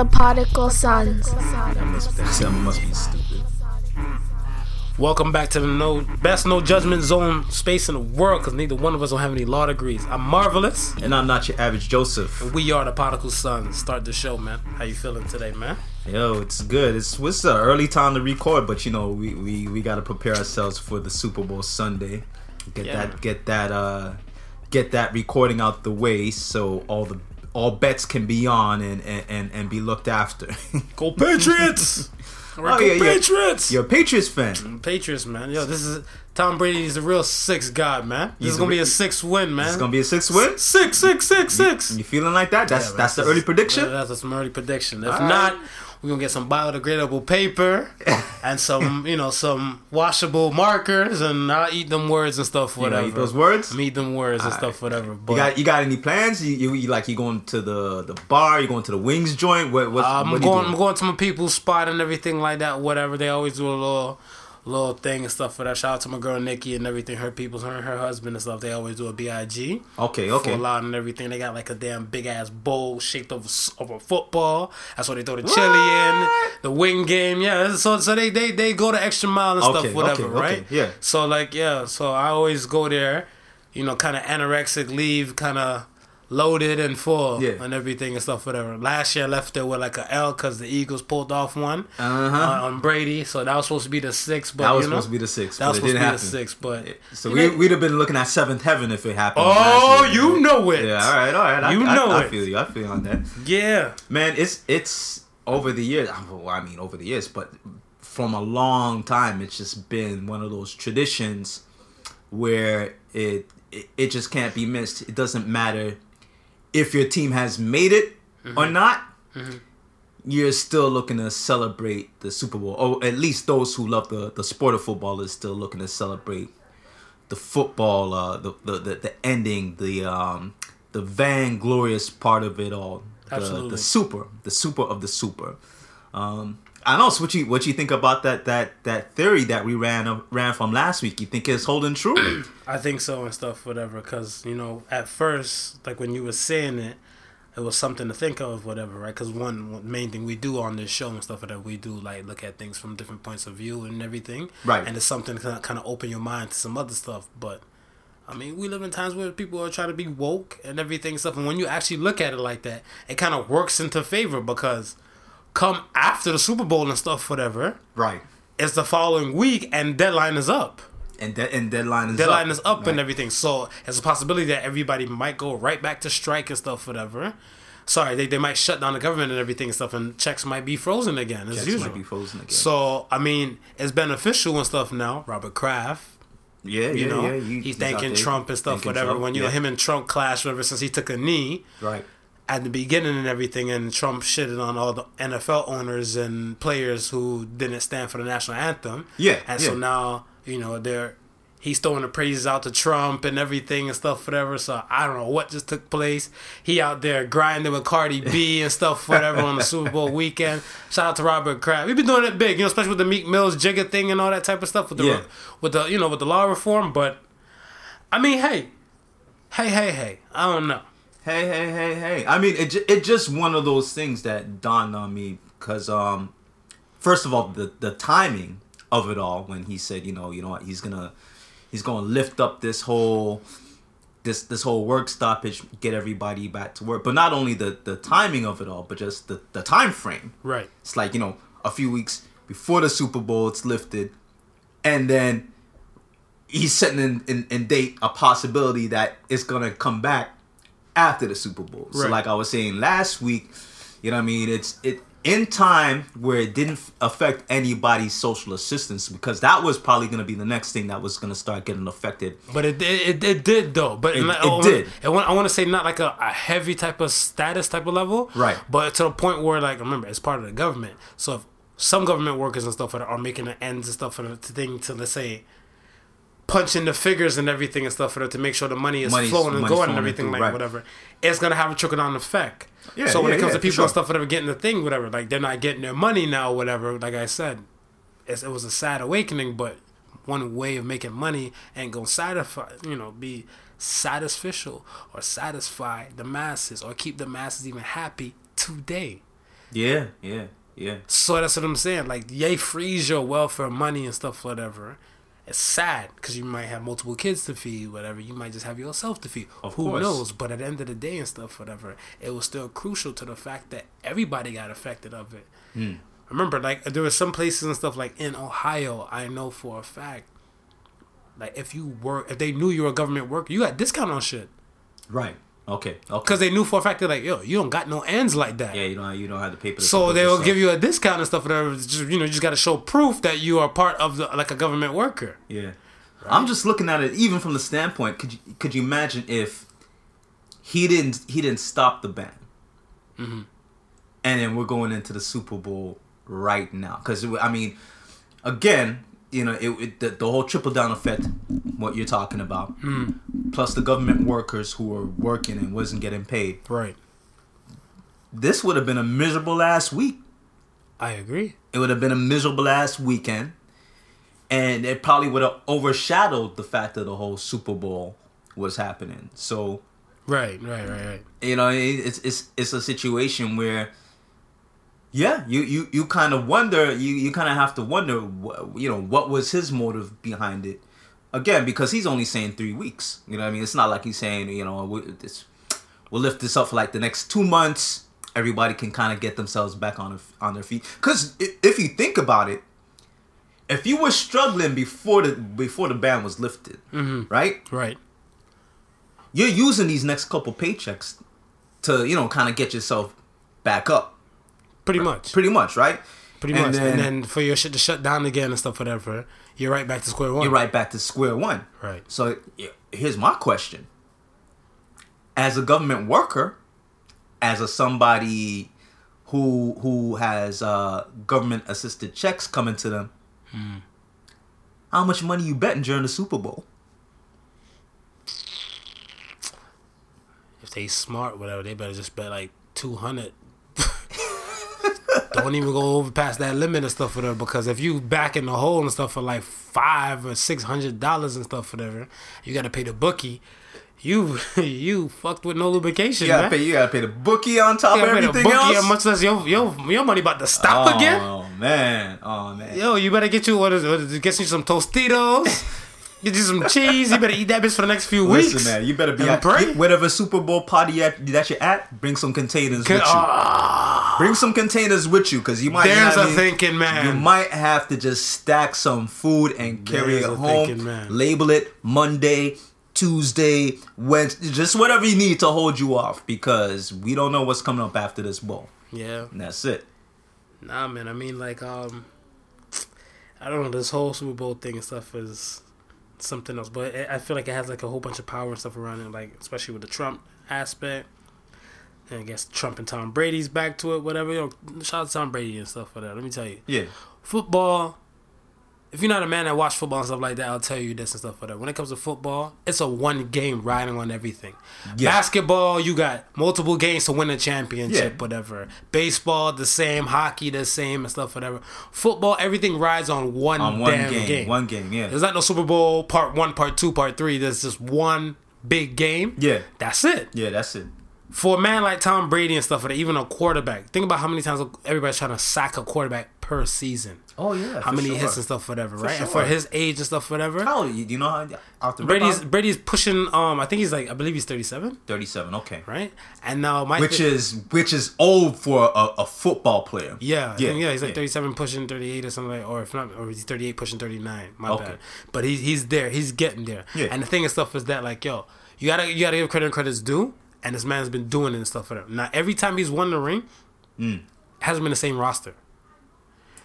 The Particle Sons. That must, that must be stupid. Welcome back to the no best no judgment zone space in the world because neither one of us don't have any law degrees. I'm marvelous. And I'm not your average Joseph. We are the Particle Sons. Start the show, man. How you feeling today, man? Yo, it's good. It's it's an early time to record, but you know we we, we got to prepare ourselves for the Super Bowl Sunday. Get Yeah. that get that uh get that recording out the way so all the all bets can be on and and, and, and be looked after. Go Patriots! We're Oh, go yeah. Patriots! You're a Patriots fan. Mm, Patriots, man. Yo, this is Tom Brady. He's a real six god, man. This He's is gonna a- be a six win, man. It's gonna be a six win. six, six, six, six. You feeling like that? That's Yeah, that's the early prediction. Yeah, that's some early prediction. If All right. We're gonna get some biodegradable paper and some, you know, some washable markers, and I'll eat them words and stuff, You whatever. eat those words? I'm eat them words and stuff, whatever. But You got you got any plans? You, you, you like you going to the the bar? You going to the wings joint? What what? I'm what you going. doing? I'm going to my people's spot and everything like that. Whatever they always do a little, little thing and stuff for that. Shout out to my girl Nikki and everything. Her people's her and her husband and stuff. They always do a big. Okay, okay. For a lot and everything. They got like a damn big ass bowl shaped of, s- of a football. That's what they throw the chili in. The wing game, yeah. So so they they, they go the extra mile and Okay, stuff, whatever, okay, okay, right? yeah. So like yeah, so I always go there, you know, kind of anorexic, leave kind of loaded and full Yeah. and everything and stuff, whatever. Last year I left it with like a L because the Eagles pulled off one Uh-huh. on, on Brady, so that was supposed to be the six, but That was you know, supposed to be the six, That was supposed to didn't be happen. the six, but So we we'd have been looking at seventh heaven if it happened. Oh, year. you know it. Yeah, all right, all right. I, You I, know I, it. feel you. I feel you on that. yeah. Man, it's it's over the years. Well, I mean, over the years, but from a long time, it's just been one of those traditions where it it, it just can't be missed. It doesn't matter if your team has made it or not. You're still looking to celebrate the Super Bowl, or at least those who love the the sport of football is still looking to celebrate the football, uh, the, the the the ending, the um, the vainglorious part of it all, the, Absolutely. the super, the super of the super. Um, I don't know. So what you what you think about that that that theory that we ran ran from last week? You think it's holding true? I think so and stuff, whatever. Because you know, at first, like when you were saying it, it was something to think of, whatever, right? Because one main thing we do on this show and stuff that we do, like look at things from different points of view and everything, Right. And it's something to kind of open your mind to some other stuff. But I mean, we live in times where people are trying to be woke and everything stuff, and when you actually look at it like that, it kind of works into favor because come after the Super Bowl and stuff, whatever, right. it's the following week and deadline is up And de- and deadline is up. deadline up. is up and everything. So there's a possibility that everybody might go right back to strike and stuff, whatever. Sorry, they, they might shut down the government and everything and stuff, and checks might be frozen again as Checks usual. might be frozen again. So I mean, it's beneficial and stuff now. Robert Kraft, Yeah, you yeah, know, yeah. You- he's thanking Trump and stuff, whatever. Trump, When you yeah. know him and Trump clashed, whatever, since he took a knee Right. At the beginning and everything, and Trump shitted on all the NFL owners and players who didn't stand for the national anthem. Yeah, and yeah. so now you know they're he's throwing the praises out to Trump and everything and stuff, whatever. So I don't know what just took place. He out there grinding with Cardi B and stuff, whatever, on the Super Bowl weekend. Shout out to Robert Kraft. We've been doing it big, you know, especially with the Meek Mills Jigga thing and all that type of stuff with the Yeah. with the you know with the law reform. But I mean, hey, hey, hey, hey, I don't know. Hey, hey, hey, hey. I mean, it, it just one of those things that dawned on me because, um, first of all, the, the timing of it all when he said, you know, you know what, he's gonna he's gonna lift up this whole this this whole work stoppage, get everybody back to work. But not only the the timing of it all, but just the the time frame. Right. It's like you know, a few weeks before the Super Bowl, it's lifted, and then he's setting in, in, in date a possibility that it's gonna come back after the Super Bowl. So like I was saying last week, you know what I mean? It's it in time where it didn't affect anybody's social assistance because that was probably gonna be the next thing that was gonna start getting affected. But it it, it, did though. But It- it I did. I want I want to say not like a, a heavy type of status type of level, Right. But to the point where like remember it's part of the government. So if some government workers and stuff are, are making the ends and stuff for the thing to let's say punching the figures and everything and stuff for it to make sure the money is Money's- flowing and going flowing and everything through, like right. whatever. It's gonna have a trickle down effect. Yeah, so when yeah, it comes yeah, to people sure. and stuff, whatever, getting the thing, whatever, like they're not getting their money now, whatever. Like I said, it's, it was a sad awakening, but one way of making money ain't gonna satisfy, you know, be satisficial or satisfy the masses or keep the masses even happy today. Yeah, yeah, yeah. So that's what I'm saying. Like they freeze your welfare money and stuff, whatever. It's sad because you might have multiple kids to feed, whatever. You might just have yourself to feed. Of Who course. knows? But at the end of the day and stuff, whatever, it was still crucial to the fact that everybody got affected of it. Hmm. Remember, like there were some places and stuff like in Ohio. I know for a fact, like if you work, if they knew you were a government worker, you got discount on shit Right. Okay. Okay. because they knew for a fact they're like, yo, you don't got no ends like that. yeah, you don't you don't have the pay for So they will yourself. give you a discount and stuff. Whatever. Just, you know, you just got to show proof that you are part of the like a government worker. Yeah. I'm just looking at it even from the standpoint. Could you could you imagine if he didn't he didn't stop the ban, Mm-hmm. and then we're going into the Super Bowl right now? Because I mean, again, you know, it, it the, the whole triple down effect, what you're talking about, Hmm. plus the government workers who were working and wasn't getting paid. Right. This would have been a miserable last week. I agree. It would have been a miserable last weekend, and it probably would have overshadowed the fact that the whole Super Bowl was happening. So Right. Right. Right. Right. you know, it, it's it's it's a situation where, yeah, you you you kind of wonder, you you kind of have to wonder, wh- you know, what was his motive behind it. Again, because he's only saying three weeks. You know, what I mean, it's not like he's saying, you know, we, this, we'll lift this up for like the next two months. Everybody can kind of get themselves back on their, on their feet. Because if you think about it, if you were struggling before the before the ban was lifted, mm-hmm. right? Right. you're using these next couple paychecks to you know kind of get yourself back up Pretty much. pretty much right Pretty And much. then- and then for your shit to shut down again and stuff, whatever, you're right back to square one. you're right back to square one Right. so here's my question as a government worker as a somebody who who has uh government assisted checks coming to them how much money you betting during the super bowl If they smart, whatever, they better just bet like two hundred. Don't even go over past that limit and stuff, whatever. Because if you back in the hole and stuff for like five or six hundred dollars and stuff, whatever, you got to pay the bookie. You you fucked with no lubrication, you gotta man. pay you gotta pay the bookie on top of gotta pay the everything bookie, else much less your your your money about to stop oh again. Oh man oh man Yo, you better get you what is, what is get you some Tostitos. Get you some cheese. You better eat that bitch for the next few weeks. Listen, man, you better be at pray. whatever Super Bowl party at, that you're at. Bring some containers with you. Ah, bring some containers with you, because you might. there's have a thinking man. You might have to just stack some food and carry There's it a home. thinking man. Label it Monday, Tuesday, Wednesday, just whatever you need to hold you off, because we don't know what's coming up after this bowl. yeah. And that's it. Nah, man. I mean, like, um, I don't know. This whole Super Bowl thing and stuff is something else, but it, I feel like it has like a whole bunch of power and stuff around it, like especially with the Trump aspect. And I guess Trump and Tom Brady's back to it, whatever. You know, shout out to Tom Brady and stuff for that. Let me tell you, Yeah. football. If you're not a man that watch football and stuff like that, I'll tell you this and stuff that. When it comes to football, it's a one game riding on everything. Yeah. Basketball, you got multiple games to win a championship, Yeah. whatever. Baseball, the same. Hockey, the same and stuff, whatever. Football, everything rides on one On one game, game. One game. Yeah. There's not no Super Bowl part one, part two, part three. There's just one big game. Yeah. That's it. Yeah. That's it. For a man like Tom Brady and stuff, or even a quarterback, think about how many times everybody's trying to sack a quarterback per season. Oh yeah. How for many sure. hits and stuff, whatever, right? And for his age and stuff, whatever. How you? Know how off the Brady's rip, Brady's pushing. Um, I think he's like I believe he's thirty seven, thirty-seven. Okay. right? And now my Which is which is old for a, a football player. yeah, Yeah, yeah, yeah. He's like yeah. thirty seven pushing thirty eight or something like, or if not, or he's thirty eight pushing thirty nine. My Okay. bad. But he's he's there. He's getting there. Yeah. And the thing and stuff is that like yo, you gotta you gotta give credit and credit's due. And this man's been doing it and stuff for them. Now every time he's won the ring, Mm. hasn't been the same roster.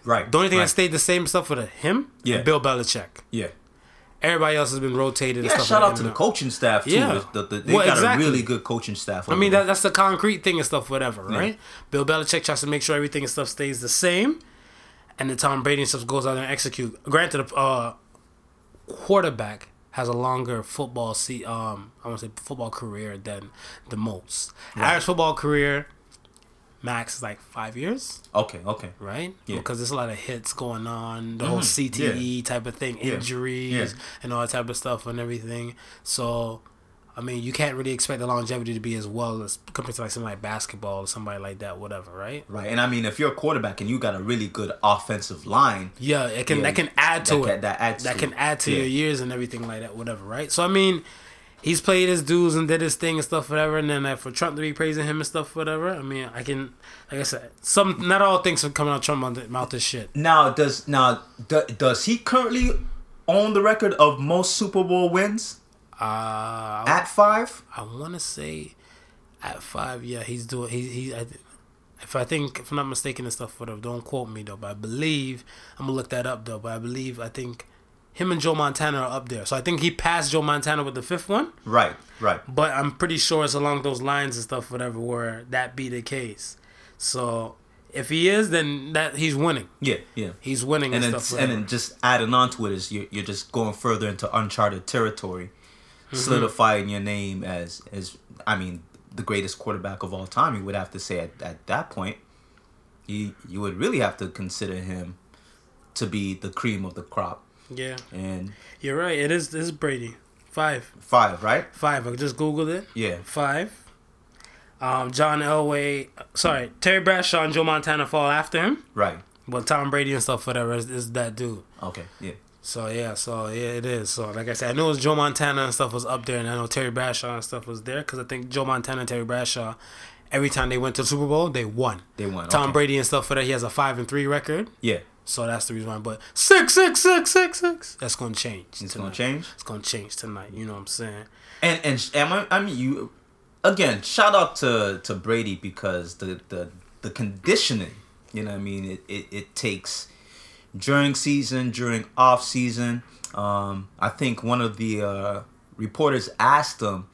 Right. The only thing right. that stayed the same stuff with him, Yeah. Bill Belichick. Yeah. Everybody else has been rotated. and Yeah, stuff shout like out to the coaching staff too. Yeah. The, the, they Well, got exactly. a really good coaching staff. I mean, that, that's the concrete thing and stuff, whatever, right? Bill Belichick tries to make sure everything and stuff stays the same, and the Tom Brady and stuff goes out there and execute. Granted, a uh, quarterback has a longer football see um I want to say football career than the most. Average football career max is like five years, okay, okay. right? Yeah. Because there's a lot of hits going on, the whole Mhm. CTE type of thing, Yeah. injuries Yeah. and all that type of stuff and everything. So I mean, you can't really expect the longevity to be as well as compared to like something like basketball or somebody like that, whatever, right? Right, and I mean, if you're a quarterback and you got a really good offensive line, Yeah, it can Yeah, that can add to that it. can- that adds to can it. add to Yeah. your years and everything like that, whatever, right? So I mean, he's played his dues and did his thing and stuff, whatever. And then like, for Trump to be praising him and stuff, whatever. I mean, I can, like I said, some not all things are coming out Trump mouth mouth this shit. now does now do, does he currently own the record of most Super Bowl wins Uh, at five? I want to say at five, yeah, he's doing. He he. I, if I think, if I'm not mistaken and stuff, whatever. Don't quote me though, but I believe I'm gonna look that up though. But I believe I think him and Joe Montana are up there. So I think he passed Joe Montana with the fifth one. Right, right. But I'm pretty sure it's along those lines and stuff, whatever, where that be the case. So if he is, then that he's winning. Yeah, yeah. He's winning and, and then stuff. and then just adding on to it is you're, you're just going further into uncharted territory, Mm-hmm. solidifying your name as as I mean the greatest quarterback of all time. You would have to say at, at that point, you you would really have to consider him to be the cream of the crop. Yeah, And you're right. It is. This is Brady. Five, five, right? five. I just googled it. Yeah, Five. Um, John Elway, sorry, Terry Bradshaw and Joe Montana fall after him, right. but Tom Brady and stuff, whatever, is, is that dude. Okay, yeah, So yeah, so yeah, it is. So like I said, I know it was Joe Montana and stuff was up there, and I know Terry Bradshaw and stuff was there because I think Joe Montana and Terry Bradshaw, every time they went to the Super Bowl, they won. they won. Tom okay. Brady and stuff for that, he has a five and three record, Yeah, so that's the reason why. But six, six, six, six, six. That's gonna change. it's tonight. gonna change. It's gonna change tonight. You know what I'm saying? And and and I, I mean you again. Shout out to to Brady because the the the conditioning. You know what I mean. It it, it takes during season, during off season. Um, I think one of the uh, reporters asked him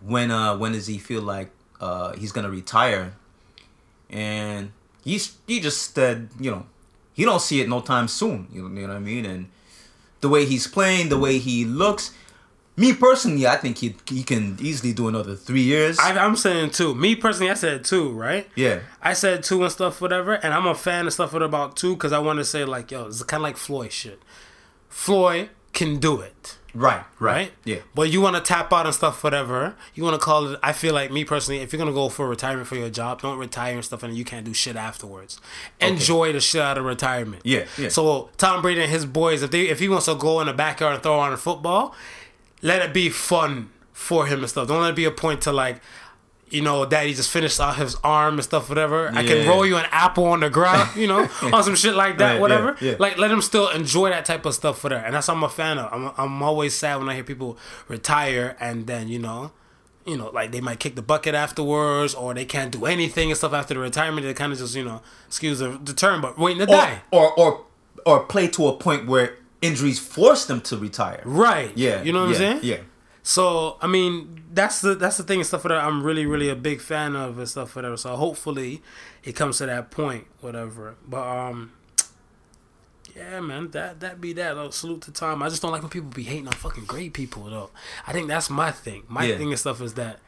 when uh when does he feel like uh he's gonna retire, and he's he just said you know he don't see it no time soon. You know, what I mean? And the way he's playing, the way he looks. Me personally, I think he he can easily do another three years. I, I'm saying two. Me personally, I said two, right? yeah, I said two and stuff, whatever, and I'm a fan of stuff with about two because I want to say like, yo, it's kind of like Floyd shit. Floyd can do it, right, right, right? yeah, But you want to tap out and stuff, whatever. You want to call it. I feel like me personally, if you're gonna go for retirement for your job, don't retire and stuff, and you can't do shit afterwards. Enjoy the shit out of retirement. Yeah, yeah. So Tom Brady and his boys, if they if he wants to go in the backyard and throw on a football, let it be fun for him and stuff. Don't let it be a point to like. You know, daddy just finished off his arm and stuff, whatever. I can roll you an apple on the ground, you know, on some shit like that, Right, yeah, whatever. yeah. Like, let him still enjoy that type of stuff for that. And that's what I'm a fan of. I'm, I'm always sad when I hear people retire and then, you know, you know, like they might kick the bucket afterwards or they can't do anything and stuff after the retirement. They kind of just, you know, excuse the, the term, but waiting to or, die. or or or play to a point where injuries force them to retire. Right. Yeah, You know what yeah, I'm saying? Yeah, So I mean, that's the that's the thing and stuff that I'm really really a big fan of and stuff whatever. So hopefully, it comes to that point, whatever. But um, yeah, man, that that be that. Though. Salute to Tom. I just don't like when people be hating on fucking great people though. I think that's my thing. My Yeah. thing and stuff is that.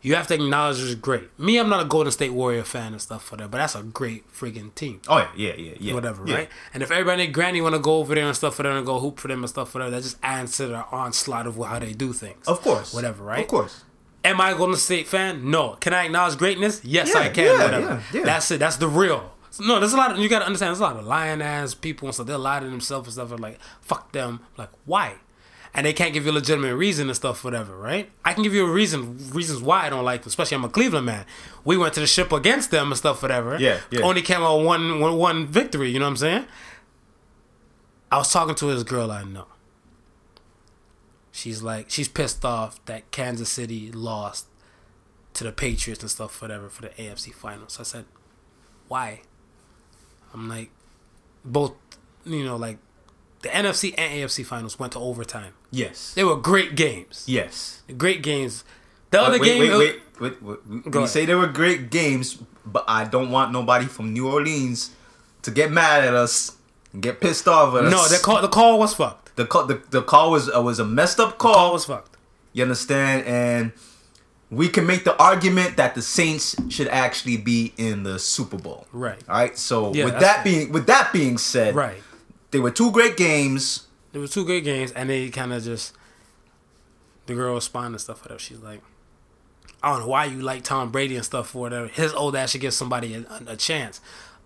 You have to acknowledge it's great. Me, I'm not a Golden State Warrior fan and stuff for that, but that's a great friggin' team Oh yeah, yeah, yeah, yeah. whatever, yeah. right? And if everybody and granny want to go over there and stuff for them and go hoop for them and stuff for them, that just adds to the onslaught of how they do things. Of course. Whatever, right? Of course. Am I a Golden State fan? No. Can I acknowledge greatness? Yes, Yeah, I can. yeah, whatever. yeah. That's it. That's the real. No, there's a lot of you gotta understand. There's a lot of lying ass people and stuff. They're lying to themselves and stuff. And like fuck them. Like why? And they can't give you a legitimate reason and stuff, whatever, right? I can give you a reason, reasons why I don't like them. Especially I'm a Cleveland man. We went to the ship against them and stuff, whatever. Yeah, yeah. Only came out one, one, one victory. You know what I'm saying? I was talking to this girl I know. She's like, she's pissed off that Kansas City lost to the Patriots and stuff, whatever, for the AFC Finals. I said, why? I'm like, both, you know, like the NFC and AFC Finals went to overtime. Yes. They were great games. Yes. Great games. The other wait, game, wait, wait, wait, wait, wait. Go We ahead. say they were great games, but I don't want nobody from New Orleans to get mad at us and get pissed off at us. no, the call, the call was fucked. the call, the, the call was uh, was a messed up call. Call was fucked. You understand? And we can make the argument that the Saints should actually be in the Super Bowl. Right. All right. So Yeah, with that being with that being said, Right. they were two great games. There were two great games, and they kind of just the girl responded and stuff whatever. She's like, I don't know why you like Tom Brady and stuff for whatever. His old ass should give somebody a, a, chance.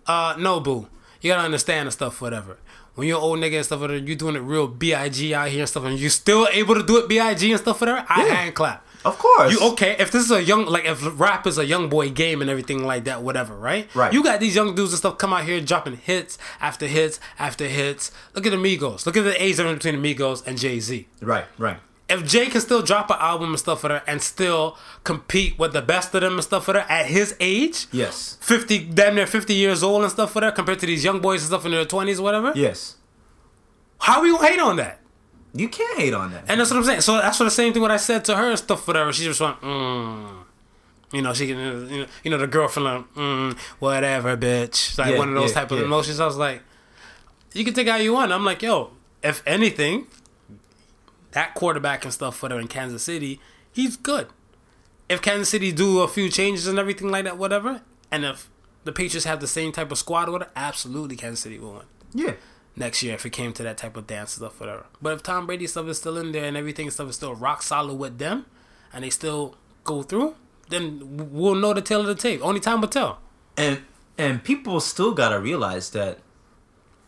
Uh, no, boo. You gotta understand and stuff whatever. When you're old nigga and stuff whatever, you doing it real big out here and stuff, and you still able to do it big and stuff whatever. I Yeah. hand clap. Of course. You okay? If this is a young, like if rap is a young boy game and everything like that, whatever, right? Right. You got these young dudes and stuff come out here dropping hits after hits after hits. Look at the Migos. Look at the age difference between the Migos and Jay Z. Right, right. If Jay can still drop an album and stuff for her and still compete with the best of them and stuff for her at his age, Yes. fifty damn near fifty years old and stuff for her compared to these young boys and stuff in their twenties, whatever. Yes. How we gonna hate on that? You can't hate on that. And that's what I'm saying. So that's what the same thing what I said to her and stuff, whatever. She just went, mm. You know, she can, you know, you know the girlfriend, like, mm, whatever, bitch. Like Yeah, one of those yeah, type of yeah. emotions. I was like, you can take how you want. I'm like, yo, if anything, that quarterback and stuff, whatever, in Kansas City, he's good. If Kansas City do a few changes and everything like that, whatever, and if the Patriots have the same type of squad, whatever, absolutely Kansas City will win yeah. Next year if it came to that type of dance stuff, whatever. But if Tom Brady stuff is still in there and everything stuff is still rock solid with them, and they still go through, then we'll know the tail of the tape. Only time will tell. And and people still gotta realize that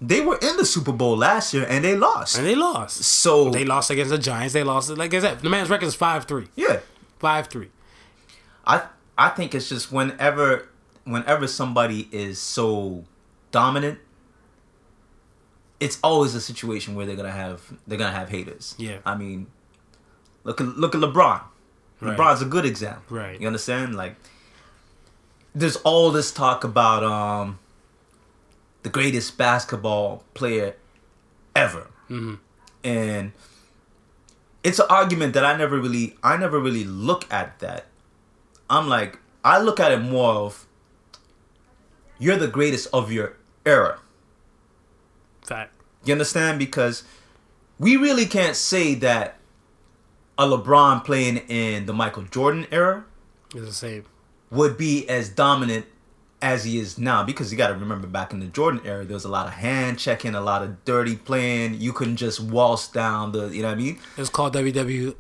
they were in the Super Bowl last year and they lost. And they lost. so They lost against the Giants. They lost. Like I said, the man's record is five three. yeah, Five three. I I think it's just whenever whenever somebody is so dominant, it's always a situation where they're gonna have they're gonna have haters. Yeah. I mean, look at look at LeBron. Right. LeBron's a good example. Right. You understand? Like, there's all this talk about um the greatest basketball player ever, mm-hmm. and it's an argument that I never really I never really look at that. I'm like I look at it more of you're the greatest of your era. You understand? Because we really can't say that a LeBron playing in the Michael Jordan era It's the same. would be as dominant as he is now because you got to remember back in the Jordan era there was a lot of hand checking a lot of dirty playing you couldn't just waltz down the you know what I mean It's called WWF.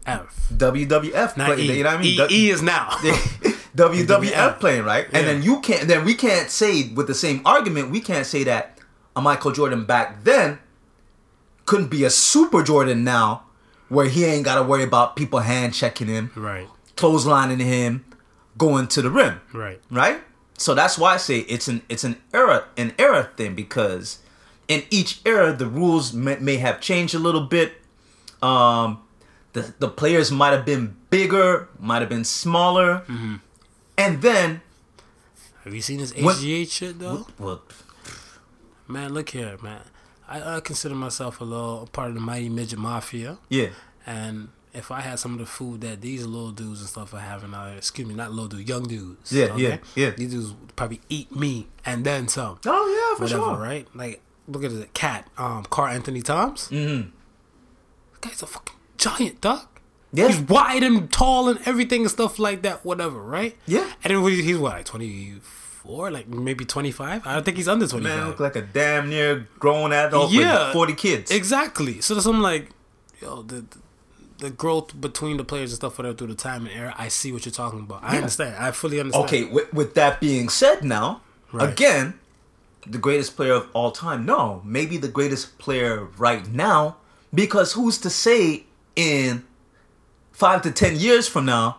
WWF Not play, E. you know what I mean E, e is now. WWF playing right and then you can't then we can't say with the same argument we can't say that a Michael Jordan back then couldn't be a super Jordan now where he ain't got to worry about people hand checking him right. clotheslining him going to the rim Right. right? So that's why I say it's an it's an era an era thing because in each era the rules may, may have changed a little bit. Um, the the players might have been bigger, might have been smaller, and then Have you seen this HGH shit though? well, Man, look here, man. I, I consider myself a little part of the mighty midget mafia. yeah, And if I had some of the food that these little dudes and stuff are having, uh, excuse me, not little dudes, young dudes. Yeah, yeah, yeah. These dudes would probably eat me and then some. oh yeah, for whatever, sure, right? Like, look at the cat, um, Karl-Anthony Towns. Mm-hmm. This guy's a fucking giant, dog. Yeah. He's wide and tall and everything and stuff like that, whatever, right? Yeah. And then he's what, like 24, like maybe 25? I don't think he's under 25. Man, look like a damn near grown adult Yeah. with forty kids. Exactly. So that's I'm like, yo, the, the growth between the players and stuff whatever through the time and era. I see what you're talking about. I Yeah. understand. I fully understand. Okay, with, with that being said, now Right. again, the greatest player of all time. No, maybe the greatest player right now, because who's to say in five to ten years from now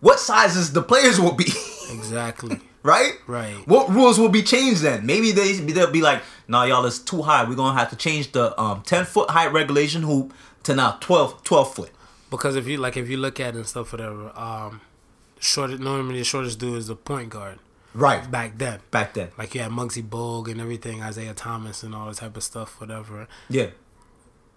what sizes the players will be, Exactly. Right? Right. What rules will be changed then? Maybe they they'll be like, "Nah, y'all, it's too high. We're gonna have to change the um ten foot height regulation hoop to now 12, 12 foot." Because if you like, if you look at it and stuff, whatever, um, shortest normally the shortest dude is the point guard Right back then. back then. Like you had Muggsy Bogue and everything, Isiah Thomas and all that type of stuff, whatever. Yeah.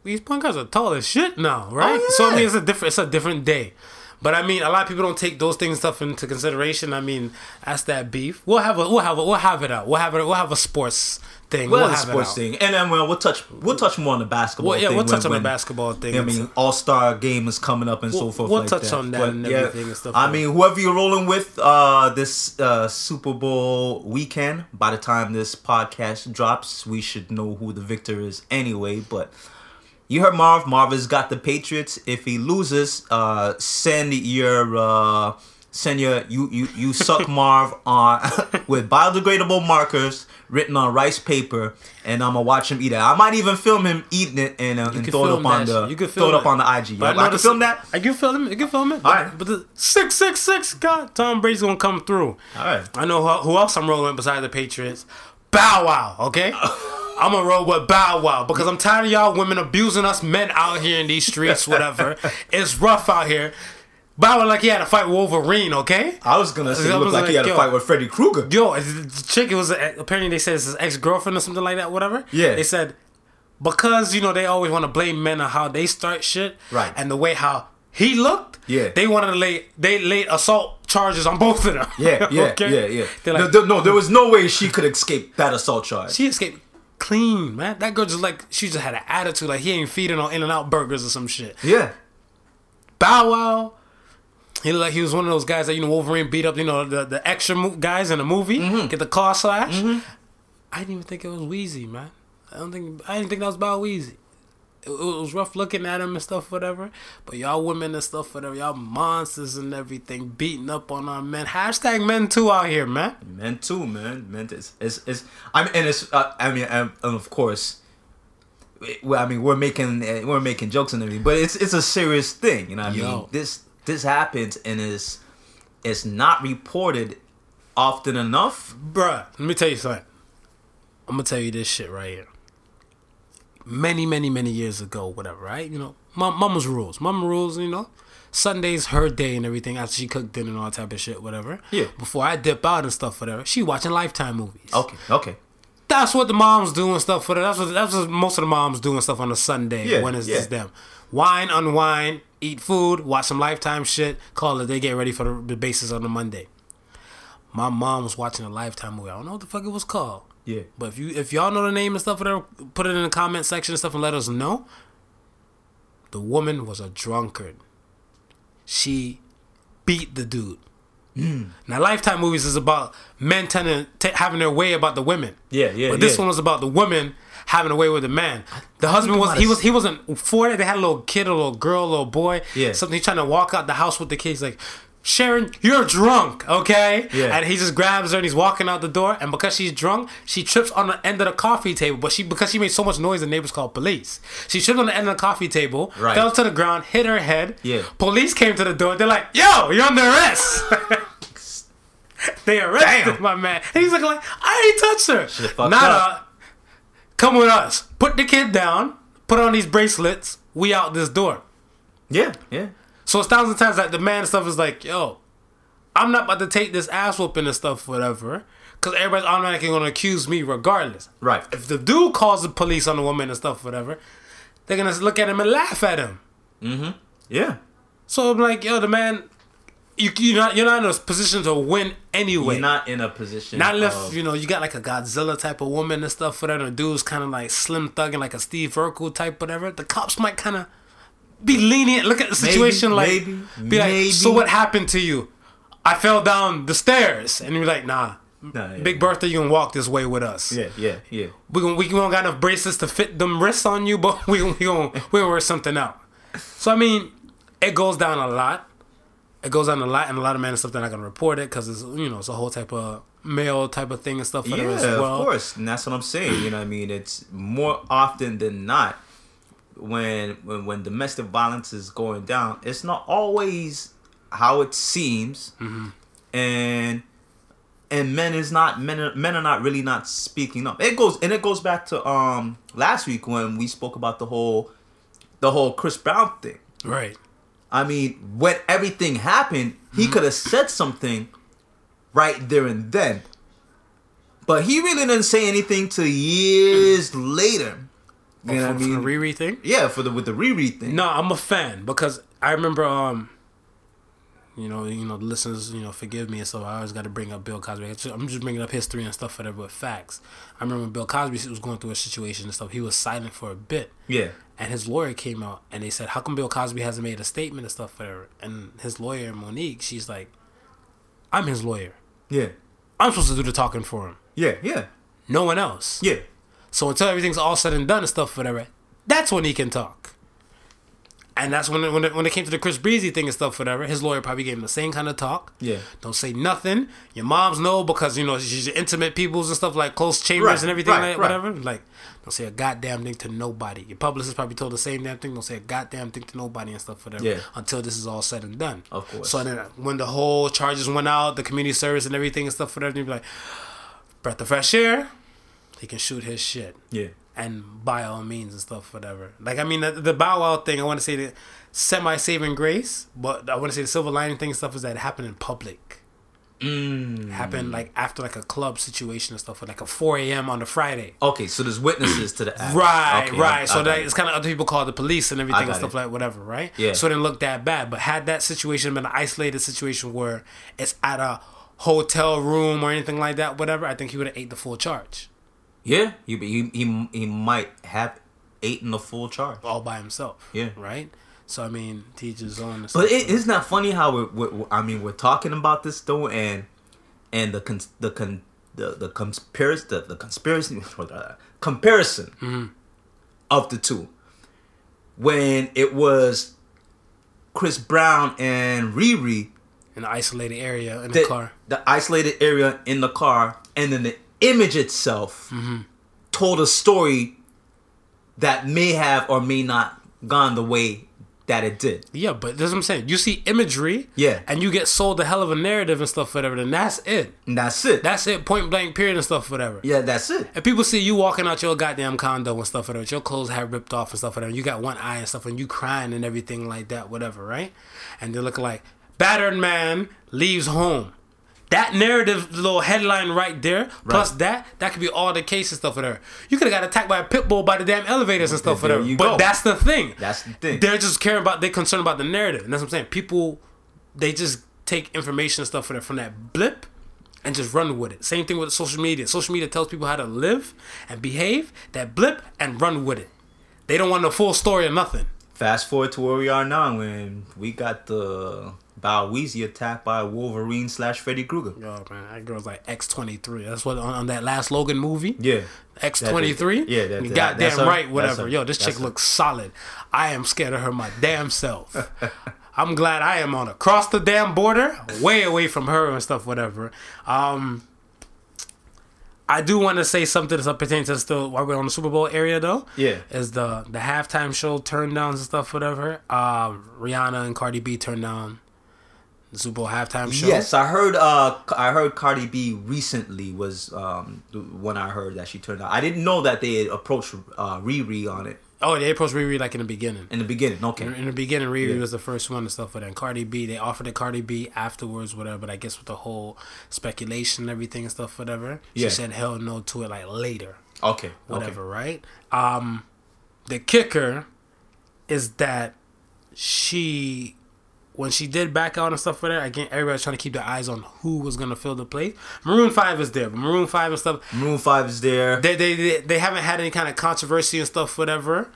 These point guards are tall as shit now, right? Oh, So I mean, it's a different, it's a different day. But I mean, a lot of people don't take those things and stuff into consideration. I mean, that's that beef. We'll have a, we'll have a, we'll have it out. We'll have it. We'll have a sports thing. Well, we'll have a sports thing, and then well, we'll touch we'll touch more on the basketball. Well, yeah, we'll touch when- on the basketball thing. I mean, All Star game is coming up and so We'll- forth. we'll like touch that. on that But, and yeah, everything and stuff I like mean, whoever you're rolling with uh, this uh, Super Bowl weekend, by the time this podcast drops, we should know who the victor is anyway. But You heard Marv. Marv has got the Patriots. If he loses, uh, send your uh, send your you you you suck Marv on with biodegradable markers written on rice paper, and I'm gonna watch him eat it. I might even film him eating it and, uh, and throw it up on that the. You can throw it up on the IG. But I, I can film that. I can film it. You can film it. All right. But the six six six, God, Tom Brady's gonna come through. All right. I know who, who else I'm rolling with besides the Patriots. Bow Wow. Okay. I'm gonna roll with Bow Wow because I'm tired of y'all women abusing us men out here in these streets. Whatever. it's rough out here. Bow Wow like he had to fight with Wolverine. Okay. I was gonna say I it looked like, he had a fight with Freddy Krueger. Yo, the chick, it was apparently they said it's his ex girlfriend or something like that, whatever. Yeah. They said because you know they always want to blame men on how they start shit, Right. And the way how he looked, Yeah. They wanted to lay they laid assault charges on both of them. Yeah, yeah, Okay? yeah, yeah. No, like, there- no, there was no way she could escape that assault charge. she escaped clean, man. That girl just like she just had an attitude like he ain't feeding on In and Out burgers or some shit. yeah. Bow Wow. He looked like he was one of those guys that you know Wolverine beat up, you know, the, the extra mo- guys in the movie, Mm-hmm. get the car slash. I didn't even think it was Weezy, man. I don't think I didn't think that was about Weezy. It, was rough looking at him and stuff, whatever. But y'all women and stuff, whatever, y'all monsters and everything, beating up on our men. Hashtag men too out here, man. Men too, man. Men, it's, it's, it's I mean, and it's, uh, I mean, and, and of course, I mean, we're making, uh, we're making jokes and everything, but it's, it's a serious thing. You know, what I mean, this, this happens and is, it's not reported often enough. Bruh, let me tell you something. I'm gonna tell you this shit right here. Many, many, many years ago, whatever, right? You know, mom, mama's rules. Mama rules, you know. Sunday's her day and everything after she cooked dinner and all that type of shit, whatever. Yeah. Before I dip out and stuff, whatever. She watching Lifetime movies. Okay, okay. That's what the moms do and stuff. Whatever. That's what that's what most of the moms do and stuff on a Sunday Yeah, when it's yeah. just them. Wine, unwind, eat food, watch some Lifetime shit. Call it. They get ready for the, the bases on the Monday. My mom was watching a Lifetime movie. I don't know what the fuck it was called. Yeah. But if you if y'all know the name and stuff, whatever, put it in the comment section and stuff and let us know. The woman was a drunkard. She beat the dude. Now, Lifetime movies is about men tending t- having their way about the women. Yeah, yeah, But this yeah. one was about the woman having a way with the man. The husband was he was he wasn't for it. They had a little kid, a little girl, a little boy. Yeah. Something he's trying to walk out the house with the kids like. Sharon, you're drunk, okay? Yeah. And he just grabs her and he's walking out the door. And because she's drunk, she trips on the end of the coffee table. But she because she made so much noise, the neighbors called police. She tripped on the end of the coffee table, Right. fell to the ground, hit her head. Yeah. Police came to the door. They're like, "Yo, you're under arrest." they arrested Damn. my man. And he's looking like, "I ain't touched her." Should've fucked. Come with us. Put the kid down. Put on these bracelets. We out this door. Yeah, yeah. So it's thousands of times that the man and stuff is like, yo, I'm not about to take this ass whooping and stuff, whatever. Because everybody's automatically going to accuse me regardless. Right. If the dude calls the police on the woman and stuff, whatever, they're going to look at him and laugh at him. Mm-hmm. Yeah. So I'm like, yo, the man, you, you're, not, you're not in a position to win anyway. You're not in a position. Not if of- you know you got like a Godzilla type of woman and stuff for that, and the dude's kind of like slim thugging like a Steve Urkel type, whatever. The cops might kind of be lenient. Look at the Maybe, situation, like maybe, be like, maybe. so what happened to you? I fell down the stairs, and you're like, nah. Nah, yeah. Big Bertha, you can walk this way with us. Yeah, yeah, yeah. We gon' we don't got enough braces to fit them wrists on you, but we we gon' we gonna work something out. So I mean, it goes down a lot. It goes down a lot, and a lot of men and stuff they're not gonna report it because it's you know it's a whole type of male type of thing and stuff. Yeah, as well. of course, and that's what I'm saying. You know, what I mean, it's more often than not when when when domestic violence is going down. It's not always how it seems, Mm-hmm. and and men is not men are, men are not really not speaking up. It goes and it goes back to um last week when we spoke about the whole the whole Chris Brown thing. Right. I mean, when everything happened, he Mm-hmm. could have said something right there and then. But he really didn't say anything till years later. You know for, what I for the mean? Riri thing. yeah, for the with the Riri thing. No, I'm a fan because I remember um. You know, you know, the listeners, you know, forgive me, and so I always got to bring up Bill Cosby. I'm just bringing up history and stuff, whatever, but facts. I remember Bill Cosby was going through a situation and stuff. He was silent for a bit, Yeah. and his lawyer came out and they said, "How come Bill Cosby hasn't made a statement and stuff?" Whatever. And his lawyer Monique, she's like, "I'm his lawyer. Yeah. I'm supposed to do the talking for him. Yeah. Yeah. No one else. Yeah. So until everything's all said and done and stuff, whatever, that's when he can talk." And that's when it, when it, when it came to the Chris Breezy thing and stuff, whatever. His lawyer probably gave him the same kind of talk. Yeah. Don't say nothing. Your moms know because you know she's your intimate peoples and stuff like close chambers Right, and everything right, like right. whatever. Like don't say a goddamn thing to nobody. Your publicist probably told the same damn thing. Don't say a goddamn thing to nobody and stuff whatever. Yeah. Until this is all said and done. Of course. So then when the whole charges went out, the community service and everything and stuff whatever, you'd be like, breath of fresh air. He can shoot his shit Yeah. and by all means and stuff, whatever. Like I mean, the, the Bow Wow thing, I want to say the semi saving grace, but I want to say the silver lining thing and stuff is that it happened in public. Mm. Happened like after like a club situation and stuff, like a four a.m. on a Friday. Okay, so there's witnesses to the act. Right, Okay, right. I- so I that it's kind of other people call the police and everything and stuff it. like whatever, right? Yeah. So it didn't look that bad, but had that situation been an isolated situation where it's at a hotel room or anything like that, whatever, I think he would have ate the full charge Yeah, he, he he he might have eight in the full charge. all by himself. Yeah. Right. So I mean, teach his own. and But it, isn't funny how we're, we're, I mean we're talking about this though and and the cons, the con, the the conspiracy the, the conspiracy comparison Mm-hmm. of the two when it was Chris Brown and Riri in an isolated area in the, the car. the isolated area in the car and then the image itself Mm-hmm. told a story that may have or may not gone the way that it did. Yeah, but that's what I'm saying. You see imagery, Yeah. and you get sold a hell of a narrative and stuff, whatever. Then that's it. And that's it. That's it. Point blank. Period and stuff, whatever. yeah, that's it. And people see you walking out your goddamn condo and stuff, whatever. Your clothes have ripped off and stuff, whatever. You got one eye and stuff, and you crying and everything like that, whatever, right? And they're looking like battered man leaves home. That narrative, little headline right there, plus that, that could be all the case and stuff, whatever. You could have got attacked by a pit bull by the damn elevators and stuff, There whatever. you But go. that's the thing. That's the thing. They're just caring about, they're concerned about the narrative. And that's what I'm saying. People, they just take information and stuff from that, from that blip and just run with it. Same thing with social media. Social media tells people how to live and behave, that blip and run with it. They don't want the full story or nothing. Fast forward to where we are now when we got the Bow Weezy attacked by Wolverine slash Freddy Krueger. Yo, man, that girl's like X23. That's what on, on that last Logan movie. Yeah. X23? Yeah, that- that- goddamn that's right, whatever. Yo, this chick looks solid. I am scared of her my damn self. I'm glad I am on across the damn border, way away from her and stuff, whatever. Um, I do want to say something that pertains to still while we're on the Super Bowl area though. Yeah. Is the the halftime show turn downs and stuff, whatever. Uh, Rihanna and Cardi B turned down the Super Bowl halftime show. Yes, I heard. Uh, I heard Cardi B recently was um the- when I heard that she turned out. I didn't know that they had approached uh, Riri on it Oh, they approached Riri like in the beginning. in the beginning. Okay. In, in the beginning, Riri Yeah. was the first one and stuff like that. And Cardi B, they offered it Cardi B afterwards, whatever. But I guess with the whole speculation and everything and stuff, whatever, she Yeah. said hell no to it like later, Okay. whatever, right? Um, the kicker is that she, when she did back out and stuff for that, again, everybody's trying to keep their eyes on who was gonna fill the place. Maroon Five is there, but Maroon Five and stuff, Maroon Five is there. they they they, they haven't had any kind of controversy and stuff, whatever,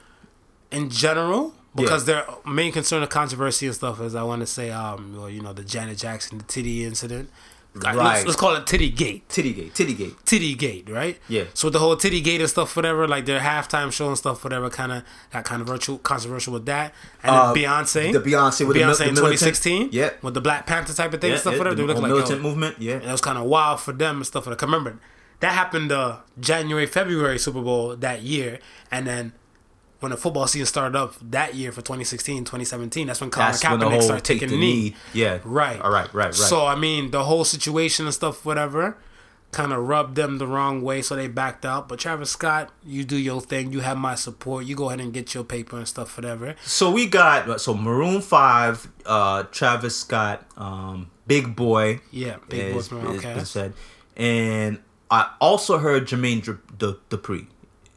in general. Because their main concern of controversy and stuff is, I want to say, um, well, you know, the Janet Jackson, the titty incident. Let's, Right. let's call it Titty Gate. Titty Gate. Titty Gate. Titty Gate, right? Yeah. So with the whole Titty Gate and stuff, whatever, like their halftime show and stuff, whatever, kind of got controversial, controversial with that. And Uh, then Beyonce, the Beyonce with Beyonce the in 2016, Yeah. with the Black Panther type of thing Yeah, and stuff, yeah, whatever. the They look like militant yo, movement. Yeah. and it was kind of wild for them and stuff. Like, I remember that happened uh, January, February Super Bowl that year, and then when the football season started up that year for 2016, 2017, that's when Colin That's when the Kaepernick whole started taking the knee. knee. Yeah. Right. All right. Right. Right. So I mean, the whole situation and stuff, whatever, kind of rubbed them the wrong way, so they backed out. But Travis Scott, you do your thing. You have my support. You go ahead and get your paper and stuff, whatever. So we got so Maroon Five, uh, Travis Scott, um, Big Boi, Yeah, Big Boi okay. is said, and I also heard Jermaine Dupri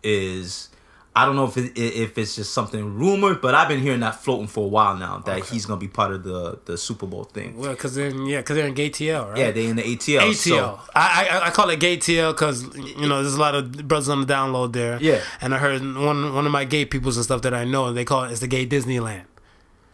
is. I don't know if it, if it's just something rumored, but I've been hearing that floating for a while now that Okay. he's gonna be part of the the Super Bowl thing. Well, cause they're yeah, cause they're in gay TL, right? Yeah, they in the ATL. ATL. So, I, I I call it gay TL because you know there's a lot of brothers on the download there. Yeah. And I heard one one of my gay peoples and stuff that I know they call it it's the gay Disneyland.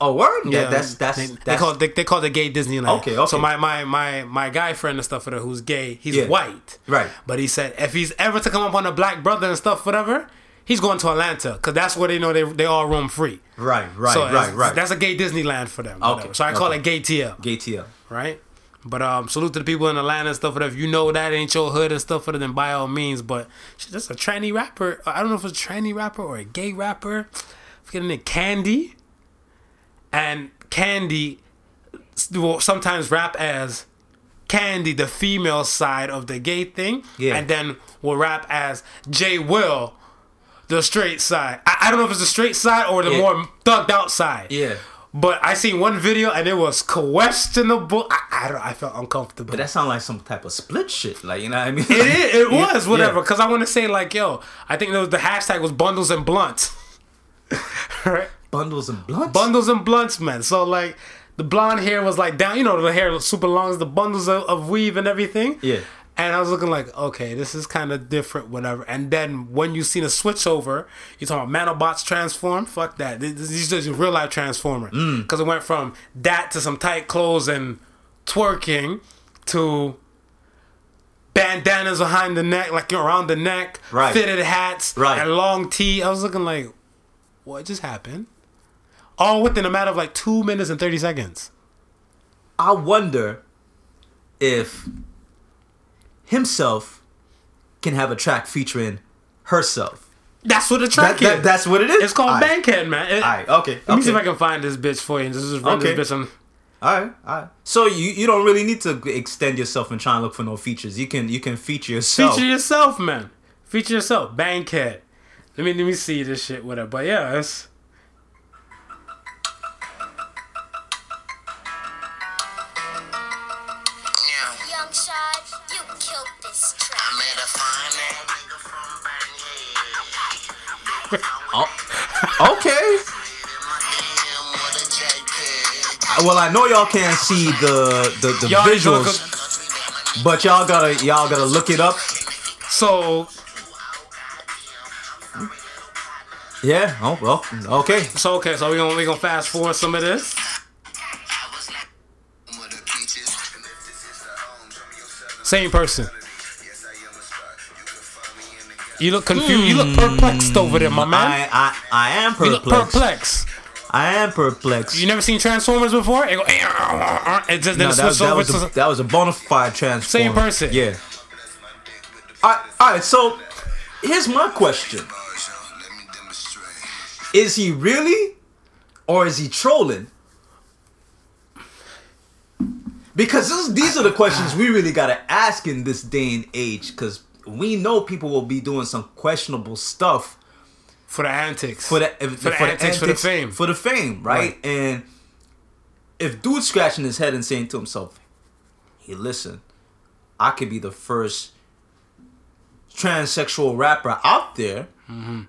oh, word. Yeah, that's that's they, that's they call it, they, they call it the gay Disneyland. Okay, okay. So my my my my guy friend and stuff who's gay, he's Yeah. white. Right. But he said if he's ever to come up on a black brother and stuff, whatever, he's going to Atlanta because that's where they know they they all roam free. Right, right, so right, right. That's a gay Disneyland for them. Okay, whatever. So I call okay. it gay TL, Gay TL. right? But um, salute to the people in Atlanta and stuff. Whatever you know that ain't your hood and stuff. For then by all means. But shit, that's a tranny rapper. I don't know if it's a tranny rapper or a gay rapper. Forgetting it, Candy. And Candy will sometimes rap as Candy, the female side of the gay thing, Yeah. and then will rap as Jay Will, the straight side. I, I don't know if it's the straight side or the Yeah. more thugged out side. Yeah. But I seen one video and it was questionable. I, I don't. I felt uncomfortable. But that sound like some type of split shit. Like, you know what I mean? it is. It Yeah, was whatever. yeah. Because I want to say like, yo, I think was, the hashtag was bundles and blunts. right. Bundles and blunts. Bundles and blunts, man. So like, the blonde hair was like down. You know, the hair was super long, the bundles of, of weave and everything. Yeah. And I was looking like, okay, this is kind of different, whatever. And then when you seen a switch over, you talking about Manobots transform? Fuck that. This- These is just a real life transformer. Mm. Because it went from that to some tight clothes and twerking to bandanas behind the neck, like around the neck, Right. fitted hats, Right. and long tee. I was looking like, what just happened? All within a matter of like two minutes and 30 seconds. I wonder if himself can have a track featuring herself. That's what the track That, that, is. what it is. it's called Alright. Bankhead, man. It- Alright, okay. Let me see if. I can find this bitch for you just run Okay. this bitch on. All right, all right. So you you don't really need to extend yourself and try and look for no features. You can you can feature yourself. Feature yourself, man. Feature yourself. Bankhead. Let me let me see this shit, whatever. But yeah, it's okay. In my DM with a JPEG. Well, I know y'all can't see the the, the Y'all need to look visuals, but y'all gotta y'all gotta look it up. so Yeah. Oh well. Okay. so okay. So we gonna we gonna fast forward some of this. Same was You look confused. You look hmm. perplexed over there, my man. I I I am you look perplexed. perplexed. I am perplexed. You never seen Transformers before? It, go, it just then No, it that, that over was to. a, that was a bona fide transformer. Same person. Yeah. All right, all right. So here's my question: bars, yo. Let me demonstrate. Is he really, or is he trolling? Because this, these are the questions we really gotta ask in this day and age. Because we know people will be doing some questionable stuff for the antics. for the for the antics, for the fame. for the fame, right? Right. And if dude's scratching his head and saying to himself, "Hey, listen, I could be the first transsexual rapper out there, Mm-hmm.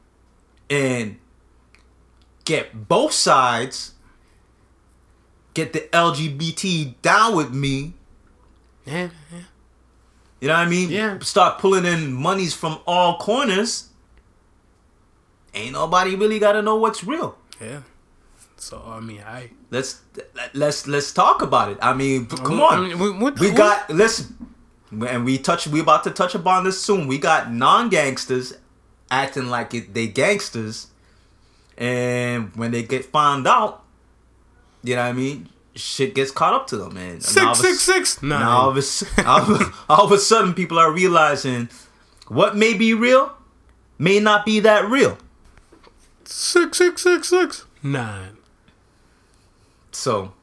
and get both sides, get the LGBT down with me." yeah, yeah. You know what I mean? Yeah. Start pulling in monies from all corners. Ain't nobody really got to know what's real. yeah. So I mean, I Let's let's let's talk about it. I mean, come I on. mean, we- what- we what- got listen, and we touch. We about to touch upon this soon. We got non gangsters acting like it, they gangsters, and when they get found out, you know what I mean. Shit gets caught up to them, man. And all six a- six six nine. Now all of, a, s- all, of, all of a sudden, people are realizing what may be real may not be that real. Six six six six nine. So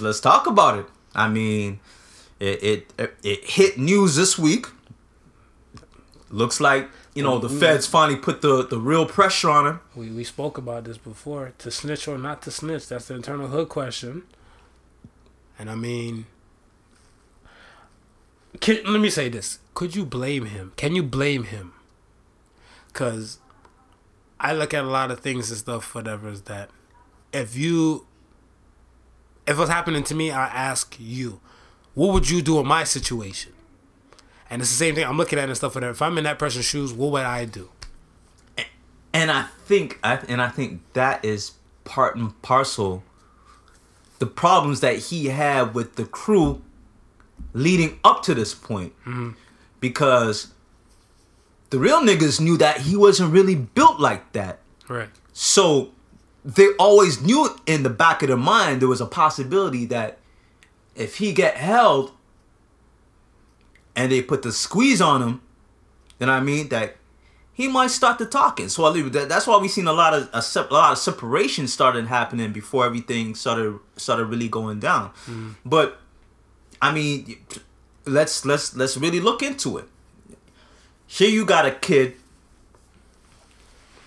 let's talk about it. I mean, it it it, it hit news this week. Looks like you know the feds finally put the the real pressure on him. We we spoke about this before. To snitch or not to snitch, that's the internal hood question. And I mean, can, let me say this: Could you blame him? Can you blame him? Because I look at a lot of things and stuff, whatever. Is that if you, if what's happening to me, I ask you, what would you do in my situation? And it's the same thing. I'm looking at it and stuff. Whatever. If I'm in that person's shoes, what would I do? And I think I and I think that is part and parcel the problems that he had with the crew leading up to this point. Mm-hmm. Because the real niggas knew that he wasn't really built like that. Right. So they always knew in the back of their mind there was a possibility that if he get held and they put the squeeze on him, then I mean? That he might start to talking. So I leave that. That's why we seen a lot of a, sep- a lot of separation started happening before everything started started really going down. But I mean, let's let's let's really look into it. Here you got a kid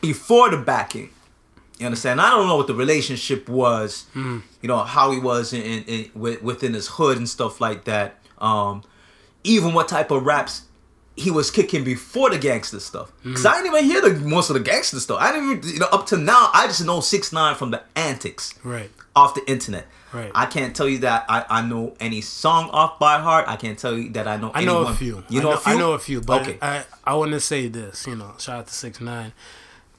before the backing. You understand? I don't know what the relationship was. You know how he was in, in, in within his hood and stuff like that. Um, even what type of raps he was kicking before the gangster stuff. Cause mm. I didn't even hear the most of the gangster stuff. I didn't even you know up to now. I just know six nine from the antics Right. off the internet. Right. I can't tell you that I, I know any song off by heart. I can't tell you that I know. I know anyone. a few. You I know, a few. I know a few, but okay. I I want to say this. You know, shout out to six nine.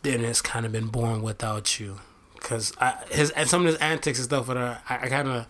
Then it's kind of been born without you, cause I his and some of his antics and stuff. That I, I kind of.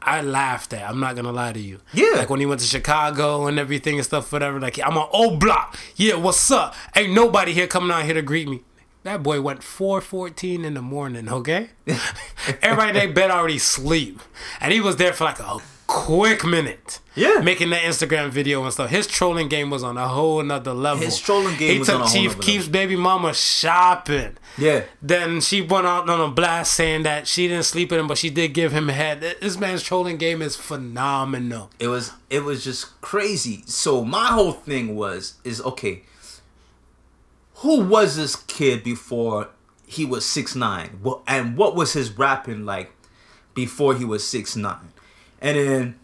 I laughed at. I'm not gonna lie to you. Yeah. Like when he went to Chicago and everything and stuff, whatever. Like I'm on old block. Yeah, what's up? Ain't nobody here coming out here to greet me. That boy went 4:14 in the morning. Okay. Everybody in their bed already sleep, and he was there for like a quick minute. Yeah. Making that Instagram video and stuff. His trolling game was on a whole nother level. His trolling game He was took on a Chief nother Keef's level. baby mama shopping. yeah. Then she went out on a blast saying that she didn't sleep with him, but she did give him head. This man's trolling game is phenomenal. it was it was just crazy. So my whole thing was is okay. Who was this kid before he was six nine? Well, and what was his rapping like before he was six nine? And then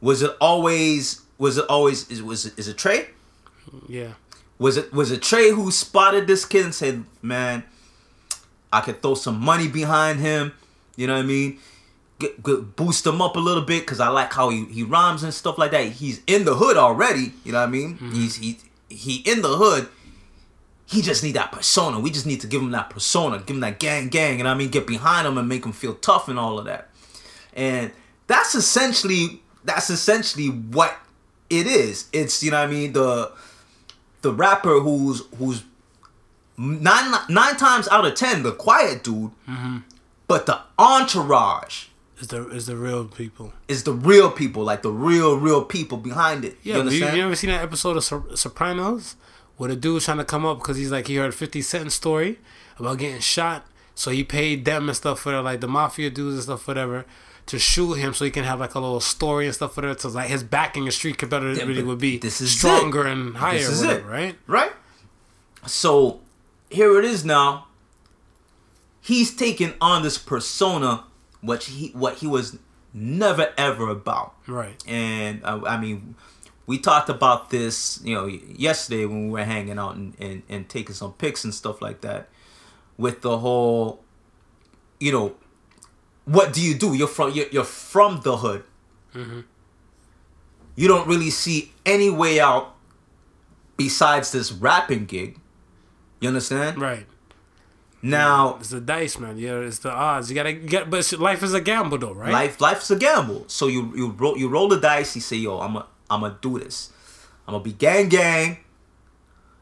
was it always was it always is was it, is it Trey? Yeah. Was it was it Trey who spotted this kid and said, "Man, I could throw some money behind him." You know what I mean? Get, get, boost him up a little bit because I like how he, he rhymes and stuff like that. He's in the hood already. You know what I mean? Mm-hmm. He's he he in the hood. He just need that persona. We just need to give him that persona, give him that gang gang, and I mean get behind him and make him feel tough and all of that. And that's essentially that's essentially what it is. It's you know what I mean the the rapper who's who's nine nine times out of ten the quiet dude, mm-hmm. but the entourage Is the is the real people. is the real people, like the real real people behind it. Yeah, you you, you ever seen that episode of Sopranos where the dude's trying to come up because he's like he heard Fifty Cent story about getting shot, so he paid them and stuff for like the mafia dudes and stuff whatever to shoot him so he can have like a little story and stuff for that. So like his backing and street credibility but would be this is stronger it. and higher, This is whatever, it. right? right? So here it is now. He's taking on this persona, what he what he was never ever about. Right. And uh, I mean, we talked about this, you know, yesterday when we were hanging out and, and, and taking some pics and stuff like that. With the whole, you know, what do you do? You're from you're, you're from the hood. Mm-hmm. You don't really see any way out besides this rapping gig. You understand? Right. Now, It's the dice, man. Yeah, it's the odds. You gotta get, but life is a gamble, though, right? Life life's a gamble. So you you roll you roll the dice. You say, "Yo, I'm a I'm gonna do this. I'm gonna be gang gang,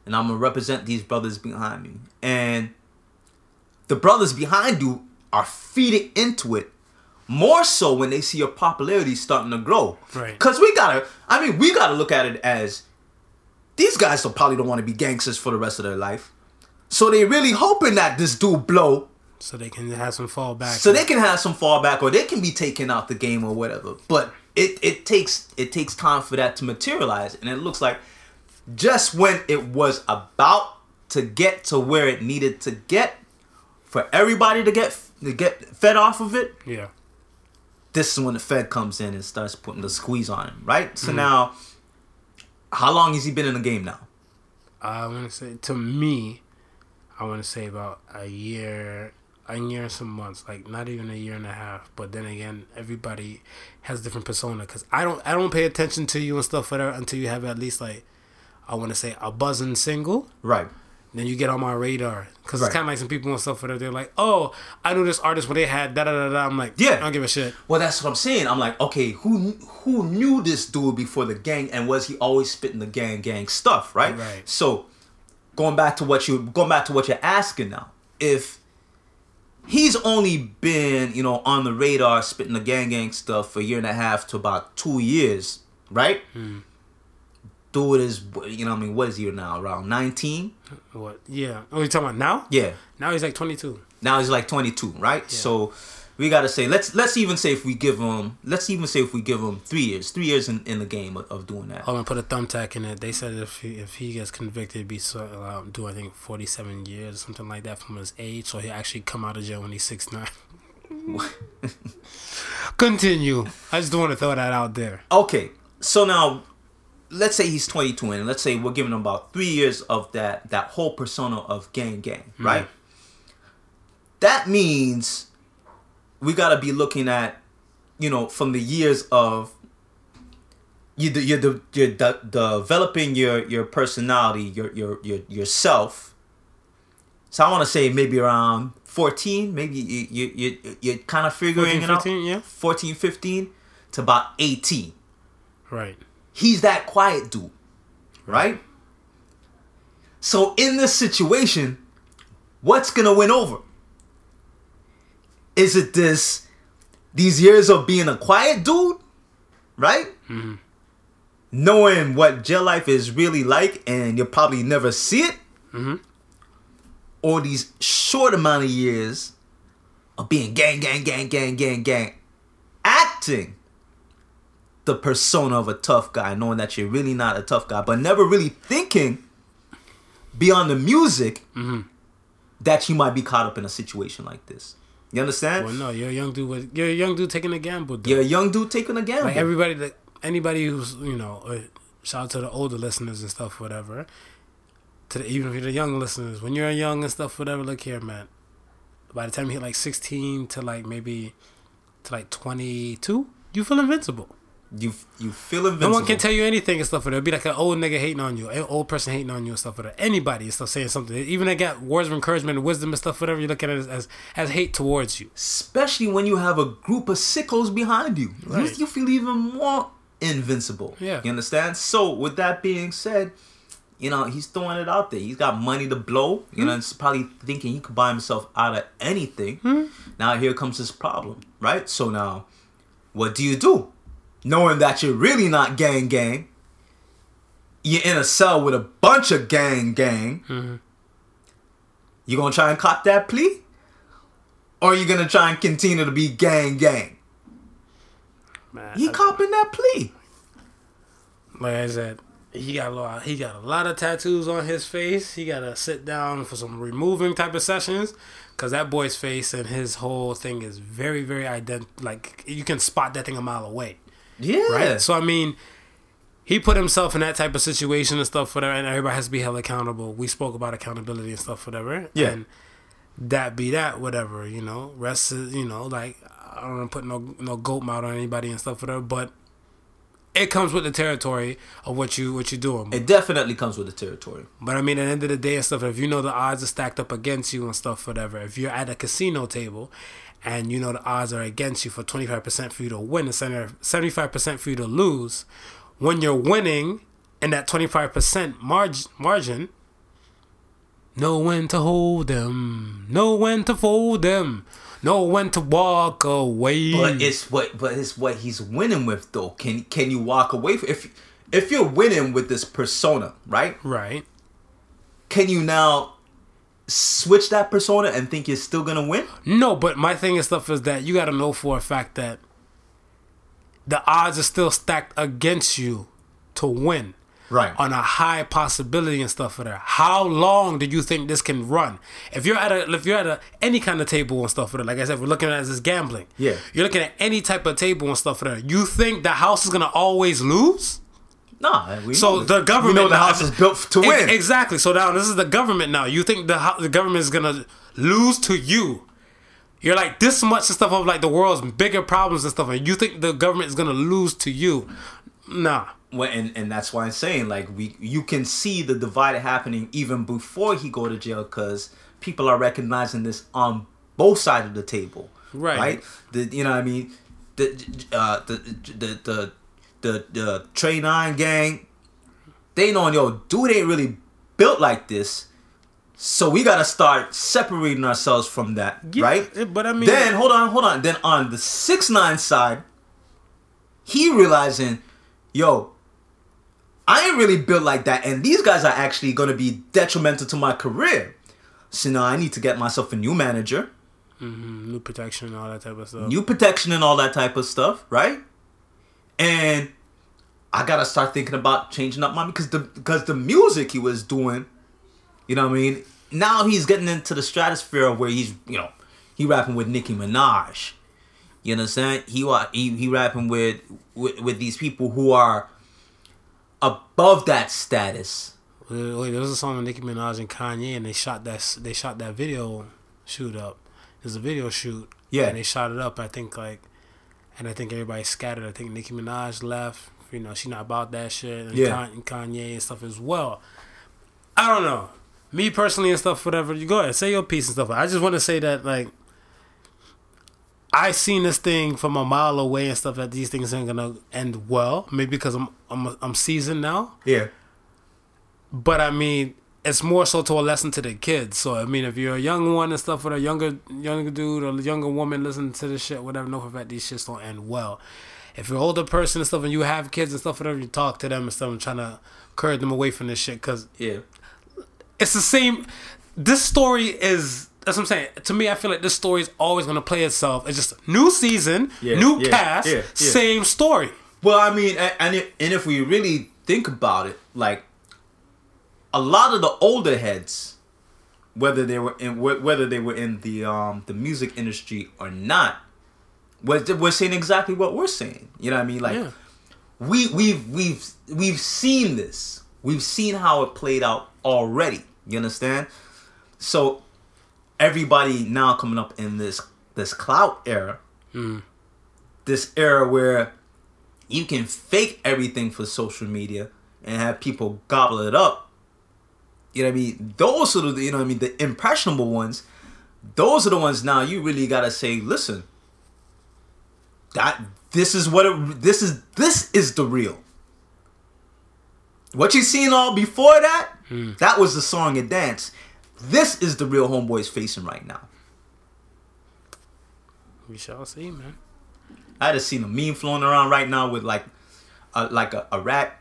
and I'm gonna represent these brothers behind me." And the brothers behind you are feeding into it more so when they see your popularity starting to grow. Right. Cause we gotta. I mean, we gotta look at it as these guys don't probably don't want to be gangsters for the rest of their life. So they really hoping that this dude blow So they can have some fallback. so they can have some fallback or they can be taken out the game or whatever but it, it takes it takes time for that to materialize and it looks like just when it was about to get to where it needed to get for everybody to get to get fed off of it yeah. this is when the fed comes in and starts putting the squeeze on him right so mm. now how long has he been in the game now I want to say to me, I want to say about a year, a year and some months, like not even a year and a half. But then again, everybody has different persona. Cause I don't, I don't pay attention to you and stuff whatever until you have at least like, I want to say a buzzing single, right then you get on my radar because Right. it's kind of like some people and stuff where they're like, "Oh, I knew this artist when they had da da da da." I'm like, Yeah. I don't give a shit. Well, that's what I'm saying. I'm like, okay, who who knew this dude before the gang, and was he always spitting the gang gang stuff, right? Right. So, going back to what you going back to what you're asking now, if he's only been you know on the radar spitting the gang gang stuff for a year and a half to about two years, right? Hmm. Dude is you know what I mean what is he now around 19? What? Yeah. Oh, you talking about now? Yeah. Now he's like 22. Now he's like 22, right? Yeah. So we gotta say let's let's even say if we give him let's even say if we give him three years, three years in, in the game of, of doing that. I'm gonna put a thumbtack in it. They said if he, if he gets convicted, be so, um, do I think 47 years or something like that from his age, so he actually come out of jail when he's six nine. Continue. I just want to throw that out there. Okay, so now let's say he's 22 and let's say we're giving him about three years of that that whole persona of gang gang, hmm. right? That means we gotta be looking at, you know, from the years of you you're, you're de- developing your your personality, your your your yourself. So I want to say maybe around 14, maybe you you you you're kind of figuring 14, it out. 15, yeah. 14, 15 to about 18 Right. He's that quiet dude, right? So in this situation, what's gonna win over? Is it this these years of being a quiet dude, right? Mm-hmm. Knowing what jail life is really like, and you'll probably never see it, mm-hmm. or these short amount of years of being gang, gang, gang, gang, gang, gang, acting the persona of a tough guy, knowing that you're really not a tough guy, but never really thinking beyond the music that you might be caught up in a situation like this. You understand? Well, no, you're a young dude. With, you're a young dude taking a gamble. Dude. You're a young dude taking a gamble. Like everybody, that anybody who's you know, uh, shout out to the older listeners and stuff, whatever. To the, even if you're the young listeners, when you're young and stuff, whatever. Look here, man. By the time you hit like 16 to like maybe to like 22, you feel invincible. You you feel invincible. No one can tell you anything and stuff. It'll be like an old nigga hating on you, an old person hating on you and stuff. Whatever. Anybody and stuff saying something. Even they got words of encouragement and wisdom and stuff. Whatever you look at it as as, as hate towards you. Especially when you have a group of sickos behind you. You, Right. you feel even more invincible. Yeah. You understand? So with that being said, you know, he's throwing it out there. He's got money to blow. You know, hmm? it's probably thinking he could buy himself out of anything. Hmm? Now here comes his problem, right? So now, what do you do? Knowing that you're really not gang gang, you're in a cell with a bunch of gang gang. Mm-hmm. You gonna try and cop that plea? Or you gonna try and continue to be gang gang? Man, He I- copping that plea. like I said, he got a lot. He got a lot of tattoos on his face. He got to sit down for some removing type of sessions, cause that boy's face and his whole thing is very, very ident. Like you can spot that thing a mile away, Yeah. right? So I mean, he put himself in that type of situation and stuff, whatever. And everybody has to be held accountable. We spoke about accountability and stuff, whatever. Yeah. And that be that, whatever. You know, rest is, you know, like I don't want to put no no goat mouth on anybody and stuff, whatever. But it comes with the territory of what you what you're doing. it definitely comes with the territory. But I mean, at the end of the day and stuff, if you know the odds are stacked up against you and stuff, whatever. If you're at a casino table and you know the odds are against you for 25% for you to win and 75% for you to lose, when you're winning in that 25% marg- margin, know when to hold them, know when to fold them, know when to walk away. But it's what but it's what he's winning with though. Can can you walk away from if if you're winning with this persona, right? right. Can you now switch that persona and think you're still gonna win? No, but my thing and stuff is that you got to know for a fact that the odds are still stacked against you to win Right. on a high possibility and stuff for that. How long do you think this can run? If you're at a if you're at a any kind of table and stuff for that, like I said, we're looking at this gambling. Yeah. You're looking at any type of table and stuff for that. You think the house is gonna always lose? Nah. We So the government We know the now- house is built to win. Exactly. So now this is the government now. You think the the government is gonna lose to you? You're like this much and stuff of like the world's bigger problems and stuff, and you think the government is gonna lose to you? Nah. when and, and that's why I'm saying like we you can see the divide happening even before he go to jail because people are recognizing this on both sides of the table. Right. Right. The you know what I mean the uh the the the the, the Trey Nine gang. They know yo dude ain't really built like this. So we gotta start separating ourselves from that, Yeah, right? eh, but I mean- then hold on, hold on. Then on the six nine side, he realizing, yo, I ain't really built like that, and these guys are actually gonna be detrimental to my career. So now I need to get myself a new manager, Mm, new protection and all that type of stuff. new protection, and all that type of stuff, right? And I gotta start thinking about changing up my because the because the music he was doing, you know what I mean. Now he's getting into the stratosphere of where he's you know he rapping with Nicki Minaj. You understand? He he he rapping with, with with these people who are above that status. Wait, there was a song with Nicki Minaj and Kanye, and they shot that they shot that video shoot up. There's a video shoot. Yeah. And they shot it up. I think like, and I think everybody scattered. I think Nicki Minaj left. You know, she not about that shit. And Yeah. Kan- Kanye and stuff as well. I don't know. Me personally and stuff, whatever. You go ahead, say your piece and stuff. I just want to say that like. I seen this thing from a mile away and stuff that these things ain't gonna end well. Maybe because I'm I'm I'm seasoned now. Yeah. But I mean, it's more so to a lesson to the kids. So I mean, if you're a young one and stuff with a younger younger dude or a younger woman listening to this shit, whatever, know for fact these shits don't end well. If you're an older person and stuff and you have kids and stuff, whatever, you talk to them and stuff and trying to curb them away from this shit because Yeah. it's the same. This story is. That's what I'm saying. To me, I feel like this story is always going to play itself. It's just new season, Yeah, new yeah, cast, yeah. same story. Well, I mean, and and if we really think about it, like a lot of the older heads, whether they were in whether they were in the um the music industry or not, we're, we're saying exactly what we're saying. You know what I mean? Like Yeah. we we've we've we've seen this. We've seen how it played out already. You understand? So everybody now coming up in this this clout era, this era where you can fake everything for social media and have people gobble it up. You know what I mean? Those are the you know what I mean the impressionable ones. Those are the ones now you really gotta say, listen. That this is what it, this is. This is the real. What you seen all before that, hmm. that was the song and dance. This is the real homeboys facing right now. We shall see, man. I just seen a meme floating around right now with like, a, like a, a rat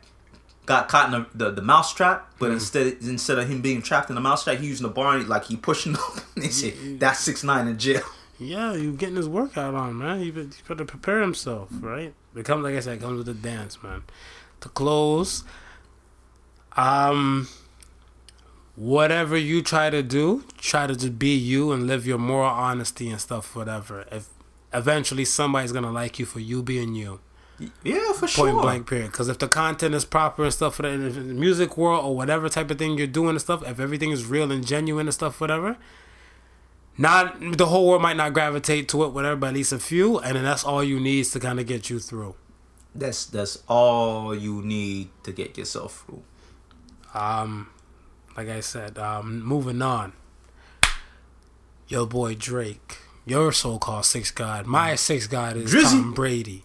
got caught in the, the, the mouse trap, but instead instead of him being trapped in the mouse trap, he using the bar and like he pushing up. they say that's six nine in jail. Yeah, you getting his workout on, man. He to prepare himself, right? It comes, like I said, it comes with the dance, man. To close, um, whatever you try to do, try to just be you and live your moral honesty and stuff, whatever. If eventually somebody's gonna like you for you being you, Yeah, for sure. point blank period. Because if the content is proper and stuff, in the music world or whatever type of thing you're doing and stuff, if everything is real and genuine and stuff, whatever, not the whole world might not gravitate to it, whatever, but at least a few, and then that's all you need to kind of get you through. That's that's all you need to get yourself through. Um, like I said, um, moving on. Your boy Drake, your so-called six god. My six god is Drizzy. Tom Brady.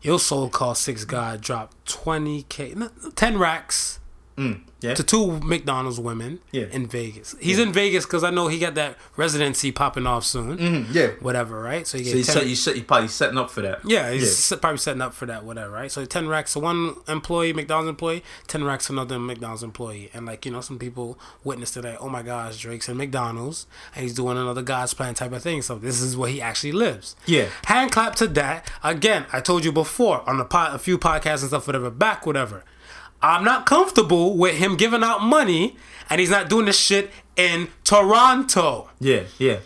Your so-called six god dropped twenty k, ten racks Mm, yeah. to two McDonald's women Yeah. in Vegas. He's in Vegas because I know he got that residency popping off soon. Mhm, yeah. Whatever, right? So he So you 10 set, you set, you probably setting up for that. yeah, he's se- probably setting up for that, whatever, right? So ten racks to one employee, McDonald's employee, ten racks to another McDonald's employee, and like you know, some people witnessed it like, oh my gosh, Drake's in McDonald's and he's doing another God's plan type of thing. So this is where he actually lives. Yeah. Hand clap to that. Again, I told you before on the pod, a few podcasts and stuff, whatever, back, whatever. I'm not comfortable with him giving out money and he's not doing this shit in Toronto. Yeah, yeah.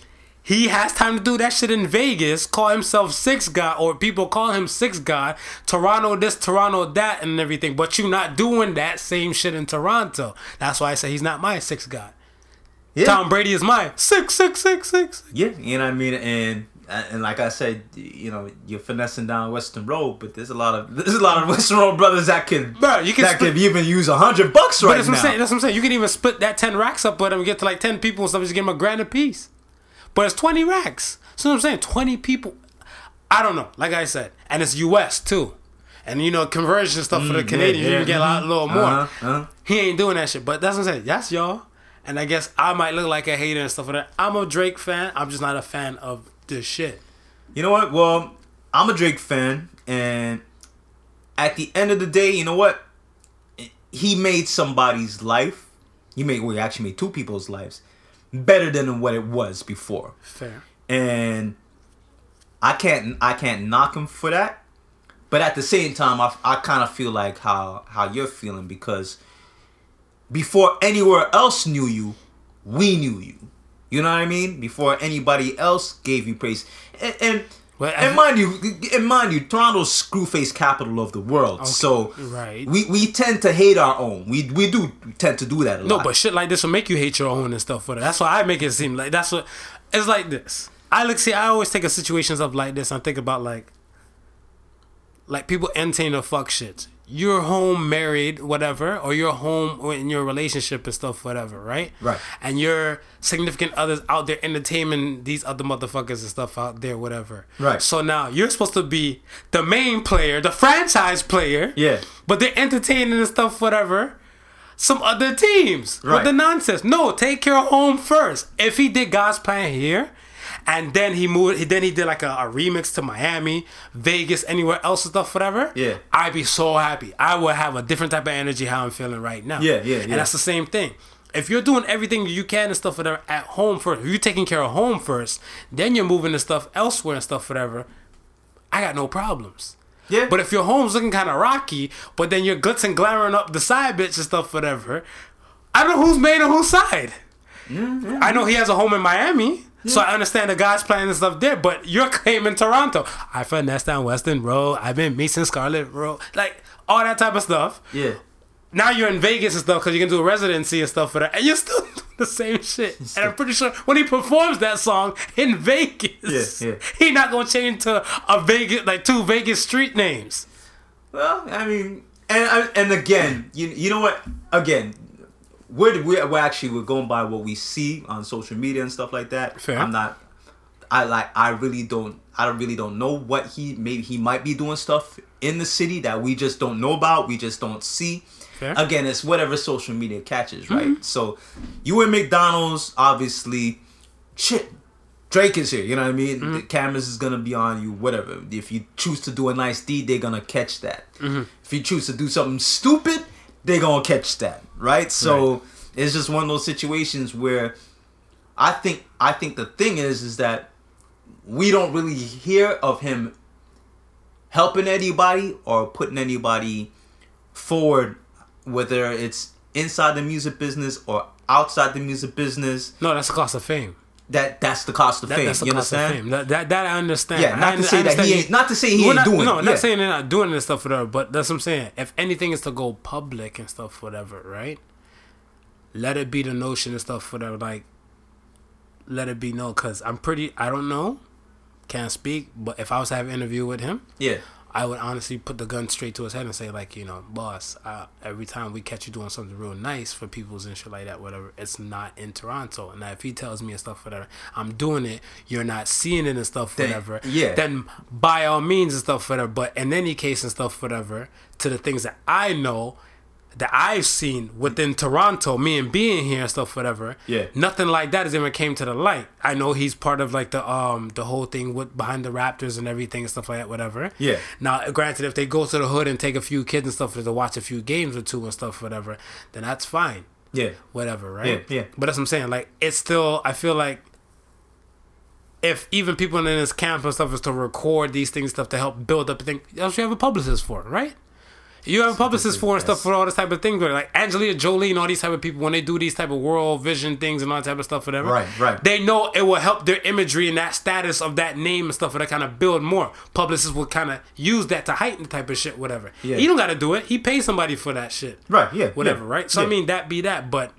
He has time to do that shit in Vegas, call himself Six God, or people call him Six God, Toronto this, Toronto that, and everything. But you're not doing that same shit in Toronto. That's why I say he's not my Six God. Yeah. Tom Brady is my six, six, six, six. Yeah, you know what I mean? And and like I said, you know, you're finessing down Weston Road, but there's a lot of there's a lot of Weston Road brothers that could Bro, you can that split- could even use a hundred bucks But right that's what now. I'm saying. That's what I'm saying. You can even split that ten racks up with them get to like ten people and stuff. Just give them a grand a piece. But it's twenty racks. So what I'm saying, twenty people. I don't know. Like I said, and it's U.S. too, and you know conversion stuff for the Mm, Canadians, yeah, you can get a lot, little more. Uh-huh, uh-huh. He ain't doing that shit. But that's what I'm saying. That's y'all. And I guess I might look like a hater and stuff like that. I'm a Drake fan. I'm just not a fan of this shit. You know what? Well, I'm a Drake fan, and at the end of the day, you know what? He made somebody's life. He made well, he actually made two people's lives better than what it was before. Fair. and I can't I can't knock him for that. But at the same time, I, I kind of feel like how how you're feeling because before anywhere else knew you, we knew you. You know what I mean? Before anybody else gave you praise, and and, Well, and mind you, and mind you, Toronto's screwface capital of the world. so right. we we tend to hate our own. We we do tend to do that a No, lot. but shit like this will make you hate your own and stuff for that. That's why I make it seem like that's what it's like this. I look see I always take a situations up like this and think about like like people entertain the fuck shit. You're home married, whatever, or you're home in your relationship and stuff, whatever, right? Right. And your significant others out there entertaining these other motherfuckers and stuff out there, whatever. Right. So now you're supposed to be the main player, the franchise player. Yeah. But they're entertaining and stuff, whatever some other teams with Right. the nonsense. No, take care of home first. If he did God's plan here, and then he moved, he then he did like a, a remix to Miami, Vegas, anywhere else and stuff, whatever. Yeah. I'd be so happy. I would have a different type of energy how I'm feeling right now. Yeah, yeah, And yeah. that's the same thing. If you're doing everything you can and stuff whatever at home first, if you're taking care of home first, then you're moving the stuff elsewhere and stuff whatever. I got no problems. Yeah. But if your home's looking kind of rocky, but then you're glitz and glamoring up the side bitch and stuff, whatever, I don't know who's made on whose side. Yeah. I know he has a home in Miami, so I understand the guy's playing and stuff there. But you're claiming Toronto. I finessed down Weston Road. I've been meeting Scarlett Road, like all that type of stuff. yeah. Now you're in Vegas and stuff because you can do a residency and stuff for that, and you're still doing the same shit. And I'm pretty sure when he performs that song in Vegas, Yeah, yeah. he not gonna change to a Vegas like two Vegas street names. Well, I mean, and and again, you you know what? Again, we're we're, we're actually we're going by what we see on social media and stuff like that. Fair. I'm not. I like. I really don't. I don't really don't know what he maybe he might be doing stuff in the city that we just don't know about. We just don't see. Fair. Mm-hmm. Again, it's whatever social media catches, right? So, you in McDonald's, obviously, shit. Drake is here, you know what I mean? Mm-hmm. The cameras is gonna be on you, whatever. If you choose to do a nice deed, they're gonna catch that. Mm-hmm. If you choose to do something stupid, they're gonna catch that, right? So it's just one of those situations where I think I think the thing is is that we don't really hear of him helping anybody or putting anybody forward, whether it's inside the music business or outside the music business. No, that's a cost of fame. That that's the cost of That, fame. that's the you cost of understand? fame. That, that that I understand. Yeah, not I- to say that he ain't not to say he ain't not, doing no, it. not yeah. saying they're not doing this stuff, whatever. But that's what I'm saying. If anything is to go public and stuff, whatever, right? Let it be the notion and stuff, whatever. Like, let it be known, because I'm pretty. I don't know, can't speak. But if I was to have an interview with him, yeah. I would honestly put the gun straight to his head and say, like, you know, boss, uh, every time we catch you doing something real nice for people's and shit like that, whatever, it's not in Toronto. And now if he tells me and stuff, whatever, I'm doing it, you're not seeing it and stuff, Then- whatever, yeah. then by all means and stuff, whatever. But in any case and stuff, whatever, to the things that I know, that I've seen within Toronto, me and being here and stuff, whatever. Yeah. Nothing like that has ever came to the light. I know he's part of like the um the whole thing with behind the Raptors and everything and stuff like that, whatever. Yeah. Now, granted, if they go to the hood and take a few kids and stuff to watch a few games or two and stuff, whatever, then that's fine. Yeah. Whatever, right? Yeah, yeah. But that's what I'm saying. Like, it's still. I feel like if even people in this camp and stuff is to record these things, stuff to help build up a thing, what you have a publicist for, right? You have a publicist for and stuff for all this type of things, where like Angelina Jolie and all these type of people when they do these type of world vision things and all that type of stuff, whatever. Right, right. They know it will help their imagery and that status of that name and stuff, for that kind of build more. Publicists will kind of use that to heighten the type of shit, whatever. Yeah. He don't got to do it. He pays somebody for that shit Right. Yeah. whatever, yeah, right? So yeah. I mean, that be that, but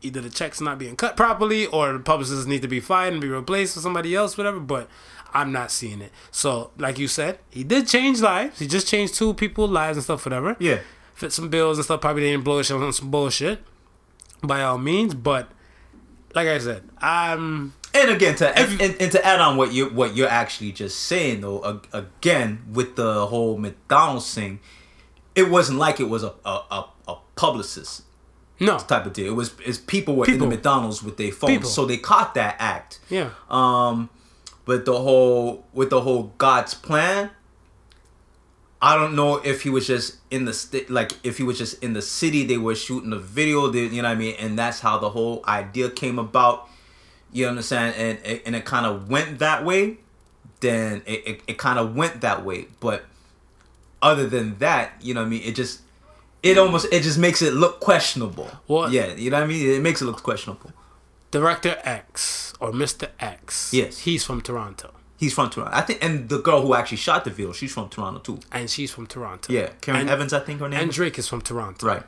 either the checks not being cut properly or the publicists need to be fired and be replaced with somebody else, whatever. But I'm not seeing it. So, like you said, he did change lives. He just changed two people's lives and stuff, whatever. Yeah. Fit some bills and stuff. Probably didn't blow it on some bullshit, by all means. But like I said, I'm And again, to If- and, and to add on what you what you're actually just saying though, again with the whole McDonald's thing, it wasn't like it was a a, a, a publicist no. type of deal. It was it's people were People. in the McDonald's with their phones, People. so they caught that act. Yeah. Um, but the whole with the whole God's plan, I don't know if he was just in the sti- like if he was just in the city. They were shooting a video. They, you know what I mean, and that's how the whole idea came about. You understand, and and, and it kind of went that way. Then it, it, it kind of went that way, but other than that, you know what I mean. It just it almost it just makes it look questionable. What- Yeah, you know what I mean. It makes it look questionable. Director X or Mr. X. Yes. He's from Toronto. He's from Toronto. I think, and the girl who actually shot the video, she's from Toronto too. And she's from Toronto. Yeah, Karena, Evans, I think her name. Is. And. Drake is from Toronto. right.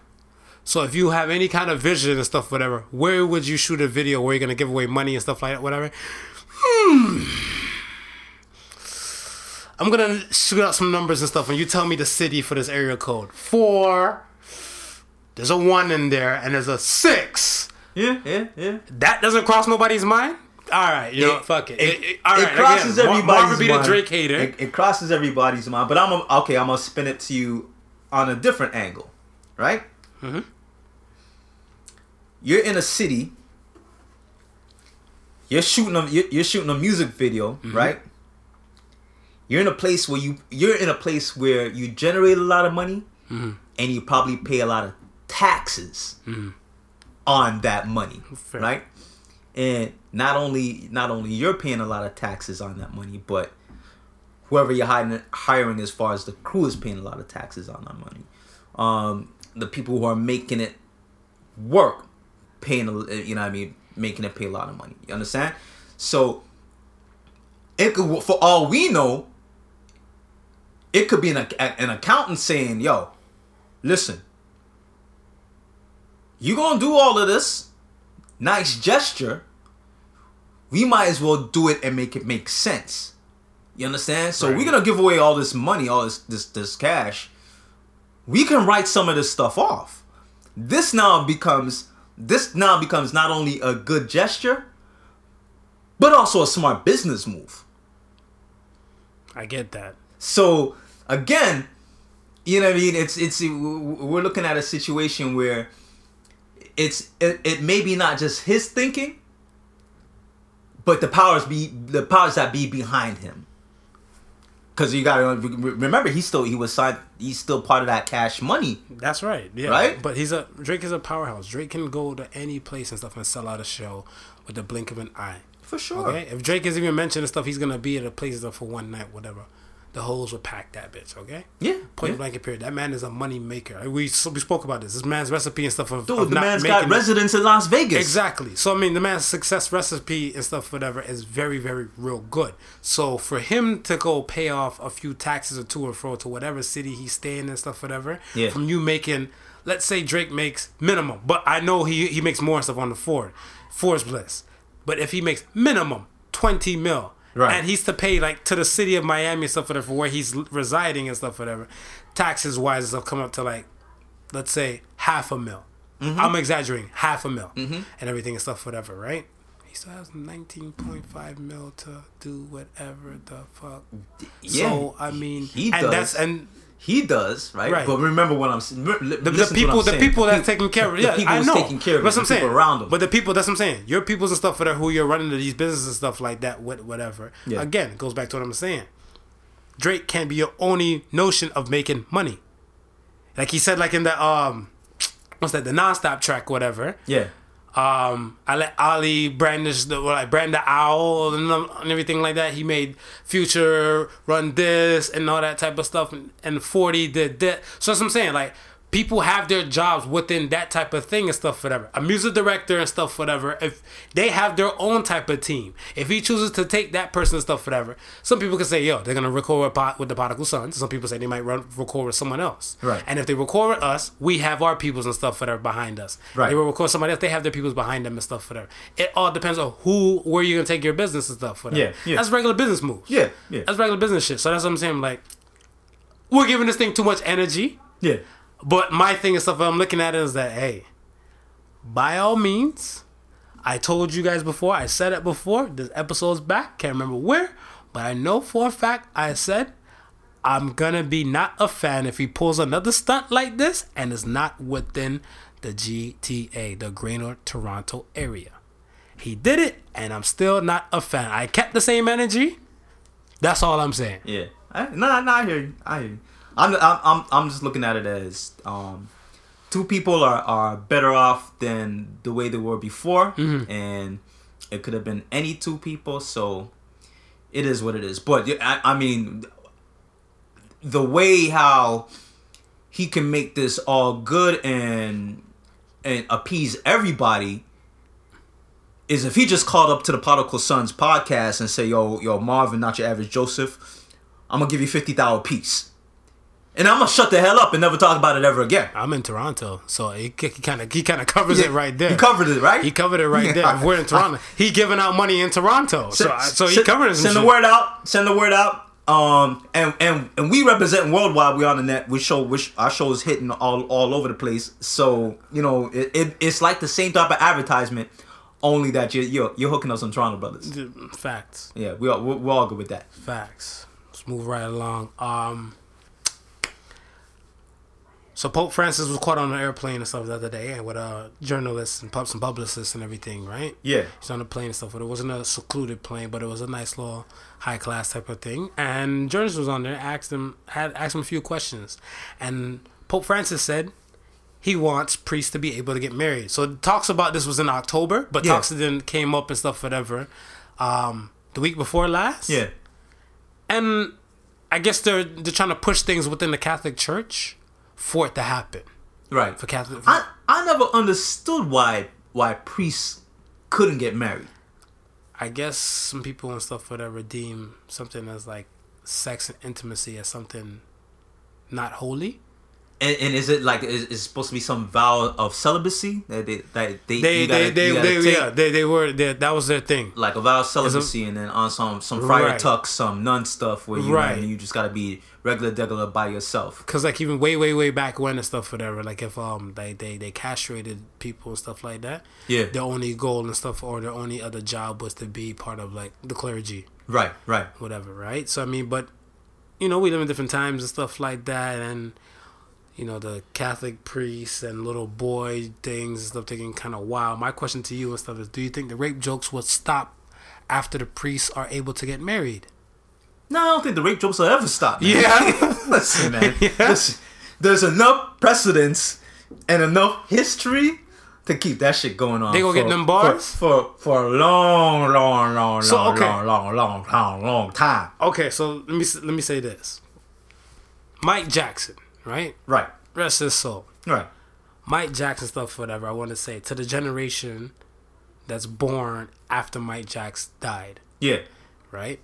So if you have any kind of vision and stuff, whatever, where would you shoot a video where you're gonna give away money and stuff like that, whatever? Hmm. I'm gonna shoot out some numbers and stuff, and you tell me the city for this area code. Four. There's a one in there, and there's a six. Yeah, yeah, yeah. That doesn't cross nobody's mind. All right, you know, It- fuck it. It, It- it- all right, it crosses again, Mar- everybody's Marvin be the mind. Drake hater. It, it crosses everybody's mind. But I'm a, okay. I'm gonna spin it to you on a different angle, right? Mm-hmm. You're in a city. You're shooting a you're, you're shooting a music video, Mm-hmm. right? You're in a place where you you're in a place where you generate a lot of money, Mm-hmm. and you probably pay a lot of taxes on that money, Fair. right? And not only not only you're paying a lot of taxes on that money, but whoever you're hiring, hiring as far as the crew is paying a lot of taxes on that money. Um, the people who are making it work, paying a- you know what I mean, making it pay a lot of money. You understand? So it could, for all we know, it could be an, an accountant saying, "Yo, listen, you gonna do all of this? Nice gesture. We might as well do it and make it make sense. You understand? So Right. we're gonna give away all this money all this this this cash. We can write some of this stuff off. This now becomes this now becomes not only a good gesture but also a smart business move. I get that. so again, you know what I mean? It's it's we're looking at a situation where it's it, it may be not just his thinking, but the powers be the powers that be behind him. Because you gotta remember, he's still he was signed. He's still part of that cash money. That's right. Yeah. Right? But he's a Drake is a powerhouse. Drake can go to any place and stuff and sell out a show with the blink of an eye. For sure. Okay. If Drake is even mentioning stuff, he's gonna be at a place for one night, whatever. The holes would pack that bitch. Okay. Yeah. Point yeah. blank period. That man is a money maker. We we spoke about this. This man's recipe and stuff of, Dude, of the man's got residence in Las Vegas. Exactly. So I mean, the man's success recipe and stuff, whatever, is very, very real good. So for him to go pay off a few taxes or two or fro to whatever city he's staying and stuff, whatever, Yeah. from you making, let's say Drake makes minimum, but I know he he makes more stuff on the Ford, Forbes list. But if he makes minimum twenty mil. Right. And he's to pay like to the city of Miami and stuff whatever for where he's residing and stuff whatever, taxes wise stuff come up to like, let's say half a mil. Mm-hmm. I'm exaggerating, half a mil, and everything and stuff, whatever, right? He still has 19.5 mil to do whatever the fuck. Yeah, so I mean, he and does. that's and He does, right? Right. But remember what I'm saying. The, the, the people, the people that's taking care of, the yeah, people I know. taking care of that's what I'm saying. around them. But the people, that's what I'm saying. Your peoples and stuff for that who you're running to these businesses and stuff like that, what- whatever. Yeah. Again, it goes back to what I'm saying. Drake can't be your only notion of making money. Like he said, like in the um, what's that? The nonstop track, whatever. yeah, Um, I let Ali brandish the well, like brand the owl and, and everything like that. He made Future run this and all that type of stuff, and, and Forty did that. So that's what I'm saying. Like people have their jobs within that type of thing and stuff whatever. A music director and stuff whatever. If they have their own type of team. If he chooses to take that person and stuff whatever. Some people can say yo they're gonna record with, Pot- with the prodigal sons. Some people say they might run record with someone else. Right. and if they record with us we have our peoples and stuff whatever behind us. Right. they will record somebody else they have their peoples behind them and stuff whatever. It all depends on who where you're gonna take your business and stuff whatever. Yeah, yeah. that's regular business moves. Yeah, yeah. that's regular business shit. So that's what I'm saying like we're giving this thing too much energy. Yeah. But my thing and stuff I'm looking at is that hey, by all means, I told you guys before, I said it before, this episode's back, can't remember where, but I know for a fact I said I'm gonna be not a fan if he pulls another stunt like this and is not within the GTA, the Greater Toronto area. He did it, and I'm still not a fan. I kept the same energy. That's all I'm saying. Yeah. I, nah, nah, I hear you. I hear you. I'm, I'm, I'm, I'm just looking at it as um, two people are, are better off than the way they were before, and it could have been any two people. So it is what it is. But I, I mean, the way how he can make this all good and and appease everybody is if he just called up to the Prodigal Sons podcast and say, "Yo, yo, Marvin, not your average Joseph, I'm gonna give you fifty thousand piece," and I'm gonna shut the hell up and never talk about it ever again. I'm in Toronto, so he kind of he kind of covers it right there. He covered it, right? He covered it right there. If we're in Toronto. He giving out money in Toronto, so I- so he send, covering some Send the word out. Send the word out. Um, and and and we represent worldwide. We on the net. We show which our show is hitting all all over the place. So you know, it, it it's like the same type of advertisement, only that you're you're, you're hooking us on Toronto brothers. Facts, Yeah, we are we're, we're all good with that. facts. Let's move right along. Um, so Pope Francis was caught on an airplane and stuff the other day, and with uh journalists and pub some publicists and everything, right? Yeah. He's on a plane and stuff, but it wasn't a secluded plane, but it was a nice little high class type of thing. And journalists was on there, asked him had asked him a few questions, and Pope Francis said he wants priests to be able to get married. So talks about this was in October, but Yeah. talks then came up and stuff, whatever. Um, the week before last, Yeah. and I guess they're they're trying to push things within the Catholic Church for it to happen Right. for Catholic. I I never understood why why priests couldn't get married. I guess some people and stuff whatever deem something as like sex and intimacy as something not holy. And, and is it like is, is supposed to be some vow of celibacy that they that they They gotta- they they, they yeah they, they were they, that was their thing. like a vow of celibacy, and then on some some friar Right. tuck, some nun stuff where you Right. know, you just gotta be regular degular by yourself. Cause like even way way way back when and stuff whatever like if um they they they castrated people and stuff like that. Yeah. Their only goal and stuff or their only other job was to be part of like the clergy. Right, right. whatever, right? So I mean, but you know, we live in different times and stuff like that, and you know, the Catholic priests and little boy things and stuff taking kind of wild. My question to you and stuff is: Do you think the rape jokes will stop after the priests are able to get married? No, I don't think the rape jokes will ever stop. Man. Yeah. Listen, man. Listen, there's enough precedence and enough history to keep that shit going on. They gonna get them bars? for, for for a long, long, long, So, long, okay. long, long, long, long, long time. Okay, so let me let me say this: Mike Jackson, right? Right, Rest his soul. right. Mike Jackson stuff, whatever. I want to say to the generation that's born after Mike Jackson died. Yeah, right?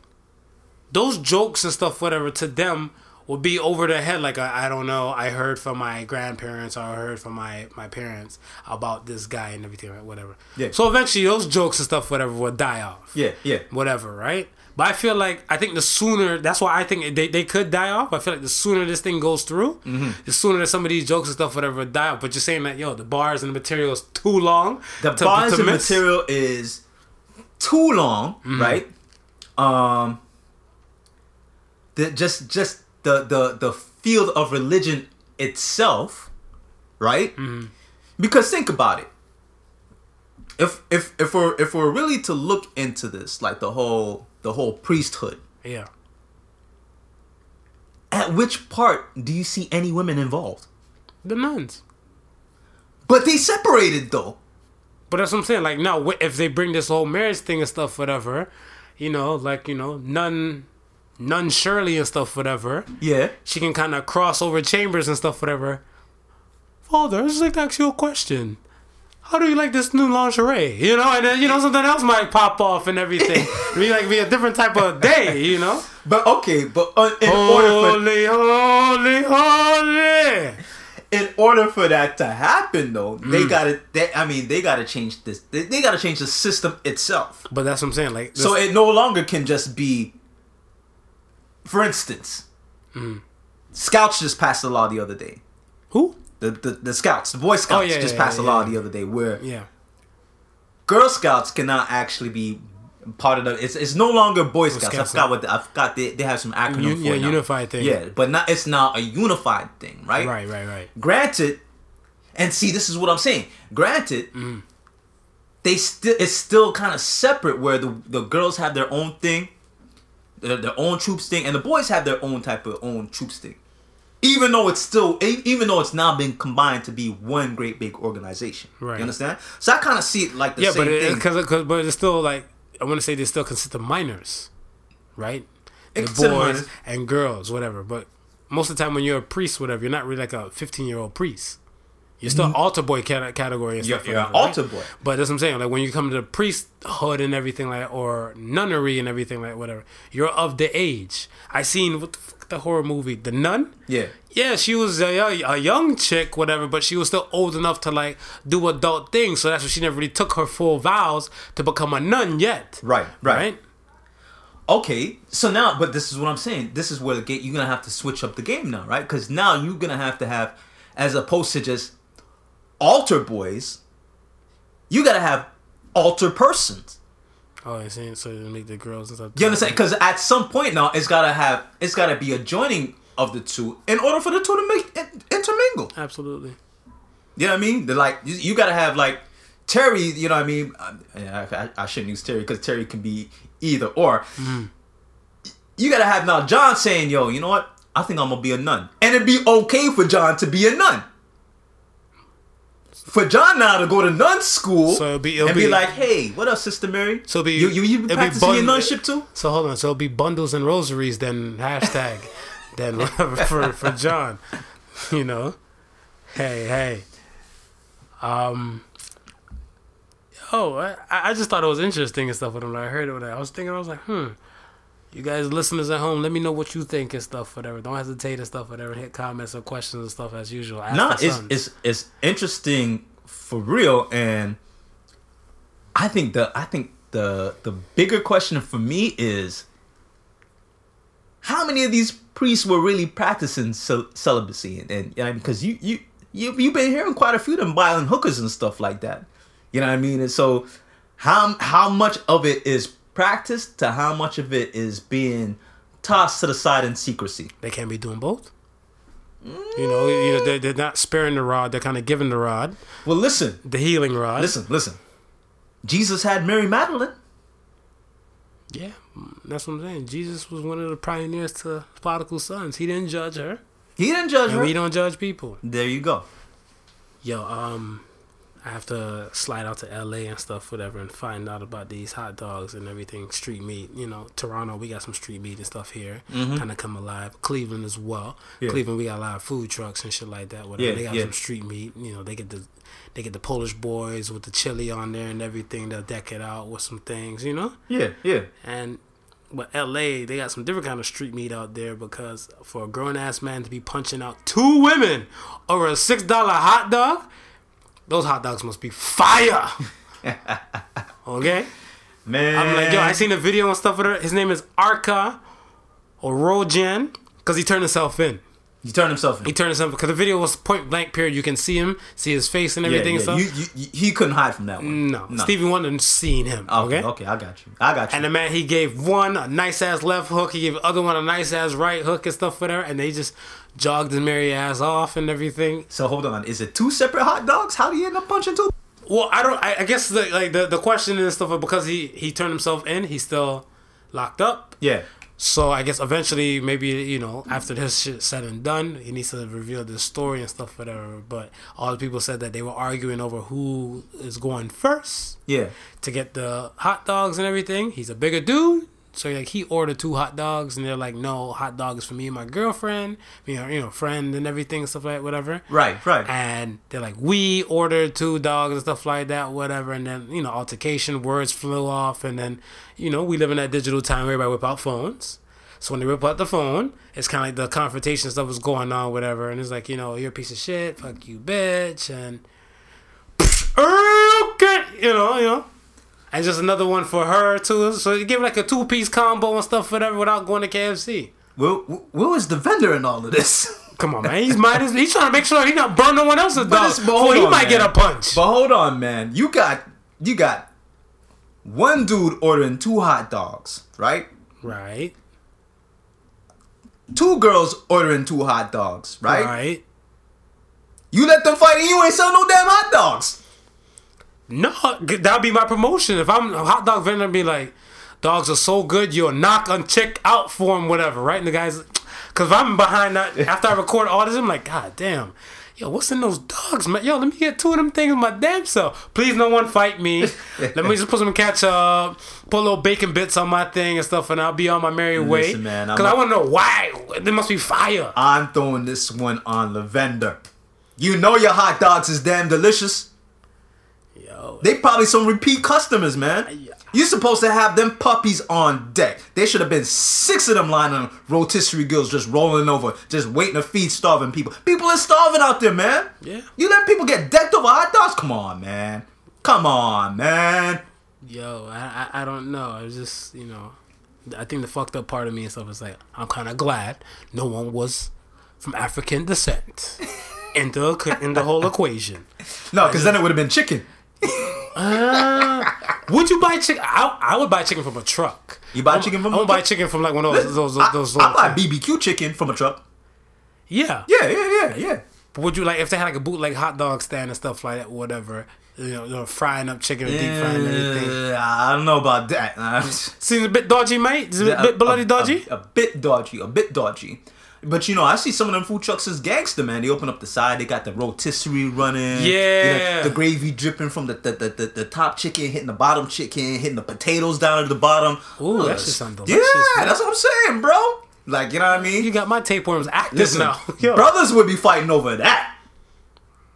Those jokes and stuff, whatever, to them will be over their head. Like I, I don't know. I heard from my grandparents or I heard from my my parents about this guy and everything, right? Whatever. Yeah. So eventually, those jokes and stuff, whatever, will die off. yeah, yeah. Whatever, right? But I feel like I think the sooner that's why I think they, they could die off. I feel like the sooner this thing goes through, Mm-hmm. the sooner that some of these jokes and stuff whatever die off. But you're saying that yo, the bars and the material is too long. The to- bars to and miss? material is too long, Mm-hmm. right? Um, the just just the the the field of religion itself, right? Mm-hmm. Because think about it. If if if we're if we're really to look into this, like the whole the whole priesthood, Yeah. at which part do you see any women involved? The nuns. But they separated though. But that's what I'm saying. Like, now, if they bring this whole marriage thing and stuff, whatever, you know, like, you know, nun, nun Shirley and stuff, whatever, Yeah. she can kind of cross over chambers and stuff, whatever. Father, I'd just like to ask you a question. How do you like this new lingerie? You know, and then you know something else might pop off and everything. be like be a different type of day, you know. But okay, but uh, in order for Holy, holy, holy. in order for that to happen though, they Mm. gotta. They, I mean, they gotta change this. They, they gotta change the system itself. But that's what I'm saying. Like, So it no longer can just be. For instance, Mm. Scouts just passed a law the other day. who? The, the, the Scouts, the Boy Scouts, Oh, yeah, just yeah, passed yeah, a law the other day where Yeah. Girl Scouts cannot actually be part of the. It's, it's no longer Boy Scouts. I Scouts forgot what the, I forgot they, they have some acronym Un- for yeah, it now. unified thing. Yeah, but not it's not a unified thing, right? Right, right, right. Granted, and see, this is what I'm saying. Granted, Mm. they still it's still kind of separate where the the girls have their own thing, their, their own troops thing, and the boys have their own type of own troops thing. Even though it's still, even though it's now been combined to be one great big organization, Right. You understand? So I kind of see it like the yeah, same but it, thing. because because but it's still like I want to say they still consider minors, right? They The boys minors. and girls, whatever. But most of the time, when you're a priest, whatever, you're not really like a 15 year old priest. You're still altar boy category and Mm-hmm. Stuff. you're an whatever, right? altar boy. But that's what I'm saying. Like when you come to the priesthood and everything like, or nunnery and everything like, whatever, you're of the age. I seen what the, the horror movie, The Nun. yeah, Yeah, she was a, a young chick, whatever, but she was still old enough to like do adult things. So that's why she never really took her full vows to become a nun yet. right, right, Right? Okay, so now, but this is what I'm saying. This is where the game you're gonna have to switch up the game now, right? Because now you're gonna have to have, as opposed to just altar boys, you gotta have altar persons. Oh, you're saying so to make the girls and stuff. You understand? Because at some point now, it's gotta have, it's gotta be a joining of the two in order for the two to make in- intermingle. Absolutely. You know what I mean? They're like you, you gotta have like Terry. You know what I mean? Um, yeah, I, I shouldn't use Terry because Terry can be either or. You gotta have now John saying, "Yo, you know what? I think I'm gonna be a nun," and it'd be okay for John to be a nun. For John now to go to nun school So it'll be- it'll and be, be- like, "Hey, what up, Sister Mary? So be you you, you practicing your nunship too?" So hold on. So it'll be bundles and rosaries, then hashtag, then whatever for for John. You know, hey hey. Um. Oh, I, I just thought it was interesting and stuff when I heard it. When I was thinking, I was like, hmm. You guys, listeners at home, let me know what you think and stuff, whatever. Don't hesitate and stuff, whatever. Hit comments or questions and stuff as usual. Ask No, it's it's it's interesting for real, and I think the I think the the bigger question for me is how many of these priests were really practicing cel- celibacy, and, and you know, because you you you you've been hearing quite a few of them buying hookers and stuff like that. You know what I mean? And so how how much of it is practiced to how much of it is being tossed to the side in secrecy? they can't be doing both. You know, you know they're, they're not sparing the rod. They're kind of giving the rod, Well, listen, the healing rod. listen, listen. Jesus had Mary Magdalene. Yeah, that's what I'm saying. Jesus was one of the pioneers to prodigal sons. He didn't judge her, He didn't judge and her. we don't judge people. There you go. Yo, um, I have to slide out to L.A. and stuff, whatever, and find out about these hot dogs and everything, street meat. You know, Toronto, we got some street meat and stuff here, kind of come alive. Cleveland as well. Mm-hmm. Yeah. Cleveland, we got a lot of food trucks and shit like that. Whatever. Yeah, they got yeah. some street meat. You know, they get the they get the Polish boys with the chili on there and everything. They'll deck it out with some things. You know. Yeah, yeah. And but LA, they got some different kind of street meat out there because for a grown ass man to be punching out two women over a six dollar hot dog, those hot dogs must be fire. okay? Man. I'm like, yo, I seen a video and stuff with her. His name is Arca Orojan because he turned himself in. He turned himself in. He turned himself because the video was point blank period. You can see him, see his face and everything yeah. and You, stuff. you, you, he couldn't hide from that one. no, Stevie Wonder seen him. Okay, okay? okay, I got you. I got you. And the man, he gave one a nice ass left hook, he gave the other one a nice ass right hook and stuff for her, and they just jogged his merry ass off and everything. so hold on. Is it two separate hot dogs? How do you end up punching two? Well, I don't. I, I guess the, like the the question and stuff because he he turned himself in, he's still locked up. Yeah. So I guess eventually, maybe you know, after this shit said and done, he needs to reveal the story and stuff, whatever. But all the people said that they were arguing over who is going first Yeah. to get the hot dogs and everything. He's a bigger dude, So like he ordered two hot dogs, and they're like, no, hot dogs for me and my girlfriend, you know, you know, friend and everything, and stuff like whatever. Right, right. And they're like, we ordered two dogs and stuff like that, whatever. And then you know, altercation, words flew off, and then you know, we live in that digital time. where Everybody whip out phones. So when they rip out the phone, it's kind of like the confrontation stuff was going on, whatever. And it's like, you know, you're a piece of shit, fuck you, bitch, and okay, you know, you know. And just another one for her too. So you give like a two piece combo and stuff, whatever, without going to KFC. Where, where was the vendor in all of this? Come on, man. He's might as he's trying to make sure he not burn no one else's dog. it's- but Before he on, might get a punch. But hold on, man. You got you got one dude ordering two hot dogs, right? right. Two girls ordering two hot dogs, right? Right. You let them fight and you ain't sell no damn hot dogs. No, that'd be my promotion. If I'm a hot dog vendor, I'd be like, dogs are so good, you'll knock on check out for them, whatever, right? And the guys, because if I'm behind that, after I record all this, I'm like, God damn. Yo, what's in those dogs, man? Yo, let me get two of them things with my damn self. Please, no one fight me. let me just put some ketchup, put a little bacon bits on my thing and stuff, and I'll be on my merry way. Man, Because I want to know why. There must be fire. I'm throwing this one on the vendor. You know your hot dogs is damn delicious. Yo, They probably some repeat customers, man. You're supposed to have them puppies on deck. There should have been six of them lying on rotisserie grills just rolling over, just waiting to feed starving people. People are starving out there, man. Yeah. You let people get decked over hot dogs? Come on, man. Come on, man. Yo, I, I I don't know. I was just you know, I think the fucked up part of me and stuff is like I'm kind of glad no one was from African descent in the in the whole equation. No, because then it would have been chicken. Would you buy chicken? I, I would buy chicken from a truck. You buy I'm- chicken from I a would buy chicken from like one of those those those. I, those I buy things. BBQ chicken from a truck. yeah. Yeah, yeah, yeah, yeah. But would you like if they had like a bootleg hot dog stand and stuff like that, whatever? You know, you know frying up chicken and deep frying everything. Uh, I don't know about that. Seems a bit dodgy, mate. Is it a bit bloody dodgy? A, a bit dodgy, a bit dodgy. But you know, I see some of them food trucks as gangster, man. They open up the side, they got the rotisserie running. you know, Yeah. the gravy dripping from the the, the, the the top chicken, hitting the bottom chicken, hitting the potatoes down at the bottom. Ooh, that Ugh. shit sound Yeah, man. that's what I'm saying, bro. Like, you know what I mean? you got my tapeworms active Listen, now. Brothers would be fighting over that.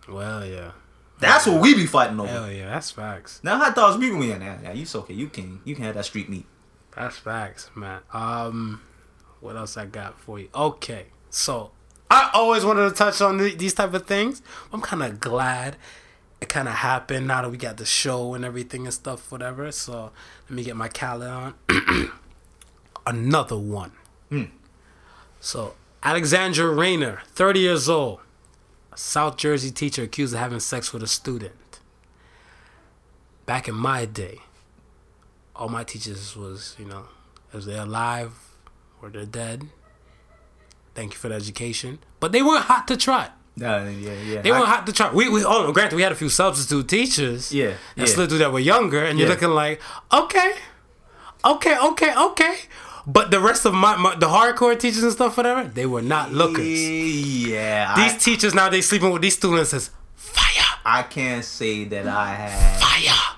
Well, yeah. That's what we be fighting over. Hell yeah, that's facts. Now hot dogs, we. Yeah, yeah, you okay. You can you can have that street meat. That's facts, man. Um, what else I got for you? Okay, so I always wanted to touch on th- these type of things. I'm kind of glad it kind of happened now that we got the show and everything and stuff, whatever. So let me get my calendar on. Another one. Hmm. So Alexandra Rayner, 30 years old, a South Jersey teacher accused of having sex with a student. Back in my day, all my teachers was, you know, is they're alive or they're dead. Thank you for the education. But they weren't hot to trot. Yeah, yeah, yeah. They weren't hot to try. We, we oh, granted, we had a few substitute teachers. Yeah, That yeah. slid through that were younger, and you're Yeah. looking like, okay, okay, okay, okay. But the rest of my, my the hardcore teachers and stuff, whatever, they were not lookers. Yeah, These I, teachers now they sleeping with these students is fire, I can't say that I had. fire.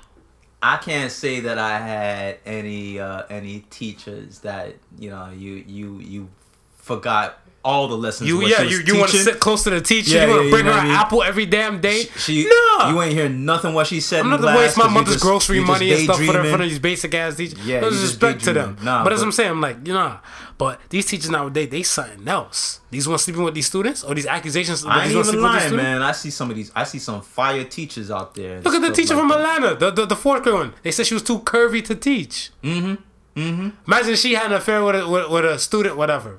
I can't say that I had any uh, any teachers that you know you you you forgot all the lessons. You yeah, she you, you want to sit close to the teacher. Yeah, you want to you bring her an I mean? apple every damn day. She, no, you ain't hear nothing what she said. I'm not class waste my mother's just- grocery money and stuff for, for these basic ass teachers. Yeah, no disrespect to them. Nah, but, as I'm saying, I'm like, you know, but these teachers nowadays, they something else. These ones sleeping with these students or these accusations. I ain't even sleeping with these lying, man. I see some of these. I see some fire teachers out there. Look at the teacher like from. Atlanta, the, the the fourth grade one. They said she was too curvy to teach. Mm-hmm. Mm-hmm. Imagine she had an affair with a, with, with a student, whatever.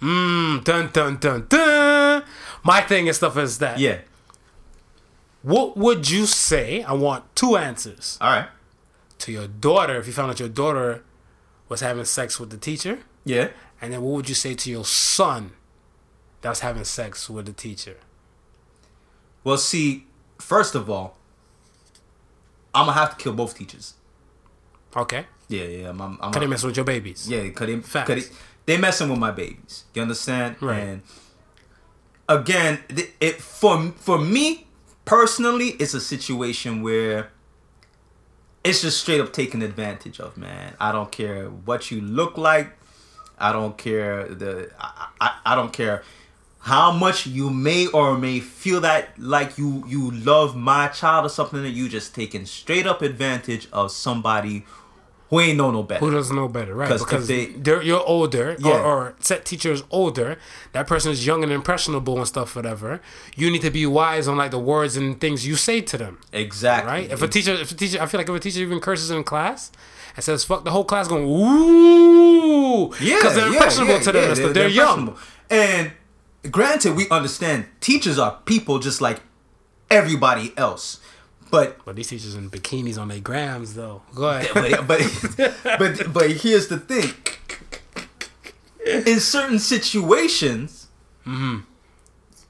Mmm, dun dun dun dun. My thing and stuff is that. Yeah. What would you say? I want two answers All right. to your daughter if you found out your daughter was having sex with the teacher, Yeah. and then what would you say to your son that was having sex with the teacher? Well, see, first of all, I'm gonna have to kill both teachers. Okay, Yeah, yeah. I'm, I'm, I'm they mess with your babies? Yeah, cause they, Facts. they, they messing with my babies. You understand? Right. And again, it for for me personally, it's a situation where it's just straight up taken advantage of, man. I don't care what you look like. I don't care the I, I, I don't care how much you may or may feel that like you you love my child or something that you just taking straight up advantage of somebody who ain't know no better. Who doesn't know better, right? Because they- are you're older, Yeah. or, or set teacher is older. That person is young and impressionable and stuff, whatever. You need to be wise on like the words and things you say to them, Exactly. right? If a teacher, if a teacher, I feel like if a teacher even curses in class and says "fuck," the whole class going ooh, Yeah, because they're impressionable yeah, to them. yeah, and stuff. they're, young. And granted, we understand teachers are people just like everybody else. But But these teachers in bikinis on their grams, though. Go ahead. but but but, but here's the thing. In certain situations, mm-hmm.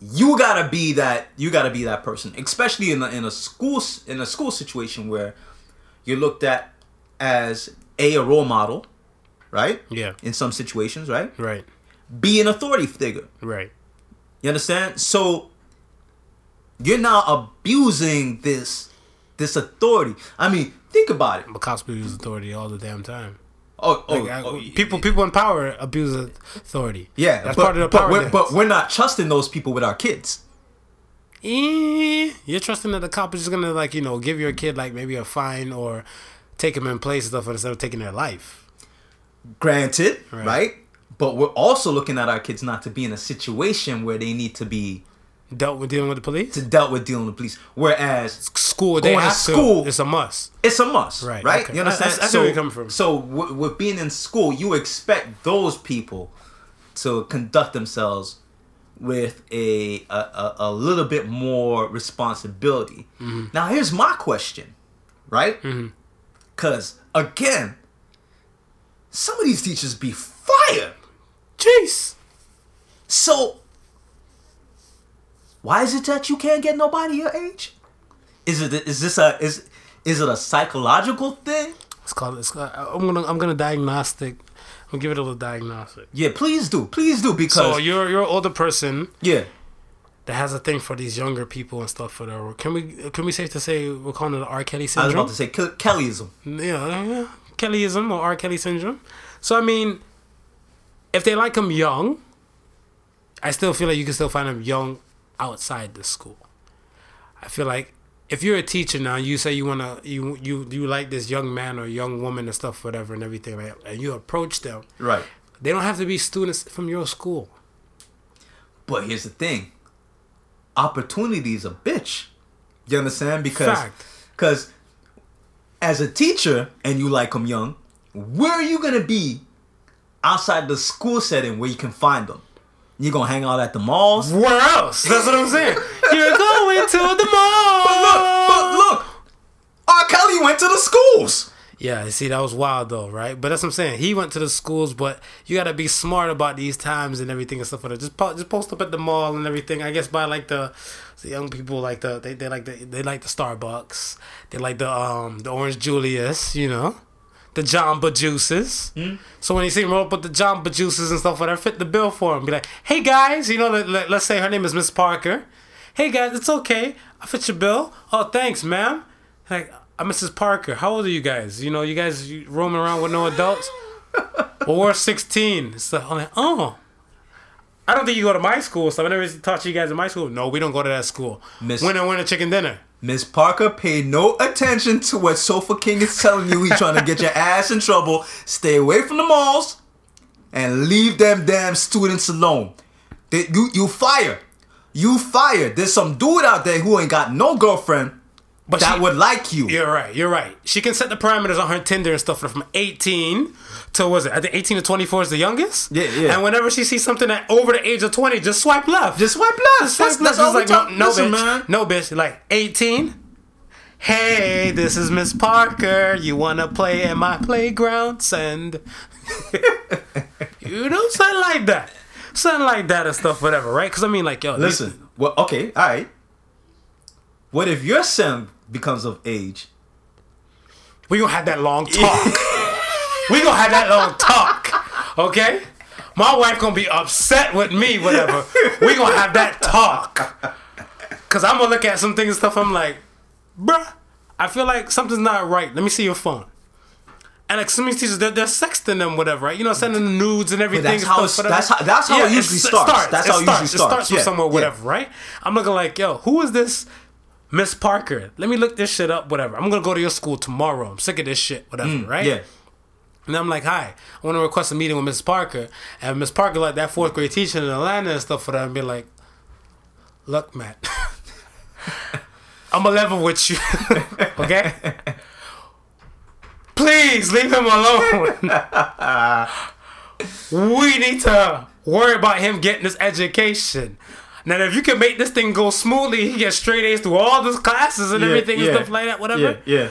you gotta be that you gotta be that person, especially in a, in a school in a school situation where you're looked at as a, a role model, right? yeah. In some situations, right? Right. Be an authority figure. Right. You understand? So you're now abusing this this authority. I mean, think about it. But cops abuse authority all the damn time. Oh, oh, Like, I- oh, people, people in power abuse authority. Yeah, that's but, part of the but power. we're, dance. but we're not trusting those people with our kids. Eh, you're trusting that the cop is just gonna like you know give your kid like maybe a fine or take him in place and stuff instead of taking their life. Granted, Right. right. But we're also looking at our kids not to be in a situation where they need to be Dealt with dealing with the police. to dealt with dealing with police. Whereas School, they Going to have school- to. It's a must. it's a must, Right, right? okay. You understand? I see so, where you're coming from. so w- with being in school, you expect those people to conduct themselves with a a, a, a little bit more responsibility. Mm-hmm. Now, here's my question, right? Because again, some of these teachers be fired. Jeez. So, why is it that you can't get nobody your age? Is it is this a is is it a psychological thing? It's called. It's called I'm gonna. I'm gonna diagnostic. I'm gonna give it a little diagnostic. Yeah, please do, please do, because So you're you're an older person yeah, that has a thing for these younger people and stuff. for Whatever. Can we can we safe to say we're calling it the R. Kelly syndrome? I was about to say Ke- Kellyism. yeah, yeah, Kellyism or R. Kelly syndrome. So I mean, if they like him young, I still feel like you can still find him young outside the school. I feel like if you're a teacher now, you say you wanna you you you like this young man or young woman and stuff, whatever, and everything, right? and you approach them. Right. They don't have to be students from your school. But here's the thing: opportunity is a bitch. You understand? Because because as a teacher and you like them young, where are you gonna be outside the school setting where you can find them? You gonna hang out at the malls? Where else? That's what I'm saying. You're going to the mall. But look, but look, R. Kelly went to the schools. Yeah, see, that was wild though, right? But that's what I'm saying. He went to the schools, but you gotta be smart about these times and everything and stuff like that. Just po- just post up at the mall and everything. I guess by like the, the young people like the they, they like the they like the Starbucks. They like the um the Orange Julius, you know, the Jamba Juices. Hmm? So when you see him roll up with the Jamba Juices and stuff like that, fit the bill for him. Be like, hey guys, you know, let, let's say her name is Miss Parker. Hey guys, it's okay. I fit your bill. Oh, thanks, ma'am. Like, I'm Mrs. Parker. How old are you guys? You know, you guys roaming around with no adults? well, we're 16. So I'm like, oh. I don't think you go to my school. So I never taught you guys in my school. No, we don't go to that school. Miss- Winner, winner, chicken dinner. Miss Parker paid no attention to what Sofa King is telling you. He's trying to get your ass in trouble. Stay away from the malls and leave them damn students alone. They, you you fire. You fire. There's some dude out there who ain't got no girlfriend But that she- would like you. You're right. You're right. She can set the parameters on her Tinder and stuff from 18 to was it? I think 18 to 24 is the youngest. Yeah, yeah. And whenever she sees something that over the age of 20, just swipe left. Just swipe left. Just That's, swipe left. that's all Just like talk. no, no Listen, bitch, man. no bitch. Like 18. Hey, this is Miss Parker. You wanna play in my playground? Send. you know, something like that. Something like that and stuff, whatever, right? Because I mean, like, yo, these- Listen. Well, okay, all right. What if your son becomes of age? We gonna have that long talk. we gonna have that long talk. Okay? My wife gonna be upset with me, whatever. We gonna have that talk. Cause I'm gonna look at some things and stuff. I'm like, bruh, I feel like something's not right. Let me see your phone. And like some of these teachers, they're, they're sexting them, whatever, right? You know, sending them nudes and everything. that's how stuff, that's how- that's how it usually starts. That's how it usually It starts. starts from Yeah, somewhere, yeah. whatever, right? I'm looking like, yo, who is this Miss Parker? Let me look this shit up, whatever. I'm gonna go to your school tomorrow. I'm sick of this shit, whatever, right? Mm, Yeah. And I'm like, hi, I want to request a meeting with Miss Parker. And Miss Parker, like that fourth grade teacher in Atlanta and stuff for that, and be like, look, Matt, I'm a level with you, okay? Please leave him alone. we need to worry about him getting this education. Now, if you can make this thing go smoothly, he gets straight A's through all these classes and Yeah, everything yeah. and stuff like that, whatever. Yeah, yeah.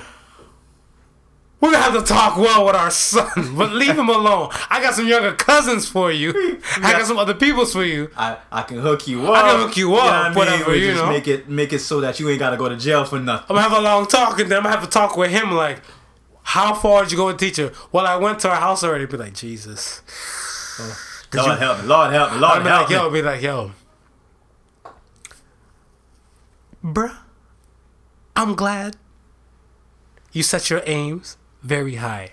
We're gonna have to talk well with our son, but leave him alone. I got some younger cousins for you. I got some other peoples for you. I, I can hook you up. I can hook you up, what I mean? whatever, you just know. Make it make it so that you ain't gotta go to jail for nothing. I'm gonna have a long talk, and then I'm gonna have to talk with him. Like, how far did you go with teacher? Well, I went to our house already. Be like, Jesus. Oh, Lord help me. Lord help me. Lord help like, me. yo, be like, yo, bruh. I'm glad you set your aims very high.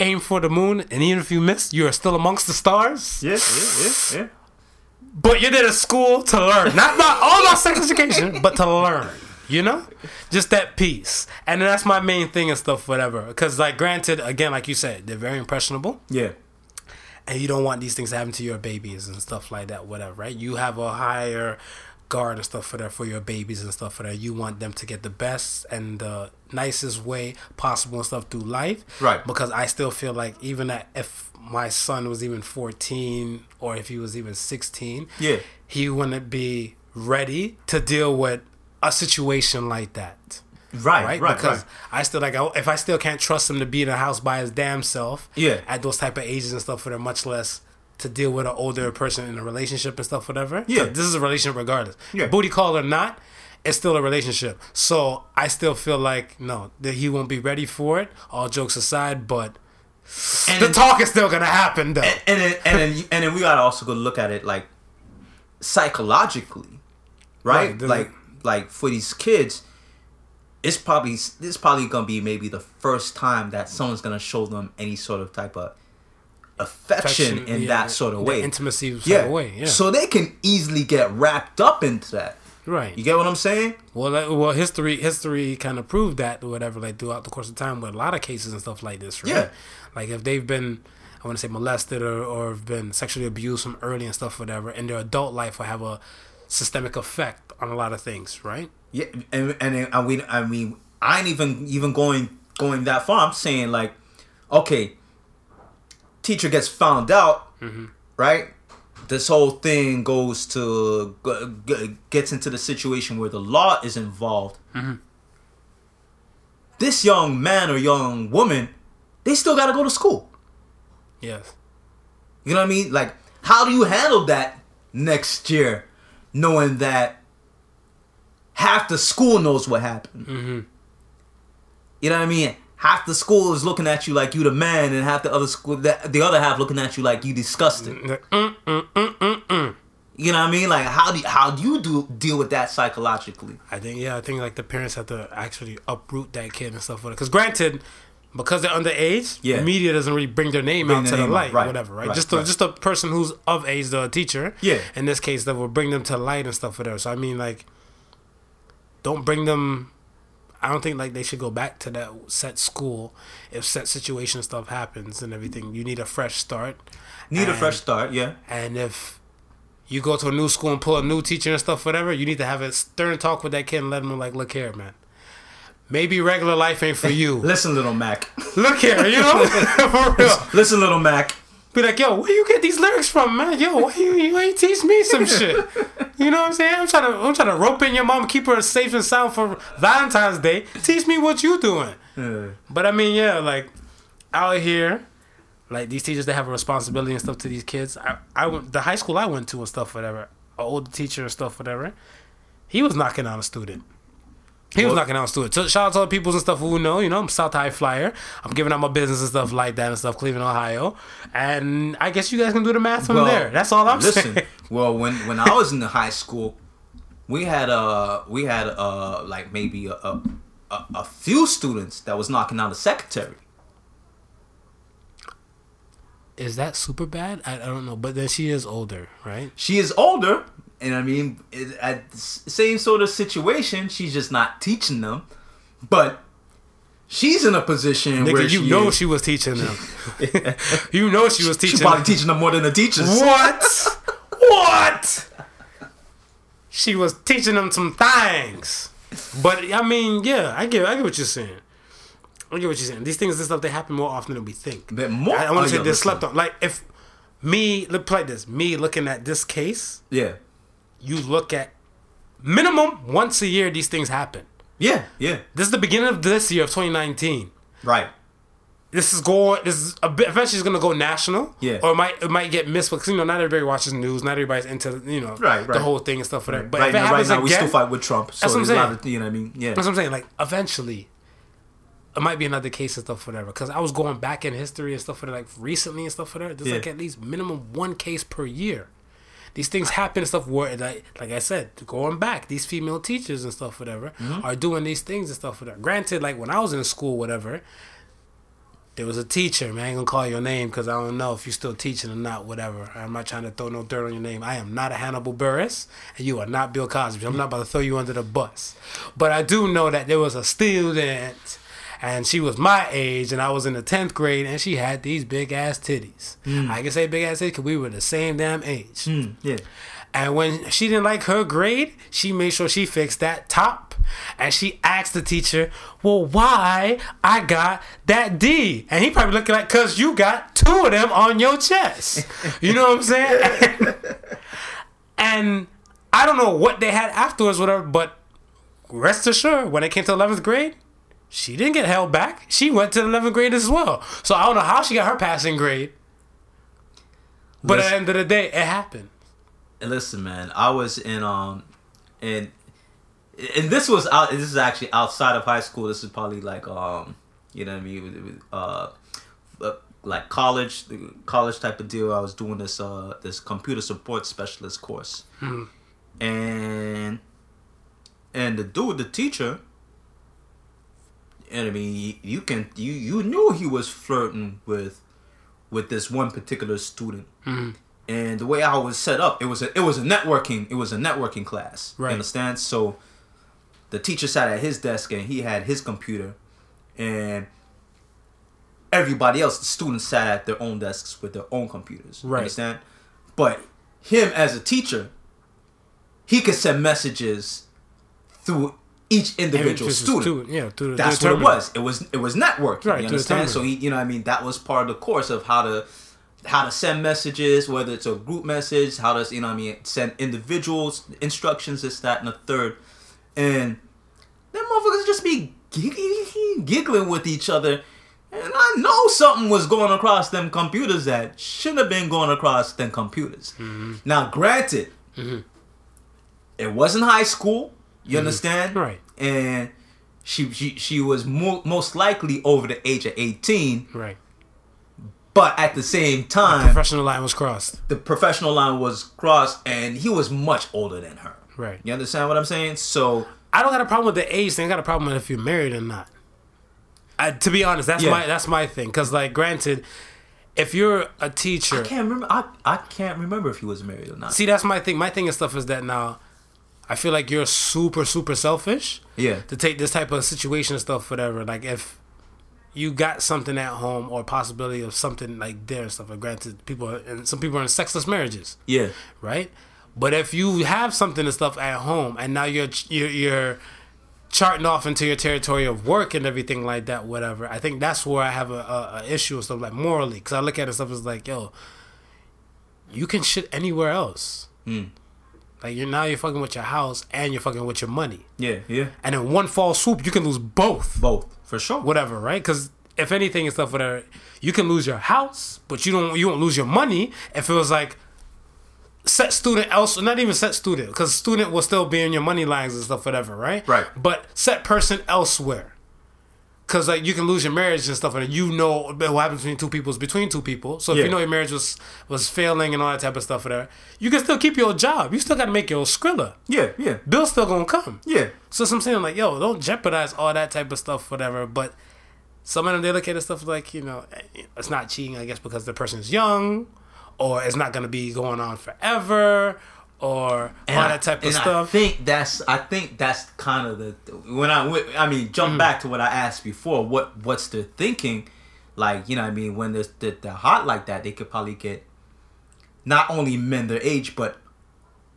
Aim for the moon, and even if you miss, you are still amongst the stars. Yeah, yeah, yeah, yeah. But you did a school to learn, not not all about sex education, but to learn. You know, just that piece, and that's my main thing and stuff, whatever. Because, like, granted, again, like you said, they're very impressionable, Yeah. and you don't want these things to happen to your babies and stuff like that, whatever. Right? You have a higher guard and stuff for that for your babies and stuff for that. You want them to get the best and the nicest way possible and stuff through life. Right. Because I still feel like even if my son was even 14 or if he was even 16, Yeah. he wouldn't be ready to deal with a situation like that. Right, Right, right, because right. I still like I- if I still can't trust him to be in a house by his damn self, Yeah. at those type of ages and stuff, for that much less to deal with an older person in a relationship and stuff, whatever. Yeah. this is a relationship regardless. Yeah. booty call or not, it's still a relationship. So I still feel like no, that he won't be ready for it. All jokes aside, but And the then- talk is still gonna happen though. and, and then and then and then we gotta also go look at it like psychologically, right? Right, like like for these kids, it's probably this probably gonna be maybe the first time that someone's gonna show them any sort of type of affection, Affection, in yeah, that sort of way, intimacy sort yeah. of way, yeah. So they can easily get wrapped up into that. right. You get what I'm saying? Well, that, well, history history kind of proved that or whatever, like throughout the course of time, with a lot of cases and stuff like this, right? Yeah. Like if they've been, I want to say molested or or have been sexually abused from early and stuff, whatever, in their adult life will have a systemic effect on a lot of things, right? Yeah, and and I mean, I mean, I ain't even even going going that far. I'm saying like, okay, teacher gets found out, right? This whole thing goes to gets into the situation where the law is involved. This young man or young woman, they still got to go to school. Yes. You know what I mean? Like, how do you handle that next year, knowing that half the school knows what happened? Mm-hmm. You know what I mean? Half the school is looking at you like you the man, and half the other school, the, the other half looking at you like you disgusting. Mm, mm, mm. You know what I mean? Like, how do you, how do you do deal with that psychologically? I think yeah, I think like the parents have to actually uproot that kid and stuff. like that. Because granted, because they're underage, Yeah. the media doesn't really bring their name Bring out their to the name out, light, right, whatever, right? right, just the, right. just a person who's of age, the teacher. Yeah. In this case, that will bring them to light and stuff, whatever. So I mean, like, don't bring them. I don't think like they should go back to that set school if set situation stuff happens and everything. You need a fresh start. Need a fresh start, yeah. and if you go to a new school and pull a new teacher and stuff, whatever, you need to have a stern talk with that kid and let him know, like, look here, man. Maybe regular life ain't for you. Listen, little Mac. look here, you know? for real. Listen, little Mac. Be like, yo, where you get these lyrics from, man? Yo, why you, you ain't teach me some shit? You know what I'm saying? I'm trying to I'm trying to rope in your mom, keep her safe and sound for Valentine's Day. Teach me what you doing. Uh, But I mean, yeah, like out here, like these teachers, they have a responsibility and stuff to these kids. I, I went the high school I went to and stuff, whatever. An older teacher and stuff, whatever. He was knocking on a student. He was knocking out a student. So shout out to all the people and stuff who know, you know, I'm South High Flyer. I'm giving out my business and stuff like that and stuff, Cleveland, Ohio. And I guess you guys can do the math from Well, there. That's all I'm listen, saying. well, when when I was in the high school, we had uh we had uh like maybe a, a a, a few students that was knocking out the secretary. Is that super bad? I, I don't know. But then she is older, right? She is older, and I mean, it, at the same sort of situation, she's just not teaching them, but she's in a position where you she know is- she was teaching them. you know she was teaching She's probably them. teaching them more than the teachers. What? what? She was teaching them some things. But I mean, yeah, I get, I get what you're saying. I get what you're saying. These things this stuff they happen more often than we think. But more- I, I want oh, to say yeah, they slept on. Like if me look like this, me looking at this case, Yeah, you look at minimum once a year these things happen. yeah, yeah. This is the beginning of this year of 2019. Right. this is going. This is a bit, eventually it's gonna go national. Yeah. Or it might it might get missed because you know not everybody watches news. Not everybody's into you know Right, the whole thing and stuff for that. But right if it now, right now we still fight with Trump. So That's what I'm saying. of, you know what I mean? Yeah. that's what I'm saying. Like eventually, it might be another case and stuff whatever. Because I was going back in history and stuff for that, like recently and stuff for that. There's Yeah. like at least minimum one case per year. These things happen and stuff where, like, like I said, going back, these female teachers and stuff, whatever, Mm-hmm. are doing these things and stuff. Whatever. Granted, like when I was in school, whatever, there was a teacher, man. I ain't gonna call your name because I don't know if you're still teaching or not, whatever. I'm not trying to throw no dirt on your name. I am not a Hannibal Buress, and you are not Bill Cosby. I'm not about to throw you under the bus. But I do know that there was a student, and she was my age, and I was in the 10th grade, and she had these big ass titties. I can say big ass titties because we were the same damn age. Mm, yeah. And when she didn't like her grade, she made sure she fixed that top. And she asked the teacher, Well, why I got that D? And he probably looking like, Because you got two of them on your chest. You know what I'm saying? and I don't know what they had afterwards, whatever, but rest assured, when it came to 11th grade, she didn't get held back. She went to 11th grade as well. So I don't know how she got her passing grade. But at the end of the day, it happened. listen man i was in um and and this was out this is actually outside of high school this is probably like um you know what i mean It was, uh uh, like college college type of deal i was doing this uh this computer support specialist course and and the dude the teacher and i mean you, can you you knew he was flirting with with this one particular student mm-hmm. and the way I was set up, it was a it was a networking it was a networking class. Right. You understand? So the teacher sat at his desk and he had his computer, and everybody else, the students sat at their own desks with their own computers. Right. Understand? But him as a teacher, he could send messages through each individual Every student. yeah, through That's through what it was. It was it was networking. Right, you understand? So he, you know, I mean, that was part of the course of how to how to send messages, whether it's a group message, how to you know, I mean, send individuals instructions, this, that, and the third, and them motherfuckers just be giggling, giggling with each other. And I know something was going across them computers that shouldn't have been going across them computers. Mm-hmm. Now, granted, mm-hmm. it wasn't high school. You mm-hmm. understand? Right. And she she she was mo- most likely over the age of eighteen, right. but at the same time, Professional line was crossed. the professional line was crossed, and he was much older than her. Right. You understand what I'm saying? So I don't got a problem with the age thing. I got a problem with if you're married or not. I, to be honest, that's Yeah. my that's my thing. Cause like, granted, if you're a teacher, I can't remember. I, I can't remember if he was married or not. see, that's my thing. My thing and stuff is that now, I feel like you're super super selfish. Yeah. To take this type of situation and stuff, whatever. Like if you got something at home or possibility of something like there and stuff. Like granted, people are, and some people are in sexless marriages. Yeah. right? But if you have something and stuff at home, and now you're you're, you're charting off into your territory of work and everything like that, whatever. I think that's where I have a, a, a issue and stuff like morally, because I look at it and stuff as like, yo, you can shit anywhere else. Hmm. Like you're now you're fucking with your house and you're fucking with your money, Yeah. Yeah. and in one fall swoop you can lose both Both for sure. whatever, right? Because if anything and stuff, whatever, you can lose your house, but you don't you won't lose your money if it was like set student else, not even set student, because student will still be in your money lines and stuff, whatever, right? Right. But set person elsewhere. Cause like you can lose your marriage and stuff, and you know what happens between two people is between two people. So if Yeah. you know your marriage was was failing and all that type of stuff, whatever, you can still keep your job. You still got to make your skrilla. Yeah, yeah, Bill's still gonna come. yeah. So I'm saying, like, yo, don't jeopardize all that type of stuff, whatever. But some of them they look at stuff like, you know, it's not cheating, I guess, because the person is young, or it's not gonna be going on forever, or And all I- that type of and I think that's I think that's kind of the when I I mean Mm. jump back to what I asked before. What what's the thinking? Like you know what I mean when there's the, the hot like that, they could probably get not only men their age but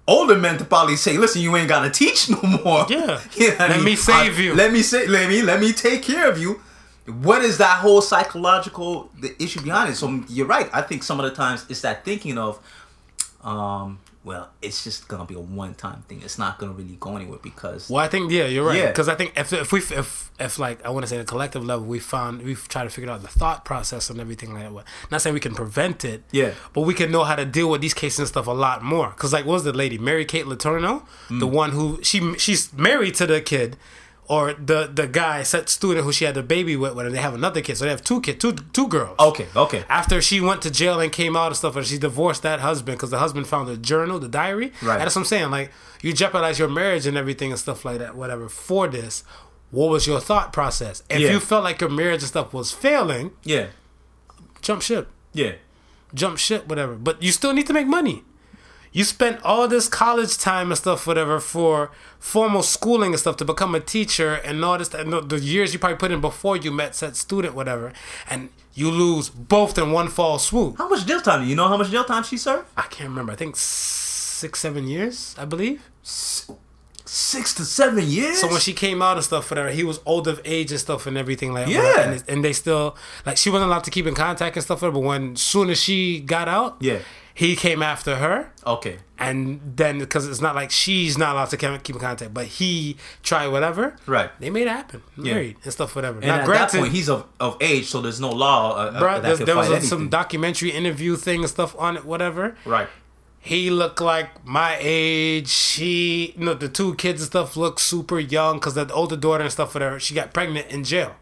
older men to probably say, "Listen, you ain't gotta teach no more." Yeah. You know I Let mean? me save I- you. Let me say. Let me let me take care of you. What is that whole psychological the issue behind it? So you're right. I think some of the times it's that thinking of um, well, it's just gonna be a one-time thing. It's not gonna really go anywhere because Well, I think yeah, you're right. Yeah. Because I think if if we if if like I want to say the collective level, we found we've tried to figure out the thought process and everything like that. Well, Not saying we can prevent it, Yeah. but we can know how to deal with these cases and stuff a lot more. Because like, what was the lady Mary Kay Letourneau, Mm. the one who she she's married to the kid. Or the the guy set student who she had a baby with, when they have another kid, so they have two kids, two two girls. okay, okay, After she went to jail and came out and stuff, and she divorced that husband because the husband found the journal, the diary. Right. That's what I'm saying. Like you jeopardize your marriage and everything and stuff like that, whatever. For this, what was your thought process? If Yeah. you felt like your marriage and stuff was failing, yeah, jump ship, yeah, jump ship, whatever. But you still need to make money. You spent all this college time and stuff, whatever, for formal schooling and stuff to become a teacher and all this, and the- years you probably put in before you met said student, whatever, and you lose both in one fall swoop. How much jail time? Do you know how much jail time she served? I can't remember. I think six, seven years, I believe. Six to seven years. So when she came out and stuff for her, he was old of age and stuff and everything like Yeah. that. And, and they still like she wasn't allowed to keep in contact and stuff with her. But when soon as she got out, Yeah. He came after her. okay, And then because it's not like she's not allowed to keep keep in contact, but he tried whatever. Right. They made it happen, married and stuff, whatever. and now, at granted, that point he's of, of age, so there's no law uh, uh, bro, that there's- can there was a, some documentary interview thing and stuff on it, whatever. right. he looked like my age. She, you know, the two kids and stuff look super young because the older daughter and stuff with her, she got pregnant in jail.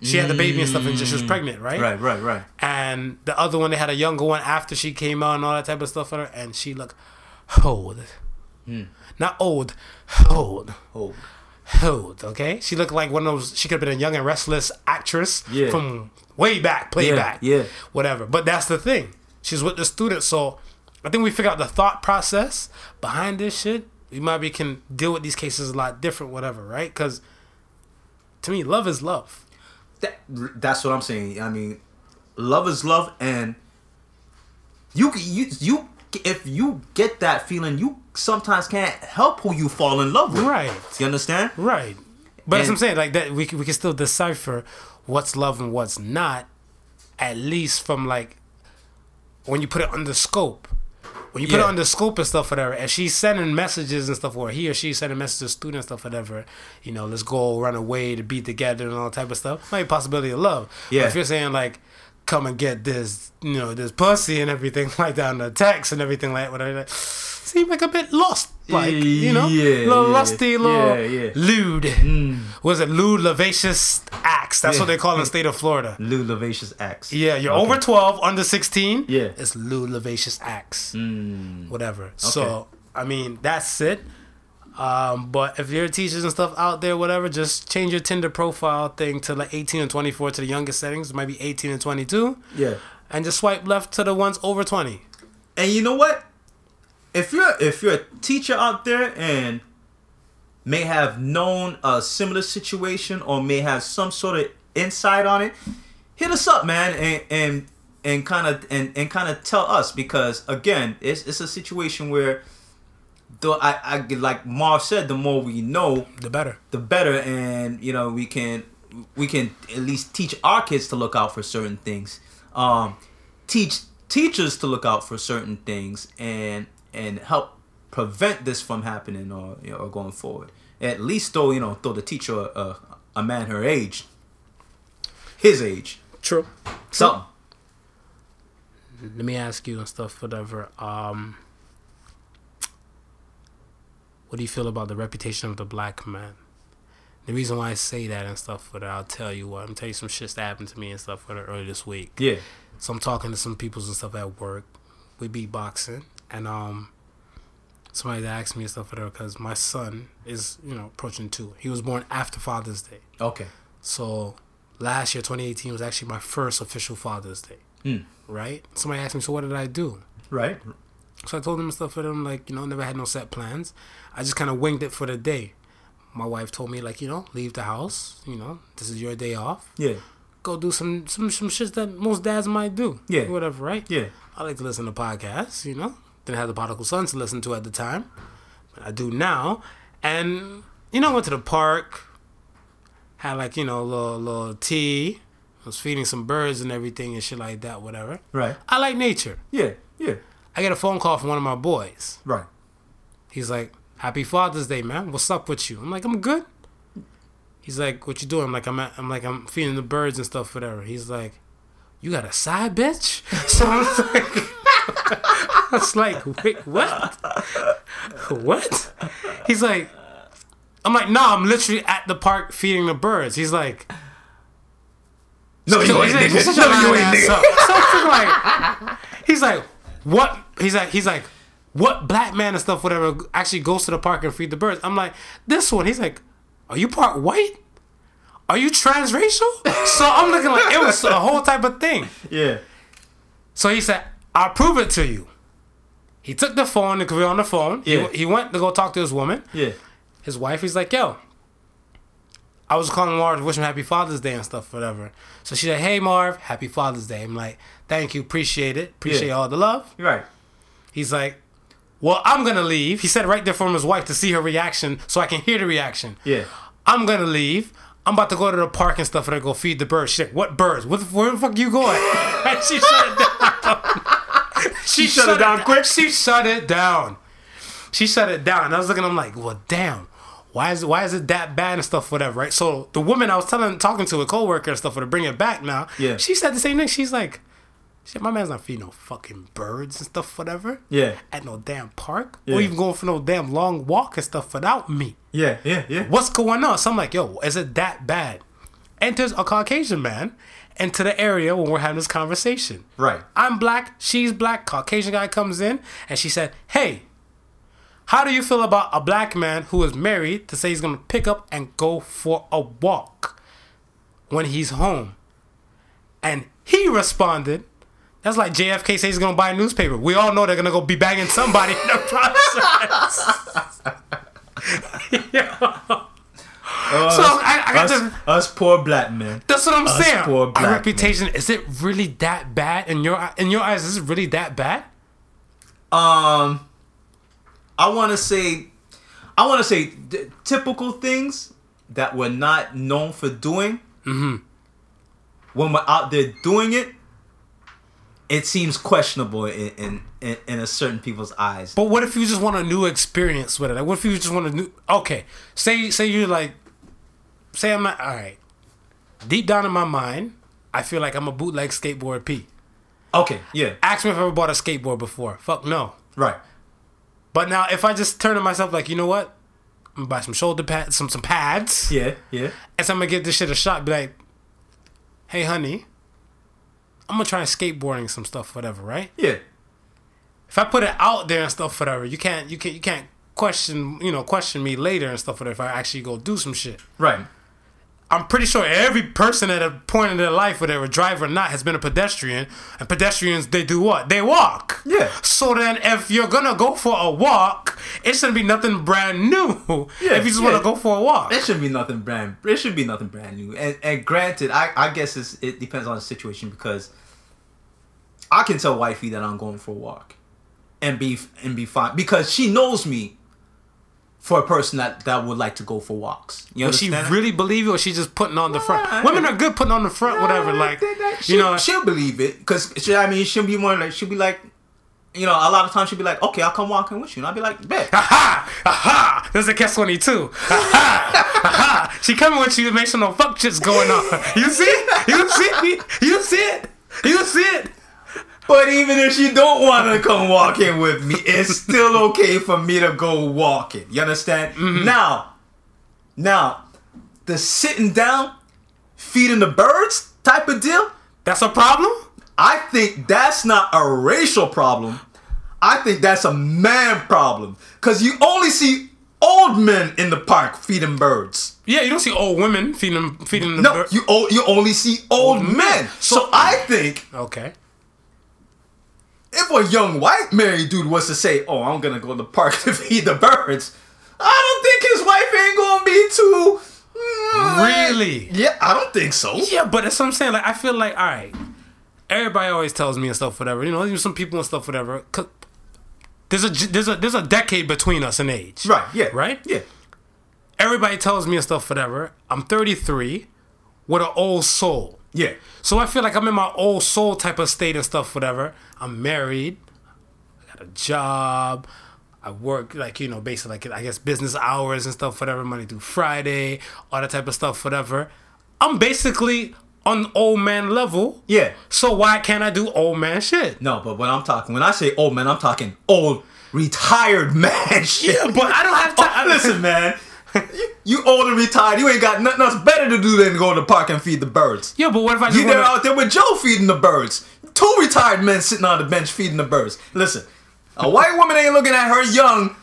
She had the baby and stuff, and she was mm. pregnant, right? Right, right, right. And the other one, they had a younger one after she came out and all that type of stuff with her, and she looked old. Hmm. Not old, old, Oh, old. Okay, she looked like one of those. She could have been a young and restless actress Yeah. from way back, playback, yeah. whatever. But that's the thing. She's with the student, so I think we figure out the thought process behind this shit. We maybe can deal with these cases a lot different, whatever, right? Because to me, love is love. That, that's what I'm saying. I mean, love is love, and you you you if you get that feeling, you sometimes can't help who you fall in love with. Right. You understand? Right. But that's what I'm saying. Like that, we can, we can still decipher what's love and what's not, at least from like when you put it under scope. When you put it Yeah. under scope and stuff, whatever. and she's sending messages and stuff, or he or she sending messages to students, stuff, whatever. You know, let's go run away to be together and all that type of stuff. Might be possibility of love. Yeah. But if you're saying like, come and get this, you know, this pussy and everything like that, and the text and everything like whatever. Seem like a bit lost, like you know, Yeah, little yeah, lusty, little yeah, yeah. lewd. Was it lewd, lavacious acts? That's what they call in the state of Florida. Lewd, Lavacious acts. Yeah, you're Okay. over 12, under 16. Yeah. It's lewd, lavacious acts. Mm. Whatever. So, I mean, that's it. Um, but if you're teachers and stuff out there, whatever, just change your Tinder profile thing to like 18 and 24 to the youngest settings. It might be 18 and 22. Yeah. And just swipe left to the ones over 20. And you know what? If you're if you're a teacher out there and may have known a similar situation or may have some sort of insight on it, hit us up, man, and and and kind of and, and kind of tell us because again, it's it's a situation where though I, I like Marv said, the more we know, The better. the better and you know we can we can at least teach our kids to look out for certain things um teach teachers to look out for certain things and and help prevent this from happening or you know, or going forward at least though you know throw the teacher a, a man her age his age True. something let me ask you and stuff, whatever. Um, what do you feel about the reputation of the black man? The reason why I say that and stuff, but I'll tell you what. I'm tell you some shit that happened to me and stuff for earlier this week. Yeah. So I'm talking to some peoples and stuff at work. We beatboxing, and um, somebody asked me and stuff whatever because my son is you know approaching two. He was born after Father's Day, Okay. so last year 2018 was actually my first official Father's Day. Mm. Right? Somebody asked me, so what did I do? Right. So I told him and stuff for them like you know never had no set plans. I just kind of winged it for the day. My wife told me like you know leave the house. You know this is your day off. Yeah. Go do some some some shit that most dads might do. Yeah. Whatever. Right. Yeah. I like to listen to podcasts, you know. Didn't have the prodigal son to listen to at the time, but I do now. And you know, went to the park, had like you know a little little tea, I was feeding some birds and everything and shit like that. Whatever. Right. I like nature. Yeah. Yeah. I get a phone call from one of my boys. Right. He's like, "Happy Father's Day, man. What's up with you?" I'm like, "I'm good." He's like, "What you doing?" I'm like, "I'm at, I'm like I'm feeding the birds and stuff, whatever." He's like, "You got a side bitch?" So I was like, I was like, "Wait, what? What?" He's like, "I'm like, no, I'm literally at the park feeding the birds." He's like, No, you ain't nigga. No, you ain't nigga. up." So like, he's like, what? He's like, he's like, what black man and stuff, whatever, actually goes to the park and feed the birds? I'm like, this one. He's like, are you part white? Are you transracial? so I'm looking like it was a whole type of thing. Yeah. So he said, I'll prove it to you. He took the phone we were on the phone. He- Yeah. He, went to go talk to his woman. Yeah. His wife, he's like, yo, I was calling Marv to wish him happy Father's Day and stuff, whatever. So she said, hey, Marv, happy Father's Day. I'm like, thank you, appreciate it. Appreciate Yeah. all the love. Right. He's like, well, I'm to leave. He said right there from his wife to see her reaction so I can hear the reaction. Yeah. I'm to leave. I'm about to go to the park and stuff and I go feed the birds. She's like, what birds? What the, where the fuck are you going? and she shut it down. she, shut it down quick? She shut it down. She shut it down. And I was looking, I'm like, well, damn. Why is it, why is it that bad and stuff, whatever, right? So the woman I was telling, talking to, a coworker and stuff, for to bring it back now, Yeah. she said the same thing. She's like, shit, my man's not feeding no fucking birds and stuff, whatever. Yeah. At no damn park. Yeah. Or even going for no damn long walk and stuff without me Yeah. Yeah. Yeah. what's going on? So I'm like, yo, is it that bad? Enters a Caucasian man into the area when we're having this conversation. Right. I'm black, she's black, Caucasian guy comes in, and she said, hey, how do you feel about a black man who is married to say he's gonna pick up and go for a walk when he's home? And he responded, that's like JFK says he's gonna buy a newspaper. We all know they're gonna go be bagging somebody in the process. Uh, So I- I got us, to- us poor black men. That's what I'm Us saying. poor Our black reputation is it really that bad in your in your eyes? Is it really that bad? Um, I want to say, I want to say d- typical things that we're not known for doing. Mm-hmm. When we're out there doing it, it seems questionable in in, in, a certain people's eyes. But what if you just want a new experience with it? Like, what if you just want a new? Okay, say say you're like, say I'm not all right. Deep down in my mind, I feel like I'm a bootleg skateboard P. Okay, yeah, Ask me if I ever bought a skateboard before. Fuck no. right, But now if I just turn to myself like, you know what? I'm gonna buy some shoulder pads, some some pads, yeah, yeah, and so I'm gonna give this shit a shot. Be like, hey honey, I'm gonna try skateboarding some stuff, whatever, right? yeah, if I put it out there and stuff, whatever, you can't, you can't, you can't question, you know, question me later and stuff, whatever. If I actually go do some shit, right, I'm pretty sure every person at a point in their life, whether a driver or not, has been a pedestrian. And pedestrians, they do what? They walk. Yeah. So then, if you're gonna go for a walk, it shouldn't be nothing brand new. Yeah, if you just yeah. want to go for a walk. It should be nothing brand. It should be nothing brand new. And and granted, I I guess it's, it depends on the situation because I can tell wifey that I'm going for a walk, and be and be fine because she knows me for a person that that would like to go for walks. You Does she really believe it, or she just putting on the front? Nah, Women are good putting on the front, whatever. Like she, you know, she'll believe it because. I mean, she'll be more like she'll be like, you know, a lot of times she'll be like, okay, I'll come walking with you, and I'll be like, bet. Aha! Aha! There's a guess 22. Aha! Aha! She coming with you to make sure no fuck shit's going on. You see? You see? You see it? You see it? But even if she don't want to come walking with me, it's still okay for me to go walking. You understand? Mm-hmm. Now, now, the sitting down, feeding the birds type of deal, That's a problem. I think that's not a racial problem. I think that's a man problem. Cause you only see old men in the park feeding birds. Yeah, you don't see old women feeding feeding the birds. No, you o- you only see old Old men. men. So, So- I think Okay. If a young white married dude was to say, "Oh, I'm gonna go to the park to feed the birds," I don't think his wife ain't gonna be too. mm, Really? Yeah, I don't think so. Yeah, but that's what I'm saying. Like, I feel like, all right, everybody always tells me and stuff, whatever. You know, even some people and stuff, whatever. 'cause There's a there's a there's a decade between us in age. Right? Yeah. Right? Yeah. Everybody tells me and stuff, whatever. I'm 33 with an old soul. Yeah. So I feel like I'm in my old soul type of state and stuff, whatever. I'm married, I got a job, I work like you know, basically like I guess business hours and stuff, whatever, Monday through Friday, all that type of stuff, whatever. I'm basically on old man level. Yeah. So why can't I do old man shit? No, but when I'm talking, when I say old man, I'm talking old retired man shit. Yeah, but I don't have time. Oh, listen, man. You, you old and retired. You ain't got nothing else better to do than go to the park and feed the birds. Yeah, but what if I just You there wanna, out there with Joe feeding the birds. Two retired men sitting on the bench feeding the birds. Listen, a white woman ain't looking at her young,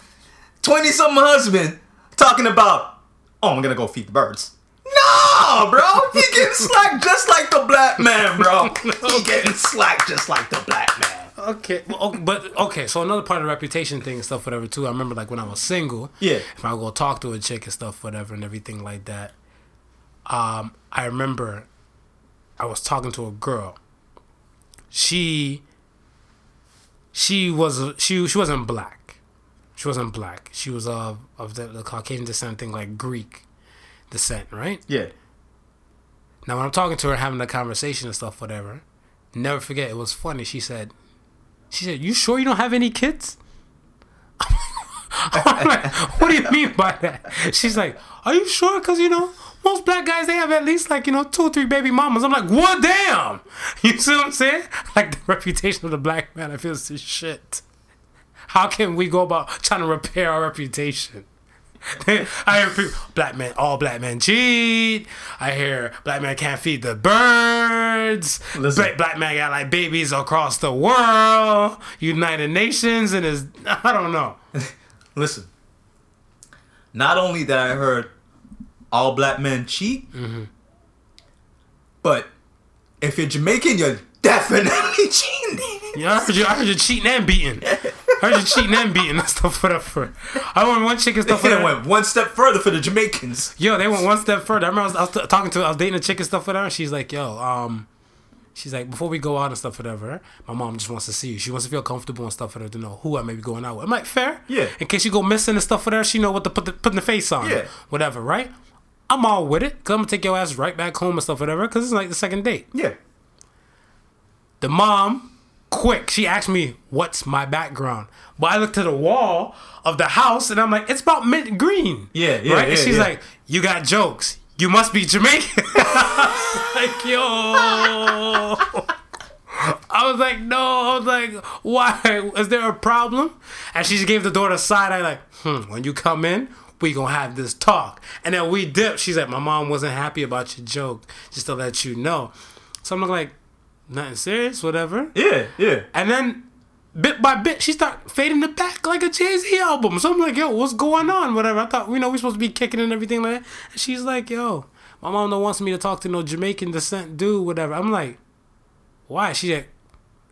20 something husband talking about, oh, I'm gonna go feed the birds. No, bro. He getting slack just like the black man, bro. He getting slack just like the black man. Okay, well, but okay. So another part of the reputation thing and stuff, whatever. Too. I remember like when I was single. Yeah. If I would go talk to a chick and stuff, whatever, and everything like that. Um, I remember I was talking to a girl. She. She was she she wasn't black. She wasn't black. She was of of the, the Caucasian descent thing, like Greek descent, right? Yeah. Now, when I'm talking to her, having a conversation and stuff, whatever, never forget, it was funny. She said, she said, you sure you don't have any kids? I'm like, what do you mean by that? She's like, are you sure? Because, you know, most black guys, they have at least like, you know, two or three baby mamas. I'm like, what damn? You see what I'm saying? Like the reputation of the black man, I feel this is shit. How can we go about trying to repair our reputation? I hear people, black men, all black men cheat. I hear black men can't feed the birds. Listen. Bla- black man got like babies across the world. United Nations and his, I don't know. Listen. Not only that I heard all black men cheat, mm-hmm. but if you're Jamaican, you're definitely cheating. Yeah, I heard you. I heard you cheating and beating. I heard you cheating and beating and stuff whatever. I remember one chick and stuff They whatever. went one step further for the Jamaicans. Yo, they went one step further. I remember I was, I was t- talking to, I was dating a chick and stuff with her. And she's like, yo, um, she's like, before we go out and stuff whatever, my mom just wants to see you. She wants to feel comfortable and stuff with her to know who I may be going out with. I'm like, fair. Yeah. In case you go missing and stuff with her, she know what to put the, putting the face on. Yeah. Whatever, right? I'm all with it. Cause I'm gonna take your ass right back home and stuff, whatever. Cause it's like the second date. Yeah. The mom, quick, she asked me, "What's my background?" But I looked to the wall of the house, and I'm like, "It's about mint green." Yeah, yeah, right. and she's yeah. like, "You got jokes. You must be Jamaican." like, yo. I was like, no. I was like, why? Is there a problem? And she just gave the door the side eye, like, hmm, when you come in, we gonna have this talk. And then we dipped. She's like, my mom wasn't happy about your joke, just to let you know. So I'm like, nothing serious, whatever. Yeah, yeah. And then bit by bit, she start fading the back like a Jay Z album. So I'm like, yo, what's going on? Whatever. I thought, you know, we supposed to be kicking and everything like that. And she's like, yo, my mom don't wants me to talk to no Jamaican descent dude, whatever. I'm like, why? She said,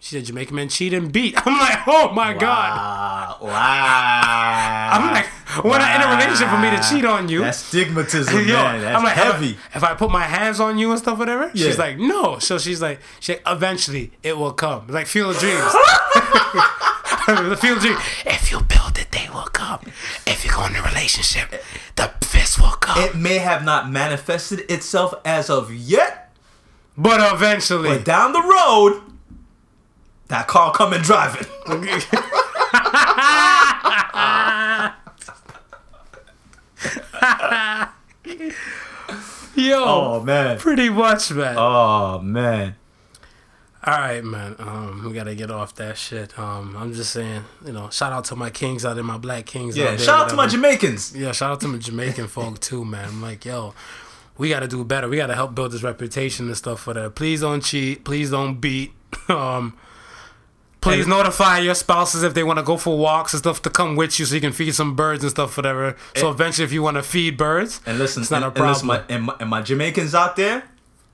she said Jamaican men cheat and beat. I'm like, oh my god. Wow. Wow. I'm like, we're not in a relationship for me to cheat on you. That's stigmatism, Yo, man. That's I'm like, heavy. If I, if I put my hands on you and stuff, whatever, Yeah. she's like, no. So she's like, she eventually it will come. Like Field of Dreams. the Field of Dreams. If you build it, they will come. If you go in a relationship, the fist will come. It may have not manifested itself as of yet, but eventually, but down the road, that car coming driving. yo, Oh man. pretty much, man. Oh man. All right, man. Um, we gotta get off that shit. Um, I'm just saying, you know, shout out to my kings out there, my black kings. Yeah. out there, Shout out to my. Jamaicans. Yeah, shout out to my Jamaican folk too, man. I'm like, yo, we got to do better. We got to help build this reputation and stuff for that. Please don't cheat. Please don't beat. Um, please And- notify your spouses if they want to go for walks and stuff to come with you so you can feed some birds and stuff, whatever. So And- eventually, if you want to feed birds, And listen, it's not and, a and problem. listen, my, and, my, and my Jamaicans out there,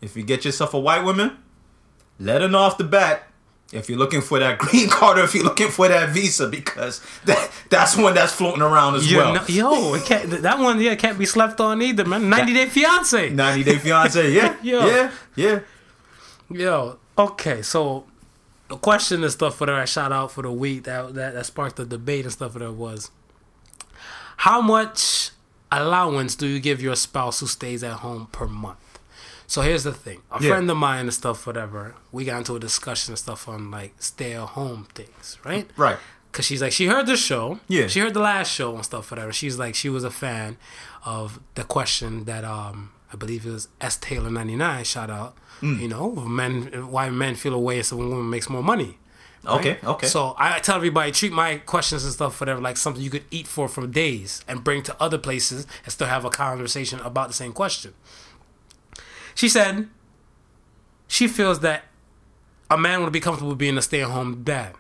if you get yourself a white woman, let her know off the bat if you're looking for that green card or if you're looking for that visa because that that's one that's floating around as You well. know- yo, it can't, that one yeah can't be slept on either, man. 90 Day Fiance. 90 Day Fiance, yeah, Yo. yeah, yeah. Yo, okay, so the question and stuff for that I shot out for the week that that, that sparked the debate and stuff that was how much allowance do you give your spouse who stays at home per month? So here's the thing. A Yeah. friend of mine and stuff, whatever, we got into a discussion and stuff on like stay at home things, right? Right. Cause she's like she heard the show. Yeah. She heard the last show and stuff, whatever. She's like she was a fan of the question that um I believe it was S Taylor ninety nine shout out. Mm. You know, men why men feel a way so when woman makes more money. Okay, okay. So I tell everybody treat my questions and stuff whatever like something you could eat for for days and bring to other places and still have a conversation about the same question. She said she feels that a man would be comfortable being a stay at home dad,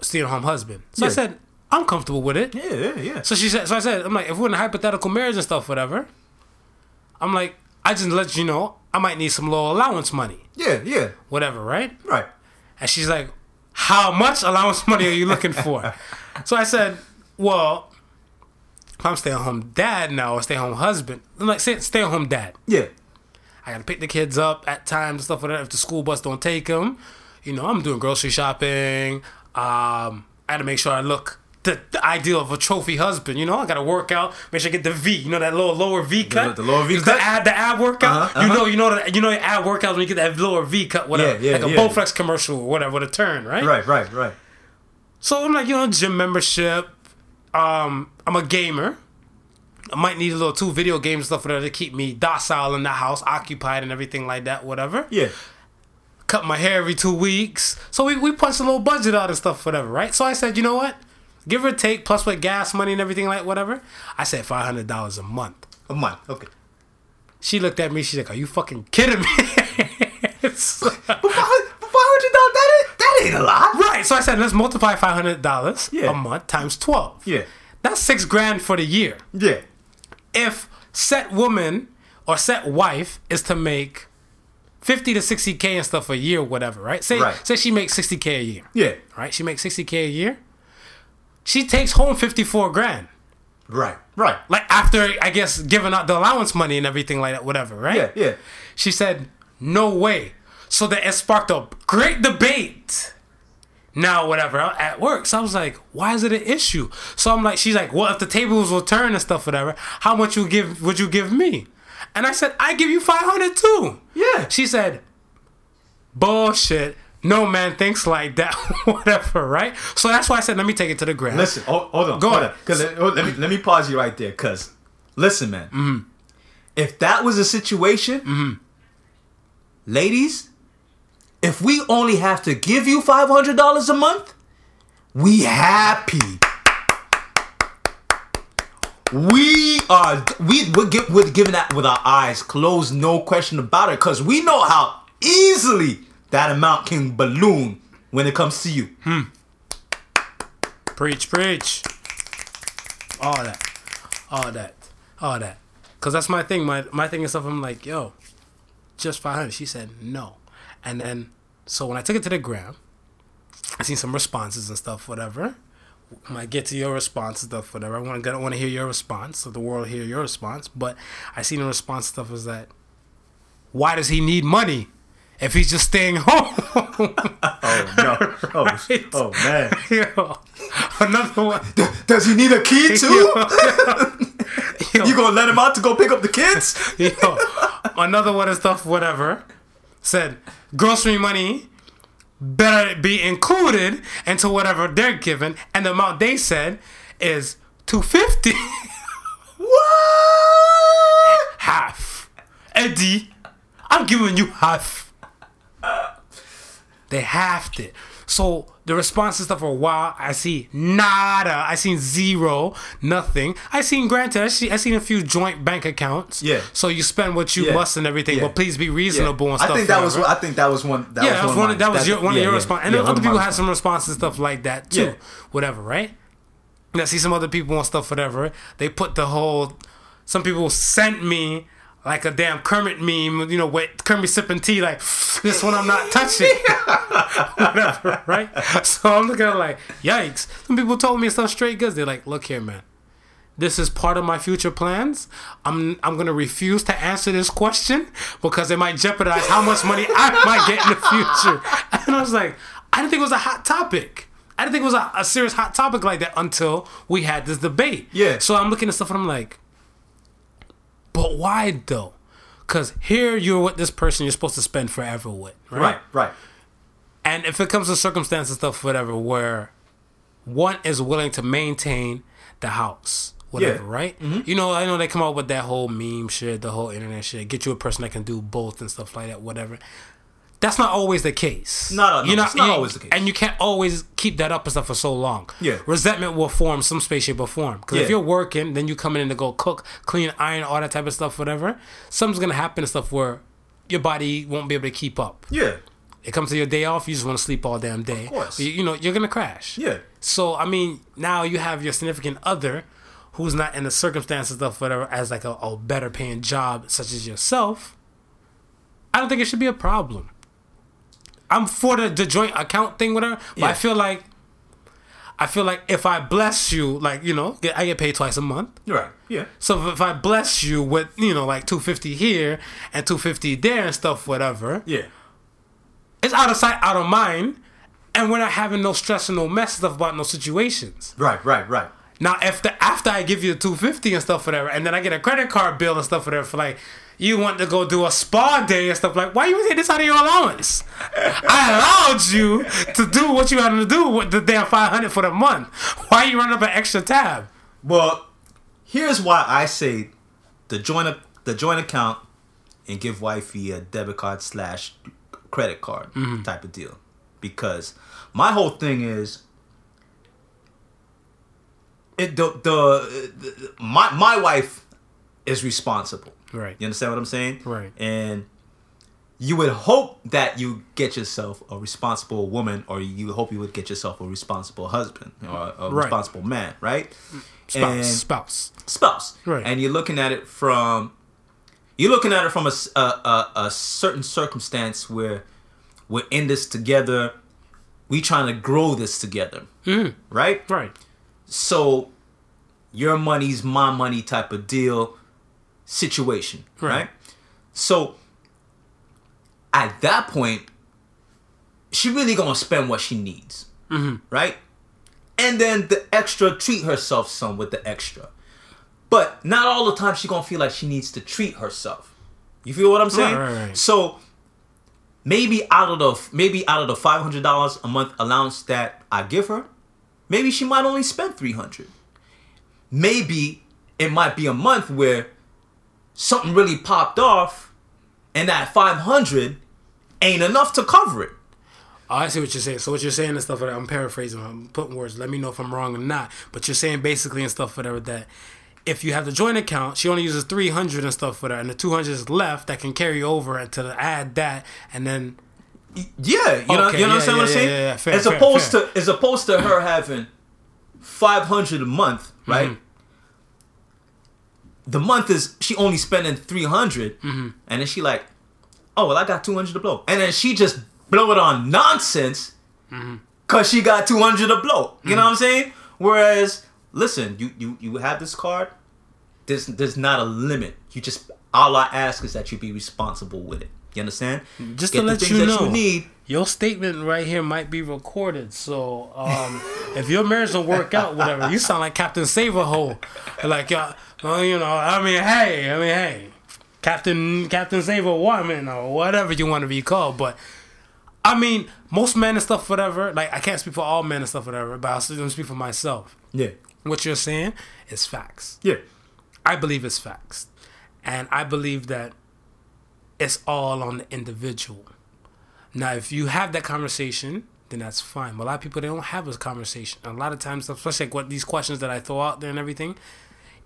stay at home husband. So I said I'm comfortable with it. yeah, yeah, yeah. So she said, so I said, I'm like, if we're in a hypothetical marriage and stuff, whatever. I'm like, I just let you know, I might need some low allowance money, Yeah, yeah. whatever, right? Right. And she's like, How much allowance money are you looking for? so I said, Well, if I'm stay at home dad now or stay at home husband, I'm like, stay at home dad. Yeah. I gotta pick the kids up at times and stuff like that. If the school bus don't take them, you know, I'm doing grocery shopping. Um, I gotta make sure I look the, the ideal of a trophy husband. You know, I gotta work out, make sure I get the V. You know that little lower V cut. the lower V cut? The ab, the ab workout. Uh-huh, You uh-huh. know, you know that you know your ab workouts when you get that lower V cut, whatever, Yeah, yeah, like a yeah. Bowflex commercial or whatever with a turn, right? Right, right, right. So I'm like, you know, gym membership. Um, I'm a gamer. I might need a little two video game stuff for that to keep me docile in the house, occupied and everything like that, whatever. Yeah. Cut my hair every two weeks. So we, we punched a little budget out and stuff, whatever, right? So I said, you know what? Give or take, plus with gas money and everything like whatever. I said five hundred dollars a month. A month. Okay. She looked at me, she's like, Are you fucking kidding me? But five hundred dollars. That ain't, that ain't a lot. right. So I said, let's multiply five hundred dollars Yeah. a month times twelve. Yeah. That's six grand for the year. Yeah. if set woman or set wife is to make 50 to 60k and stuff a year whatever right say Right. say she makes 60k a year Yeah. right she makes 60k a year she takes home 54 grand Right. Right. like after i guess giving out the allowance money and everything like that whatever right Yeah. Yeah. she said no way so that it sparked a great debate now whatever at work so i was like why is it an issue so i'm like she's like well if the tables will turn and stuff whatever how much you give would you give me and i said i give you 500 too Yeah. she said bullshit no man thinks like that whatever right so that's why i said let me take it to the ground Listen, hold, hold on. Go hold on. Cause let, let me let me pause you right there. Cause listen, man. Mm-hmm. If that was a situation, ladies, if we only have to give you five hundred dollars a month, we happy. We are we we're, gi- we're giving that with our eyes closed, no question about it, because we know how easily that amount can balloon when it comes to you. Hmm. Preach, preach. All that. All that. All that. Cause that's my thing. My my thing and stuff, I'm like, yo, just five hundred. She said no. And then so when I took it to the gram, I seen some responses and stuff, whatever. I get to your response stuff, whatever. I want to want to hear your response, so the world hear your response. But I seen the response stuff is that why does he need money if he's just staying home? Oh no! Oh, Right. oh man! Yo, another one. Does he need a key too? Yo, You gonna let him out to go pick up the kids? yo, another one of stuff, whatever, said grocery money better be included into whatever they're given, and the amount they said is two fifty What? half. Eddie, I'm giving you half. They halved it. So the responses stuff for a while, I see nada. I seen zero, nothing. I seen granted, I see I seen a few joint bank accounts. Yeah. So you spend what you Yeah. must and everything, Yeah. but please be reasonable and stuff. I think that was. I think that was one. That yeah, was that was one. one. of That was your, one yeah, of your yeah. responses, and Yeah, then other people had some responses and stuff like that too. Yeah. Whatever, right? And I see some other people and stuff, whatever. They put the whole. Some people sent me like a damn Kermit meme, you know, with Kermit sipping tea, like this one I'm not touching, whatever, right? So I'm looking at it like, yikes. Some people told me some straight goods. They're like, look here, man. This is part of my future plans. I'm I'm gonna refuse to answer this question because it might jeopardize how much money I might get in the future. And I was like, I didn't think it was a hot topic. I didn't think it was a, a serious hot topic like that until we had this debate. Yeah. So I'm looking at stuff and I'm like, but why though? Because here you're with this person you're supposed to spend forever with, right? Right. Right. And if it comes to circumstances, stuff, whatever, where one is willing to maintain the house, whatever, Yeah. right? Mm-hmm. You know, I know they come out with that whole meme shit, the whole internet shit. Get you a person that can do both and stuff like that, whatever. That's not always the case. No, no, no, it's not you- always the case. And you can't always keep that up and stuff for so long. Yeah. Resentment will form some space, shape, or form. Because if you're working, then you coming in to go cook, clean, iron, all that type of stuff, whatever, something's going to happen and stuff where your body won't be able to keep up. Yeah. It comes to your day off, you just want to sleep all damn day. Of course. You, you know, you're going to crash. Yeah. So, I mean, now you have your significant other who's not in the circumstances stuff, whatever, as like a, a better paying job, such as yourself. I don't think it should be a problem. I'm for the, the joint account thing, whatever, but I feel like. I feel like if I bless you, like you know, get, I get paid twice a month. Right. Yeah. So if, if I bless you with you know like two fifty here and two fifty there and stuff, whatever, Yeah. it's out of sight, out of mind, and we're not having no stress and no mess stuff about no situations. Right. Right. Right. Now, if the after I give you the two fifty and stuff whatever, and then I get a credit card bill and stuff whatever for like you want to go do a spa day and stuff like, why you take this out of your allowance? I allowed you to do what you had to do with the damn five hundred for the month. Why you running up an extra tab? Well, here's why I say the joint the joint account and give wifey a debit card slash credit card Mm-hmm. type of deal, because my whole thing is it the, the the my my wife is responsible. Right. You understand what I'm saying? Right. And you would hope that you get yourself a responsible woman, or you hope you would get yourself a responsible husband or a Right. responsible man, right? Spouse, And- spouse. spouse. Right. And you're looking at it from you're looking at it from a, a, a certain circumstance where we're in this together. We trying to grow this together, mm-hmm. right? Right. So your money's my money type of deal situation, Right. right? So at that point, she really gonna spend what she needs, mm-hmm. right? And then the extra, treat herself some with the extra. But not all the time she gonna feel like she needs to treat herself. You feel what I'm saying? right, right. So maybe out of the maybe out of the five hundred dollars a month allowance that I give her, maybe she might only spend three hundred. Maybe it might be a month where something really popped off, and that five hundred ain't enough to cover it. Oh, I see what you're saying. So what you're saying and stuff like that, I'm paraphrasing. I'm putting words. Let me know if I'm wrong or not. But you're saying basically and stuff whatever that if you have the joint account, she only uses 300 and stuff for that, and the 200 is left that can carry over and to add that, and then Yeah, you know, Okay, you yeah, understand what I'm yeah, saying? yeah, yeah, fair, as fair, opposed fair. to as opposed to her having five hundred a month, right? Mm-hmm. The month is she only spending 300 Mm-hmm. and then she like, oh well, I got two hundred to blow, and then she just blow it on nonsense Mm-hmm. because she got two hundred to blow. You know what I'm saying? Whereas, listen, you you you have this card. There's there's not a limit. You just all I ask is that you be responsible with it. You understand? Just Get to let you know, you need. your statement right here might be recorded. So um, if your marriage don't work out, whatever, you sound like Captain Save a Hole. Like, uh, well, you know, I mean, hey, I mean, hey, Captain Captain Saver Woman or whatever you want to be called. But I mean, most men and stuff, whatever. Like, I can't speak for all men and stuff, whatever. But I'll still speak for myself. Yeah. What you're saying is facts. Yeah. I believe it's facts. And I believe that it's all on the individual. Now, if you have that conversation, then that's fine. But a lot of people they don't have this conversation. A lot of times, especially like what these questions that I throw out there and everything,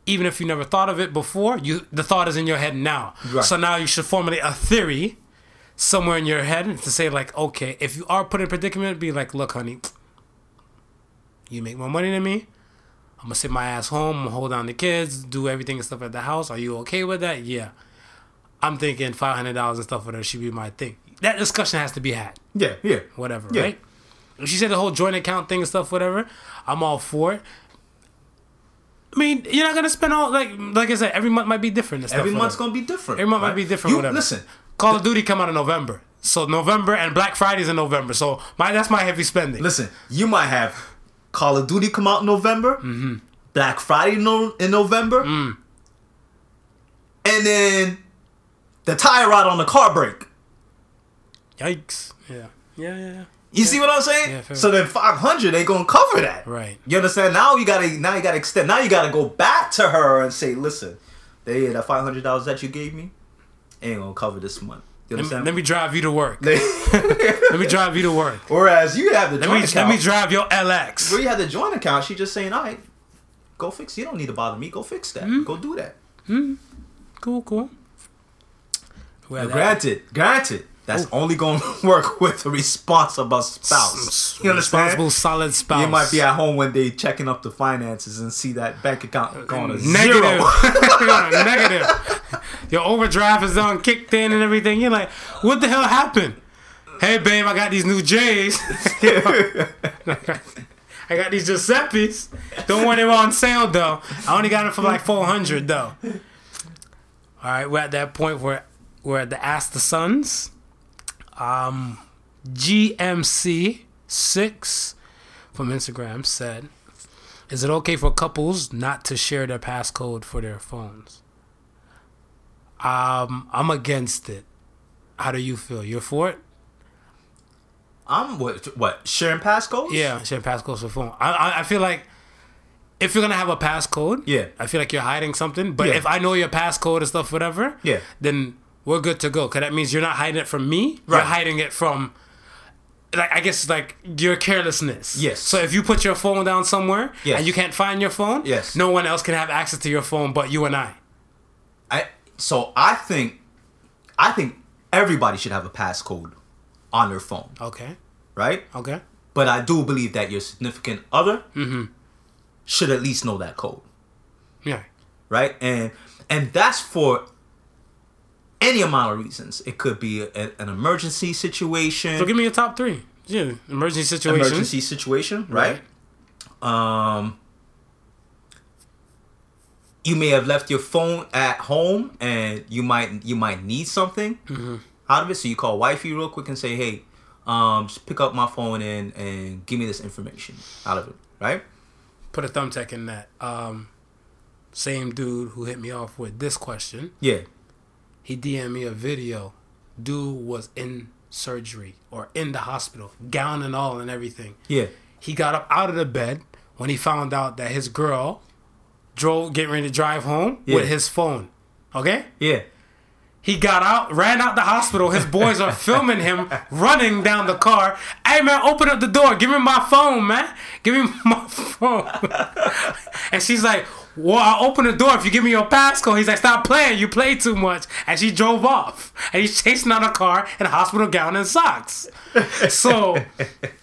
even if you never thought of it before, you the thought is in your head now. Right. So now you should formulate a theory somewhere in your head to say like, okay, if you are put in a predicament, be like, look, honey, you make more money than me. I'm gonna sit my ass home, I'm gonna hold down the kids, do everything and stuff at the house. Are you okay with that? Yeah. I'm thinking five hundred dollars and stuff with her should be my thing. That discussion has to be had. Yeah, yeah. Whatever, Yeah. right? If she said the whole joint account thing and stuff, whatever, I'm all for it. I mean, you're not gonna spend all like like I said, every month might be different. Every month's whatever. gonna be different. Every month might be different, You, whatever. Listen, Call of Duty come out in November. So November and Black Friday's in November. So my that's my heavy spending. listen. You might have Call of Duty come out in November, Mm-hmm. Black Friday no, in November, Mm. and then the tire rod on the car break. Yikes. Yeah. Yeah, yeah, yeah. You see what I'm saying? Yeah, so then 500 ain't gonna cover that. Right. You understand? Now you gotta now you gotta extend. Now you gotta go back to her and say, listen, they that five hundred dollars that you gave me ain't gonna cover this month. You Let me, understand? let me drive you to work. Let me drive you to work. Whereas you have the Let joint me account. let me drive your LX. where you have the joint account, she just saying, all right, go fix. You don't need to bother me. Go fix that. Hmm? Go do that. Mm-hmm. Cool, cool. Well, granted, granted, that's oh. only going to work with a responsible spouse. You understand? responsible, solid spouse. You might be at home one day checking up the finances and see that bank account uh, going to negative. zero. negative. Your overdraft is done, kicked in, and everything. You're like, what the hell happened? Hey, babe, I got these new J's. I got these Giuseppe's. Don't worry, they were on sale though. I only got them for like four hundred though. All right, we're at that point where we're at the Ask the Sons. Um, GMC six from Instagram said, "Is it okay for couples not to share their passcode for their phones?" Um, I'm against it. How do you feel? You're for it? I'm what? What? Sharing passcodes? Yeah, share passcodes for phone. I, I I feel like if you're gonna have a passcode, Yeah. I feel like you're hiding something. But Yeah. if I know your passcode and stuff, whatever, Yeah. then we're good to go. Cause that means you're not hiding it from me. Right. You're hiding it from. Like I guess like your carelessness. Yes. So if you put your phone down somewhere Yes. and you can't find your phone, Yes. no one else can have access to your phone but you and I. I so I think I think everybody should have a passcode on their phone, Okay. right? Okay. But I do believe that your significant other Mm-hmm. should at least know that code, Yeah. right? And and that's for any amount of reasons. It could be a, an emergency situation, So give me your top three. Yeah. Emergency situation. emergency situation, right? Um, you may have left your phone at home, and you might you might need something Mm-hmm. out of it. So you call wifey real quick and say, "Hey, um, just pick up my phone and and give me this information out of it." Right? Put a thumbtack in that. Um, same dude who hit me off with this question. Yeah. He DM'd me a video. Dude was in surgery or in the hospital, gown and all and everything. Yeah. He got up out of the bed when he found out that his girl drove, getting ready to drive home Yeah. with his phone. Okay? Yeah. He got out, ran out the hospital. His boys are filming him running down the car. Hey man, open up the door. Give me my phone, man. Give me my phone. and she's like, Well, I'll open the door if you give me your passcode. He's like, Stop playing. You play too much. And she drove off. And he's chasing out a car in a hospital gown and socks. So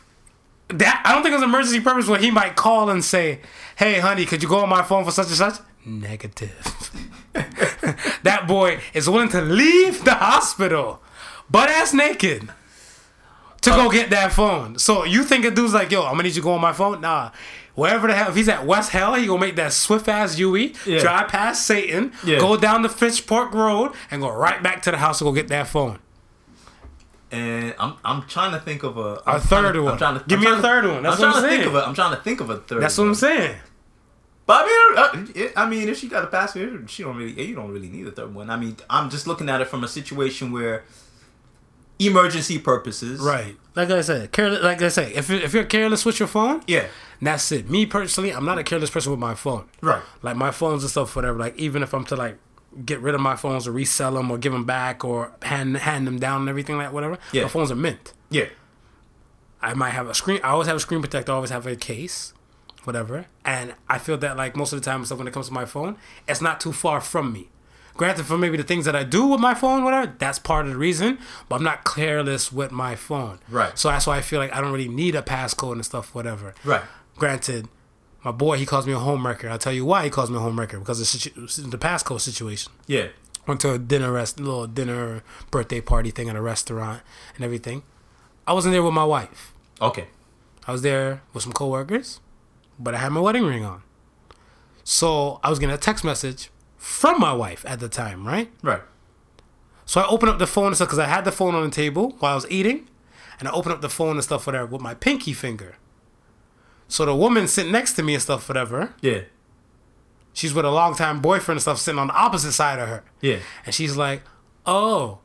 that I don't think it was emergency purpose where he might call and say, Hey honey, could you go on my phone for such and such? Negative. that boy is willing to leave the hospital butt ass naked to go oh. get that phone. So you think a dude's like, yo, I'm gonna need you to go on my phone? Nah. Wherever the hell, if he's at West Hell, he gonna make that swift ass UE, Yeah. drive past Satan, Yeah. go down the Fitchpark Road, and go right back to the house to go get that phone. And I'm I'm trying to think of a A I'm trying third to- one. I'm trying to Give I'm me a trying to- third one. That's I'm what trying I'm to think saying. of a, I'm trying to think of a third. That's what I'm saying. But I mean, uh, it- I mean, if she got a password, she don't really. You don't really need a third one. I mean, I'm just looking at it from a situation where emergency purposes. Right. Like I said, careless. Like I say, if if you're careless with your phone, Yeah. that's it. Me personally, I'm not a careless person with my phone. Right. Like my phones and stuff, whatever. Like even if I'm to like get rid of my phones or resell them or give them back or hand hand them down and everything like whatever, Yeah. my phones are mint. Yeah. I might have a screen. I always have a screen protector. I always have a case, whatever. And I feel that like most of the time, stuff when it comes to my phone, it's not too far from me. Granted, for maybe the things that I do with my phone, whatever, that's part of the reason. But I'm not careless with my phone. Right. So that's why I feel like I don't really need a passcode and stuff, whatever. Right. Granted, my boy he calls me a homewrecker. I'll tell you why he calls me a homewrecker because of situ- the passcode situation Yeah. went to a dinner rest little dinner birthday party thing at a restaurant and everything. I wasn't there with my wife. Okay. I was there with some coworkers, but I had my wedding ring on. So I was getting a text message from my wife at the time, right? Right. So I opened up the phone and stuff because I had the phone on the table while I was eating, and I opened up the phone and stuff whatever with my pinky finger. So the woman sitting next to me and stuff whatever, Yeah. she's with a longtime boyfriend and stuff sitting on the opposite side of her. Yeah. And she's like, "Oh,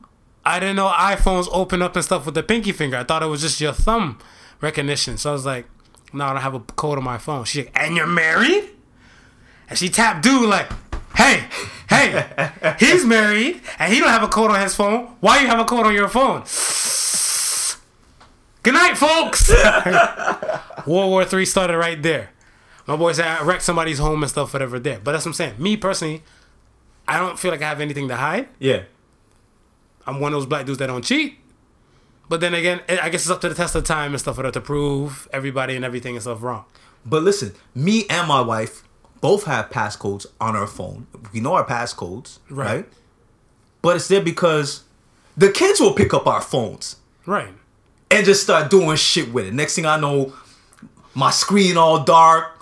I didn't know iPhones open up and stuff with the pinky finger. I thought it was just your thumb recognition." So I was like, "No, I don't have a code on my phone." She's like, "And you're married?" And she tapped dude like, "Hey, hey, he's married and he don't have a code on his phone. Why you have a code on your phone?" Good night, folks. World War Three started right there. My boy said I wrecked somebody's home and stuff, whatever. There, but that's what I'm saying. Me personally, I don't feel like I have anything to hide. Yeah. I'm one of those black dudes that don't cheat. But then again, I guess it's up to the test of time and stuff for to prove everybody and everything and stuff wrong. But listen, me and my wife both have passcodes on our phone. We know our passcodes, Right. right? But it's there because the kids will pick up our phones Right. and just start doing shit with it. Next thing I know, my screen all dark.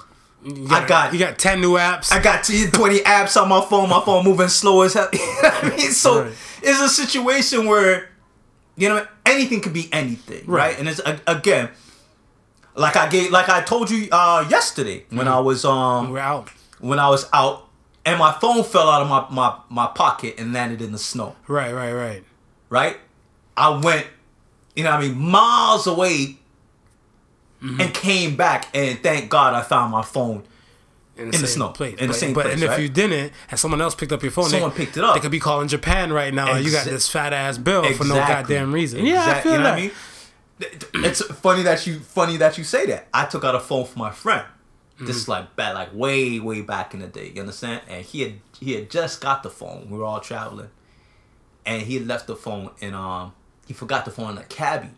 You I got- you got ten new apps. I got 10, 20 apps on my phone. My phone moving slow as hell. You know I mean? So Right. it's a situation where, you know, anything could be anything, right? Right. And it's again, like I gave, like I told you uh, yesterday when I was um We're out. when I was out and my phone fell out of my, my, my pocket and landed in the snow, Right, right, right. right? I went, you know what I mean, miles away Mm-hmm. and came back and thank God I found my phone. In the same snow. place. In the but, same but, place, and if right? you didn't, and someone else picked up your phone, Someone they, picked it up. They could be calling Japan right now. and you got this fat ass bill for no goddamn reason. Yeah, I feel you know that. what I mean? It's funny that you funny that you say that. I took out a phone for my friend. This Mm-hmm. is like back like way way back in the day. You understand? And he had he had just got the phone. We were all traveling, and he left the phone and um he forgot the phone in the cabbie.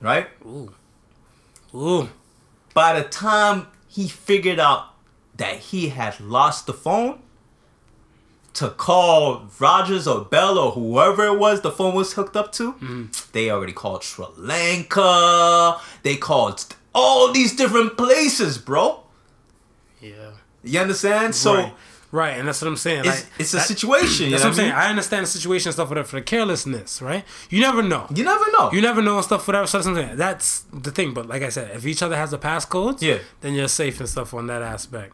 Right. Ooh. Ooh, By the time he figured out that he had lost the phone, to call Rogers or Bell or whoever it was the phone was hooked up to, Mm-hmm. they already called Sri Lanka. They called all these different places, bro. yeah. You understand? So right. right, and that's what I'm saying. it's, like, it's a that- situation. You That's know what I'm saying. I understand the situation and stuff whatever for the carelessness, right? You never know. You never know. You never know and stuff, whatever. So that's. That's the thing. But like I said, if each other has the passcodes, Yeah. then you're safe and stuff on that aspect.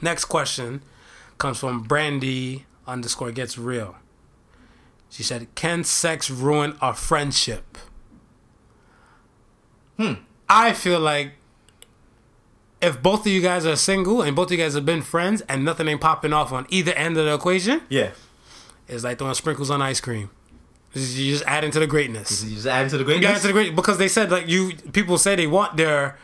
Next question comes from Brandy underscore gets real. She said, "Can sex ruin a friendship?" Hmm. I feel like if both of you guys are single and both of you guys have been friends and nothing ain't popping off on either end of the equation, yeah. it's like throwing sprinkles on ice cream. You just add into the greatness. You just add to the greatness. it's a great because they said like you people say they want their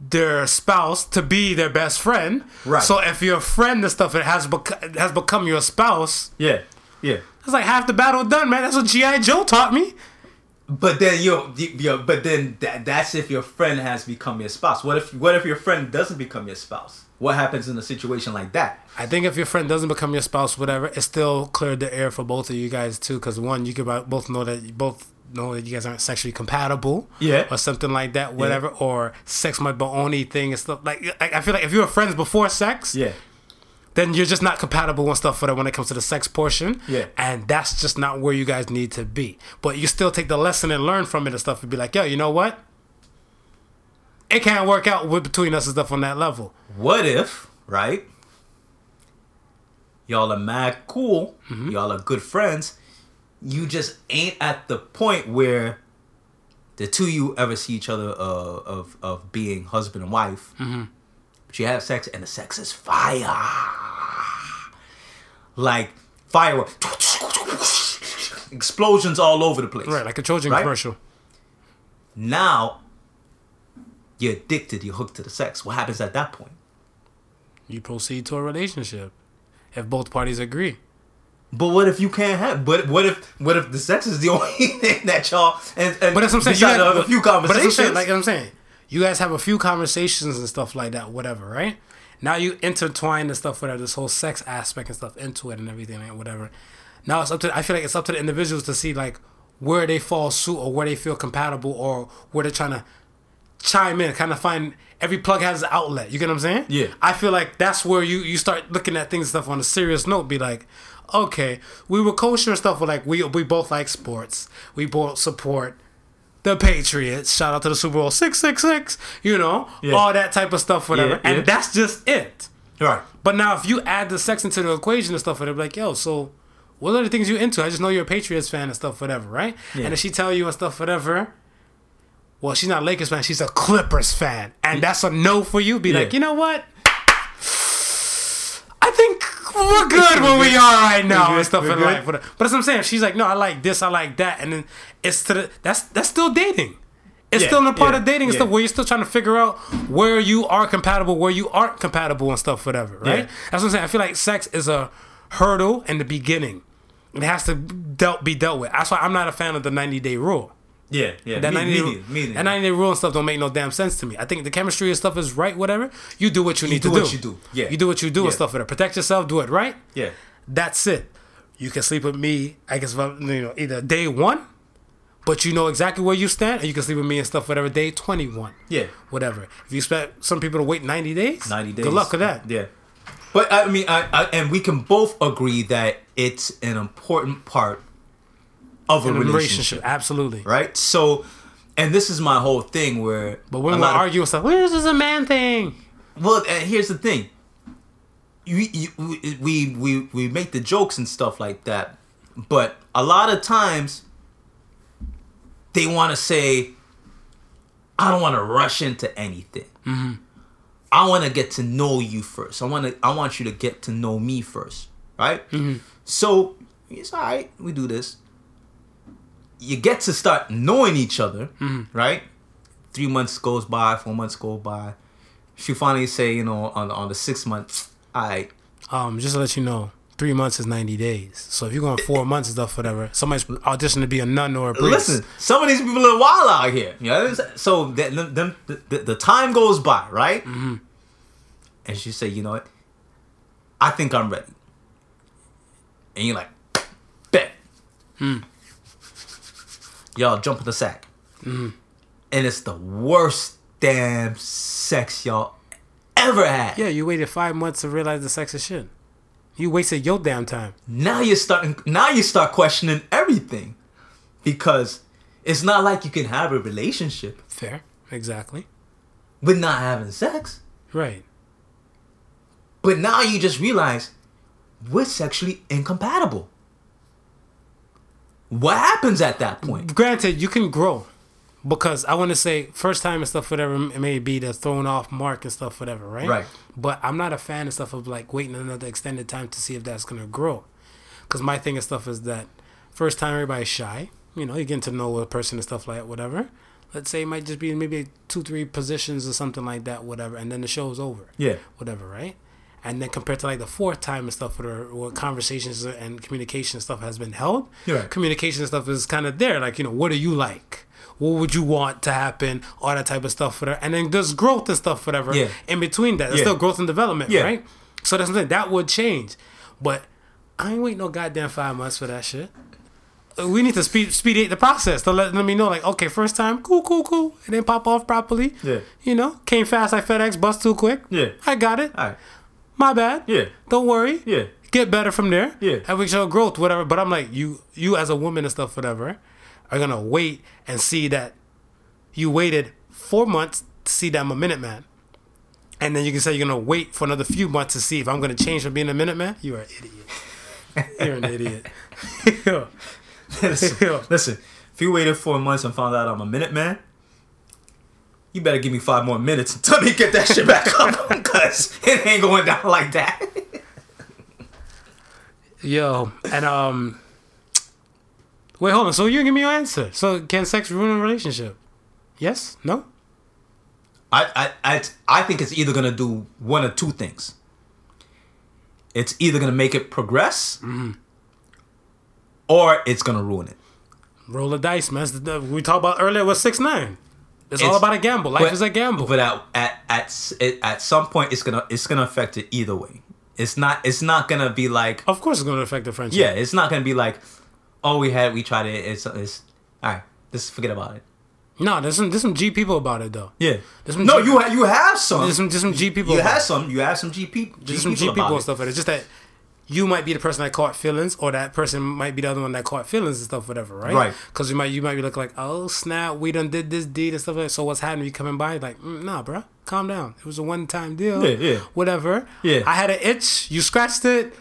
their spouse to be their best friend. Right. So if your friend and stuff it has bec- has become your spouse, yeah. Yeah. it's like half the battle done, man. That's what GI Joe taught me. But then you, you, but then that, that's if your friend has become your spouse. What if, what if your friend doesn't become your spouse? What happens in a situation like that? I think if your friend doesn't become your spouse, whatever, it still cleared the air for both of you guys too. Because one, you could both know that you both know that you guys aren't sexually compatible, Yeah. or something like that, whatever, or sex might be only thing and stuff. Like I I feel like if you were friends before sex, Yeah. then you're just not compatible and stuff for that when it comes to the sex portion. Yeah. And that's just not where you guys need to be. But you still take the lesson and learn from it and stuff and be like, yo, you know what? It can't work out with between us and stuff on that level. What if, right? Y'all are mad cool. Mm-hmm. Y'all are good friends. You just ain't at the point where the two of you ever see each other uh, of of being husband and wife. But you have sex and the sex is fire, like fireworks, explosions all over the place. Right, like a Trojan Right? commercial. Now you're addicted, you're hooked to the sex. What happens at that point? You proceed to a relationship if both parties agree. But what if you can't have? But what if what if the sex is the only thing that y'all and, and But that's what I'm saying. You guys- other few but that's what I'm conversations? saying. Like I'm saying, you guys have a few conversations and stuff like that, whatever, right? Now you intertwine the stuff, whatever, this whole sex aspect and stuff into it and everything and whatever. Now it's up to I feel like it's up to the individuals to see like where they fall suit or where they feel compatible or where they're trying to chime in, kind of find every plug has an outlet. You get what I'm saying? Yeah. I feel like that's where you you start looking at things and stuff on a serious note. Be like, okay, we were kosher and stuff. But like we we both like sports. We both support the Patriots. Shout out to the Super Bowl six six six. You know Yeah. all that type of stuff, whatever. Yeah, yeah. And that's just it. right. But now if you add the sex into the equation and stuff, whatever, like yo, so. What are the things you into? I just know you're a Patriots fan and stuff, whatever, right? Yeah. And if she tell you and stuff, whatever, well, she's not a Lakers fan. She's a Clippers fan, and that's a no for you. Be like, you know what? I think we're good where we are right now and stuff in life. But that's what I'm saying. She's like, no, I like this, I like that, and then it's to the that's that's still dating. It's Yeah, still a part yeah, of dating and yeah. stuff where you're still trying to figure out where you are compatible, where you aren't compatible, and stuff, whatever. Right? That's what I'm saying. I feel like sex is a hurdle in the beginning. It has to dealt be dealt with. That's why I'm not a fan of the 90 day rule. Yeah, yeah. That me, 90 me me that 90 day rule and stuff don't make no damn sense to me. I think the chemistry and stuff is right, whatever. You do what you need do to do. what you do. Yeah. You do what you do and stuff with it. Protect yourself, do it right. yeah. That's it. You can sleep with me, I guess, you know, either day one, but you know exactly where you stand, and you can sleep with me and stuff, whatever, day 21. Yeah. Whatever. If you expect some people to wait 90 days, 90 days. good luck with that. Yeah. But I mean, I, I and we can both agree that it's an important part of a relationship, relationship, absolutely. right? So, and this is my whole thing where. But when a we lot of- argue and stuff, well, this is a man thing. Well, here's the thing. You, you, we, we we make the jokes and stuff like that, but a lot of times they want to say, "I don't want to rush into anything. Mm-hmm. I want to get to know you first. I want to. I want you to get to know me first, right? Mm-hmm. So it's all right. We do this. You get to start knowing each other, right? Three months goes by, four months go by she finally say, you know, on on the sixth month, I Um, just to let you know, three months is 90 days. So if you're going four months and stuff, whatever, somebody's auditioning to be a nun or a priest. listen. Some of these people are wild out here. You know, so that them, them the, the, the time goes by, right? Mm-hmm. And she say, you know what? I think I'm ready. And you're like, bet. Hmm. Y'all jump in the sack, Mm-hmm. and it's the worst damn sex y'all ever had. Yeah, you waited five months to realize the sex is shit. You wasted your damn time. now you're starting now you start questioning everything because it's not like you can have a relationship Fair. Exactly. with not having sex Right. but now you just realize we're sexually incompatible what happens at that point Granted, you can grow. Because I want to say, first time and stuff, whatever it may be, the thrown off mark and stuff, whatever, right? Right. But I'm not a fan of stuff of like waiting another extended time to see if that's going to grow. Because my thing and stuff is that first time everybody's shy. You know, you're getting to know a person and stuff like that, whatever. Let's say it might just be maybe two, three positions or something like that, whatever. And then the show's over. yeah whatever, right? And then compared to like the fourth time and stuff where, where conversations and communication stuff has been held, Yeah. communication stuff is kind of there. Like, you know, what do you like? What would you want to happen? All that type of stuff, whatever. And then there's growth and stuff, whatever. Yeah. In between that, there's Yeah. still growth and development, Yeah. right? So that's something that would change. But I ain't waiting no goddamn five months for that shit. We need to speed speed the process to let, let me know, like, okay, first time, cool, cool, cool, and then pop off properly. Yeah. You know, came fast like FedEx, bust too quick. Yeah. I got it. all right My bad. yeah Don't worry. yeah Get better from there. Yeah. And we show growth, whatever. But I'm like, you you as a woman and stuff, whatever, are gonna wait and see that you waited four months to see that I'm a minute man. And then you can say you're gonna wait for another few months to see if I'm gonna change from being a minute man. You are an idiot. You're an idiot. Listen, listen if you waited four months and found out i'm a minute man you better give me five more minutes until me get that shit back up because it ain't going down like that Yo. And um wait, hold on. So you give me your answer. So can sex ruin a relationship? Yes? No? I, I, I, I think it's either gonna do one or two things. It's either gonna make it progress, Mm-hmm. or it's gonna ruin it. Roll the dice, man. We talked about earlier was six nine. It's, all about a gamble. Life is a gamble. But at at at it- at some point, it's gonna it's gonna affect it either way. It's not it's not gonna be like of course, it's going to affect the friendship. yeah. It's not gonna be like oh we had we tried it. It's it's all right. Just forget about it. No, there's some there's some G people about it though. Yeah. There's some No, G- you ha- you have some. There's some there's some G people. you have it. some. You have some G people. G There's some G people and stuff like that. It's just that you might be the person that caught feelings, or that person might be the other one that caught feelings and stuff, whatever, right? Right. Because you might you might be looking like, oh snap, we done did this deed and stuff like that. So what's happening? You coming by like, mm, nah, bro, calm down. It was a one time deal. Yeah, yeah. Whatever. Yeah. I had an itch. You scratched it.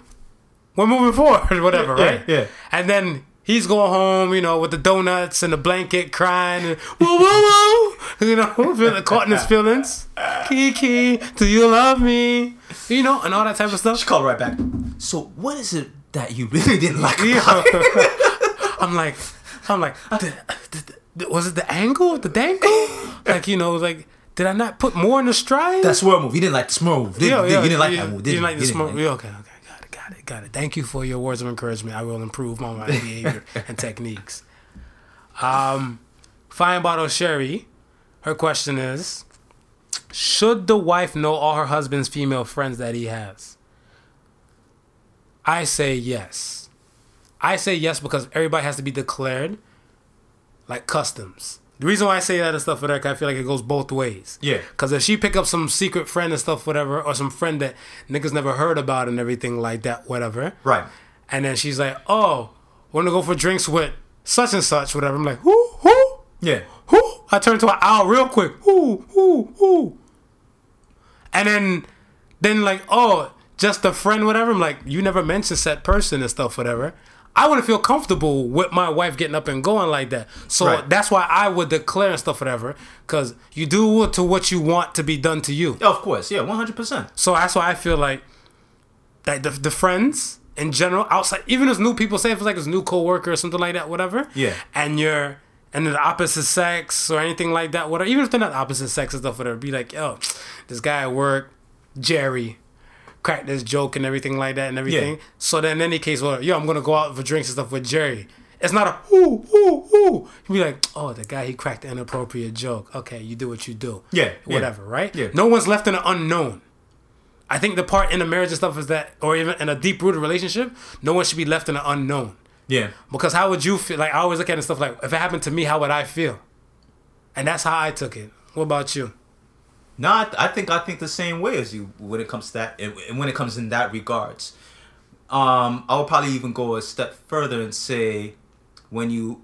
We're moving forward. Whatever. Yeah, right. yeah. And then. He's going home, you know, with the donuts and the blanket, crying, and whoa, whoa, whoa, you know, feeling caught in his feelings. Kiki, do you love me? You know, and all that type of stuff. She called right back. So what is it that you really didn't like Yeah. I'm like, I'm like, "The- the- the- was it the angle, the dangle? Like, you know, like, did I not put more in the stride? That swirl move. You didn't like the swirl move. Did, Yeah, yeah, you didn't like yeah, that move. You Did didn't like the you didn't Yeah, okay, okay, got it, got it. Thank you for your words of encouragement. I will improve on my behavior and techniques. Um, Fine Bottle Sherry, her question is Should the wife know all her husband's female friends that he has? I say yes. I say yes because everybody has to be declared like customs. The reason why I say that and stuff for that, 'cause I feel like it goes both ways. Yeah. Because if she pick up some secret friend and stuff, whatever, or some friend that niggas never heard about and everything like that, whatever, Right. and then she's like, "Oh, want to go for drinks with such and such, whatever." I'm like, "Who, who, Yeah. who?" I turn to an owl real quick. Who, who, who? And then, then like, oh, just a friend, whatever. I'm like, you never mentioned said person and stuff, whatever. I wouldn't feel comfortable with my wife getting up and going like that. So Right. that's why I would declare and stuff, whatever. Because you do to what you want to be done to you. Of course. Yeah. One hundred percent. So that's why I feel like that the, the friends in general, outside, even as new people say, if it's like it's new coworker or something like that, whatever. Yeah. And you're and the opposite sex or anything like that, whatever. Even if they're not opposite sex and stuff, whatever. Be like, yo, this guy at work, Jerry, cracked this joke and everything like that and everything. Yeah. So then in any case, well, yo, I'm gonna go out for drinks and stuff with Jerry. It's not a ooh ooh ooh. You be like, oh, the guy he cracked an inappropriate joke. Okay, you do what you do. Yeah, yeah. Whatever, right? Yeah. No one's left in the unknown. I think the part in a marriage and stuff is that, or even in a deep rooted relationship, no one should be left in the unknown. Yeah. Because how would you feel? Like I always look at it and stuff like, if it happened to me, how would I feel? And that's how I took it. What about you? No, I, I think I think the same way as you when it comes to that, and when it comes in that regards. Um, I would probably even go a step further and say, when you,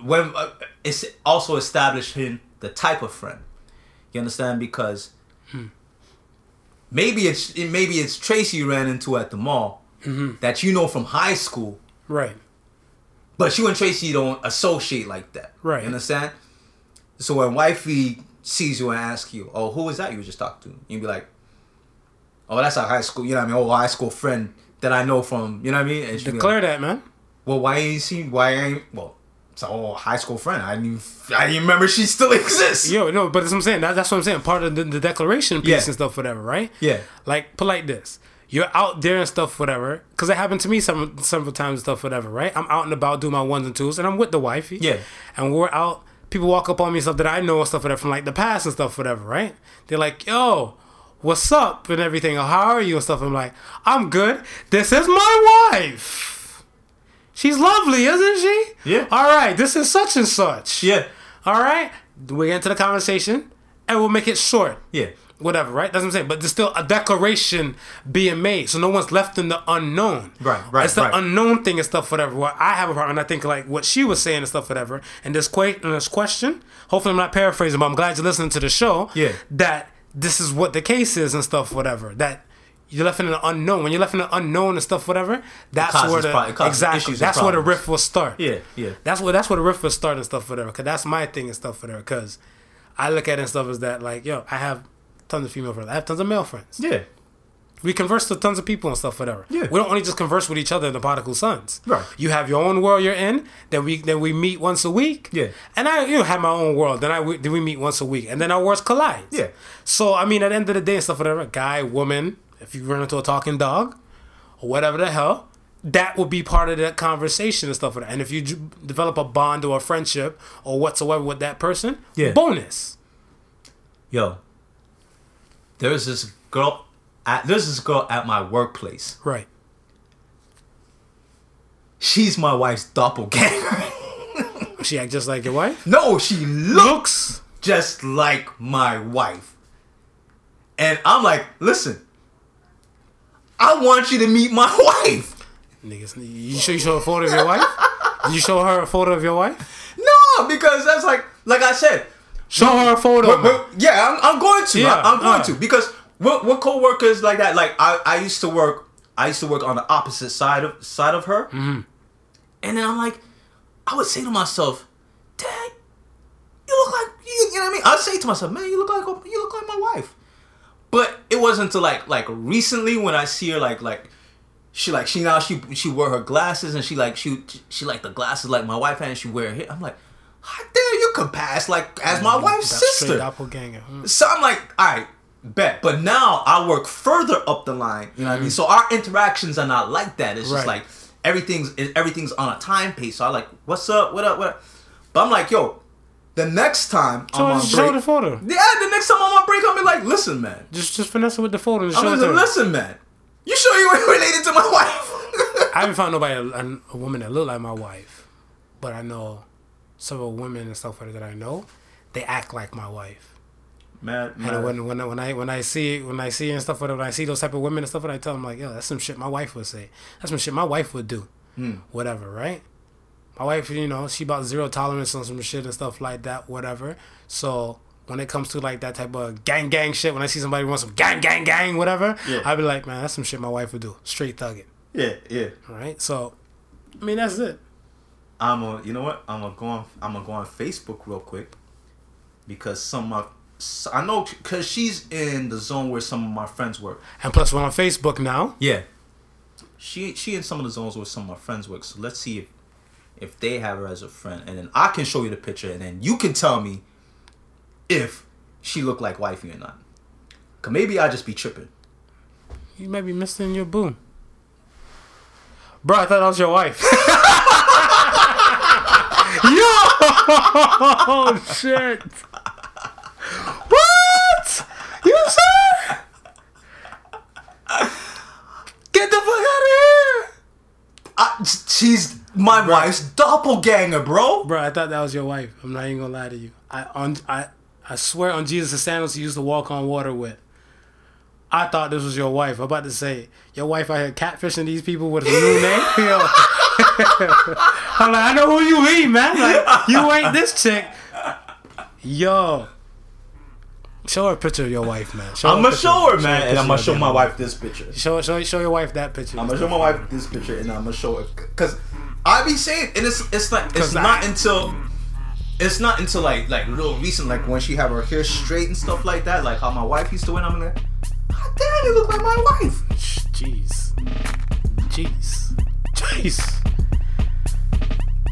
when uh, it's also establishing the type of friend. You understand because maybe it's maybe it's Tracy you ran into at the mall that you know from high school, Right. but you and Tracy don't associate like that. Right. You understand? So when wifey sees you and asks you, "Oh, who was that you were just talking to?" You'd be like, "Oh, that's a high school. You know what I mean? Oh, high school friend that I know from. You know what I mean?" And Declare like, that, man. well, why ain't she? Why ain't? Well, it's a oh, high school friend. I didn't. Even, I didn't remember she still exists. Yo, no, but that's what I'm saying. That, that's what I'm saying. Part of the, the declaration piece Yeah. and stuff, whatever, right? Yeah. Like, put like this. You're out there and stuff, whatever. Because it happened to me some several times and stuff, whatever, right? I'm out and about doing my ones and twos, and I'm with the wifey. Yeah. And we're out. People walk up on me and stuff that I know and stuff, whatever, from like the past and stuff, whatever, right? They're like, yo, what's up? And everything. Or, How are you? And stuff. I'm like, I'm good. This is my wife. She's lovely, isn't she? Yeah. All right. This is such and such. Yeah. All right, we get into the conversation, and we'll make it short. Yeah. Whatever, right? That's what I'm saying. But there's still a declaration being made, so no one's left in the unknown. Right, right, It's the right. unknown thing and stuff, whatever. What I have a problem, and I think like what she was saying and stuff, whatever. And this and this question, hopefully I'm not paraphrasing, but I'm glad you're listening to the show. Yeah. That this is what the case is and stuff, whatever. That you're left in the unknown. When you're left in the unknown and stuff, whatever. That's where the pro- it causes exactly. That's where the rift will start. Yeah. Yeah. That's where that's where the riff will start and stuff there. Cause that's my thing and stuff there. Cause I look at it and stuff as that like, yo, I have tons of female friends. I have tons of male friends. Yeah. We converse to tons of people and stuff, whatever. Yeah. We don't only just converse with each other in the Particle Sons. Right. You have your own world you're in. Then we then we meet once a week. Yeah. And I you know have my own world. Then I we- then we meet once a week, and then our worlds collide. Yeah. So I mean, at the end of the day and stuff, whatever. Guy, woman. If you run into a talking dog, or whatever the hell, that will be part of that conversation and stuff. like that. And if you develop a bond or a friendship or whatsoever with that person, Yeah. bonus. Yo, there's this girl at there's this girl at my workplace. Right. She's my wife's doppelganger. She act just like your wife. no, she looks just like my wife. And I'm like, listen, I want you to meet my wife. Niggas, you show you show a photo of your wife? Did you show her a photo of your wife? No, because that's like, like I said, Show her a photo. But, but, yeah, I'm, I'm going to. Yeah, I, am going alright. to because we're, we're co-workers like that. Like I, I used to work. I used to work on the opposite side of side of her. Mm-hmm. And then I'm like, I would say to myself, Dad, you look like you." You know what I mean? I'd say to myself, "Man, you look like you look like my wife." But it wasn't until like like recently when I see her like like she like she now she she wear her glasses and she like she she like the glasses like my wife had and she wear her hair. I'm like, how dare you can pass like as my wife's sister? doppelganger. Mm. So I'm like, all right, bet. But now I work further up the line. You know what I mean? So our interactions are not like that. It's just. Right. like everything's everything's on a time pace. So I like, what's up? What up? What up? But I'm like, yo, the next time Show, I'm on show break, the photo. yeah, the next time I'm on break, I'll be like, listen, man. Just just finesse it with the photo and I'm show to her. listen, man. You sure you ain't related to my wife? I haven't found nobody, a, a woman that look like my wife, but I know several women and stuff like that I know, they act like my wife. man, And when when I- when I when I see when I see and stuff like that, when I see those type of women and stuff, that, I tell them like, yo, that's some shit my wife would say. That's some shit my wife would do. Hmm. Whatever, right? My wife, you know, she about zero tolerance on some shit and stuff like that. Whatever. So when it comes to like that type of gang gang shit, when I see somebody want some gang gang gang whatever, Yeah. I'd be like, man, that's some shit my wife would do. Straight thugging. yeah, yeah. All right. So, I mean, that's it. I'm a, you know what? I'm gonna go on. I'm gonna go on Facebook real quick because some of I know because she's in the zone where some of my friends work. And plus, we're on Facebook now. Yeah, she she in some of the zones where some of my friends work. So let's see if if they have her as a friend, and then I can show you the picture, and then you can tell me if she look like wifey or not. Cause maybe I just be tripping. You might be missing your boo. Bro, I thought that was your wife. Yo! shit. What? You sir? Get the fuck out of here! Uh, I, she's my wife's doppelganger, bro. Bro, I thought that was your wife. I'm not even gonna lie to you. I on I I swear on Jesus the sandals you used to walk on water with. I thought this was your wife. I'm about to say your wife out here catfishing these people with a new name. I'm like, I know who you be, man. Like, you ain't this chick. Yo. Show her a picture of your wife, man. Show I'm going to show her, man, and I'm gonna show my wife this picture. Show, show, show your wife that picture. I'm gonna show my wife this picture, and I'm gonna show it because I be saying, and it's it's not it's not I- until it's not until like like real recent, like when she have her hair straight and stuff like that, like how my wife used to wear. I'm like, God damn, you look like my wife. Jeez. Jeez. Jeez.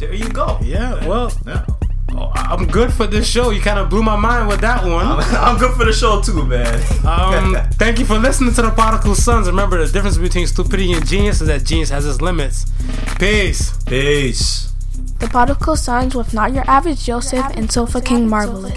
There you go. Yeah, well, Yeah. I'm good for this show. You kind of blew my mind with that one. I'm, I'm good for the show too, man. Um, thank you for listening to the Particle Sons. Remember, the difference between stupidity and genius is that genius has its limits. Peace. Peace. The Particle Sons with Not Your Average Joseph and Sofa King Marvelous.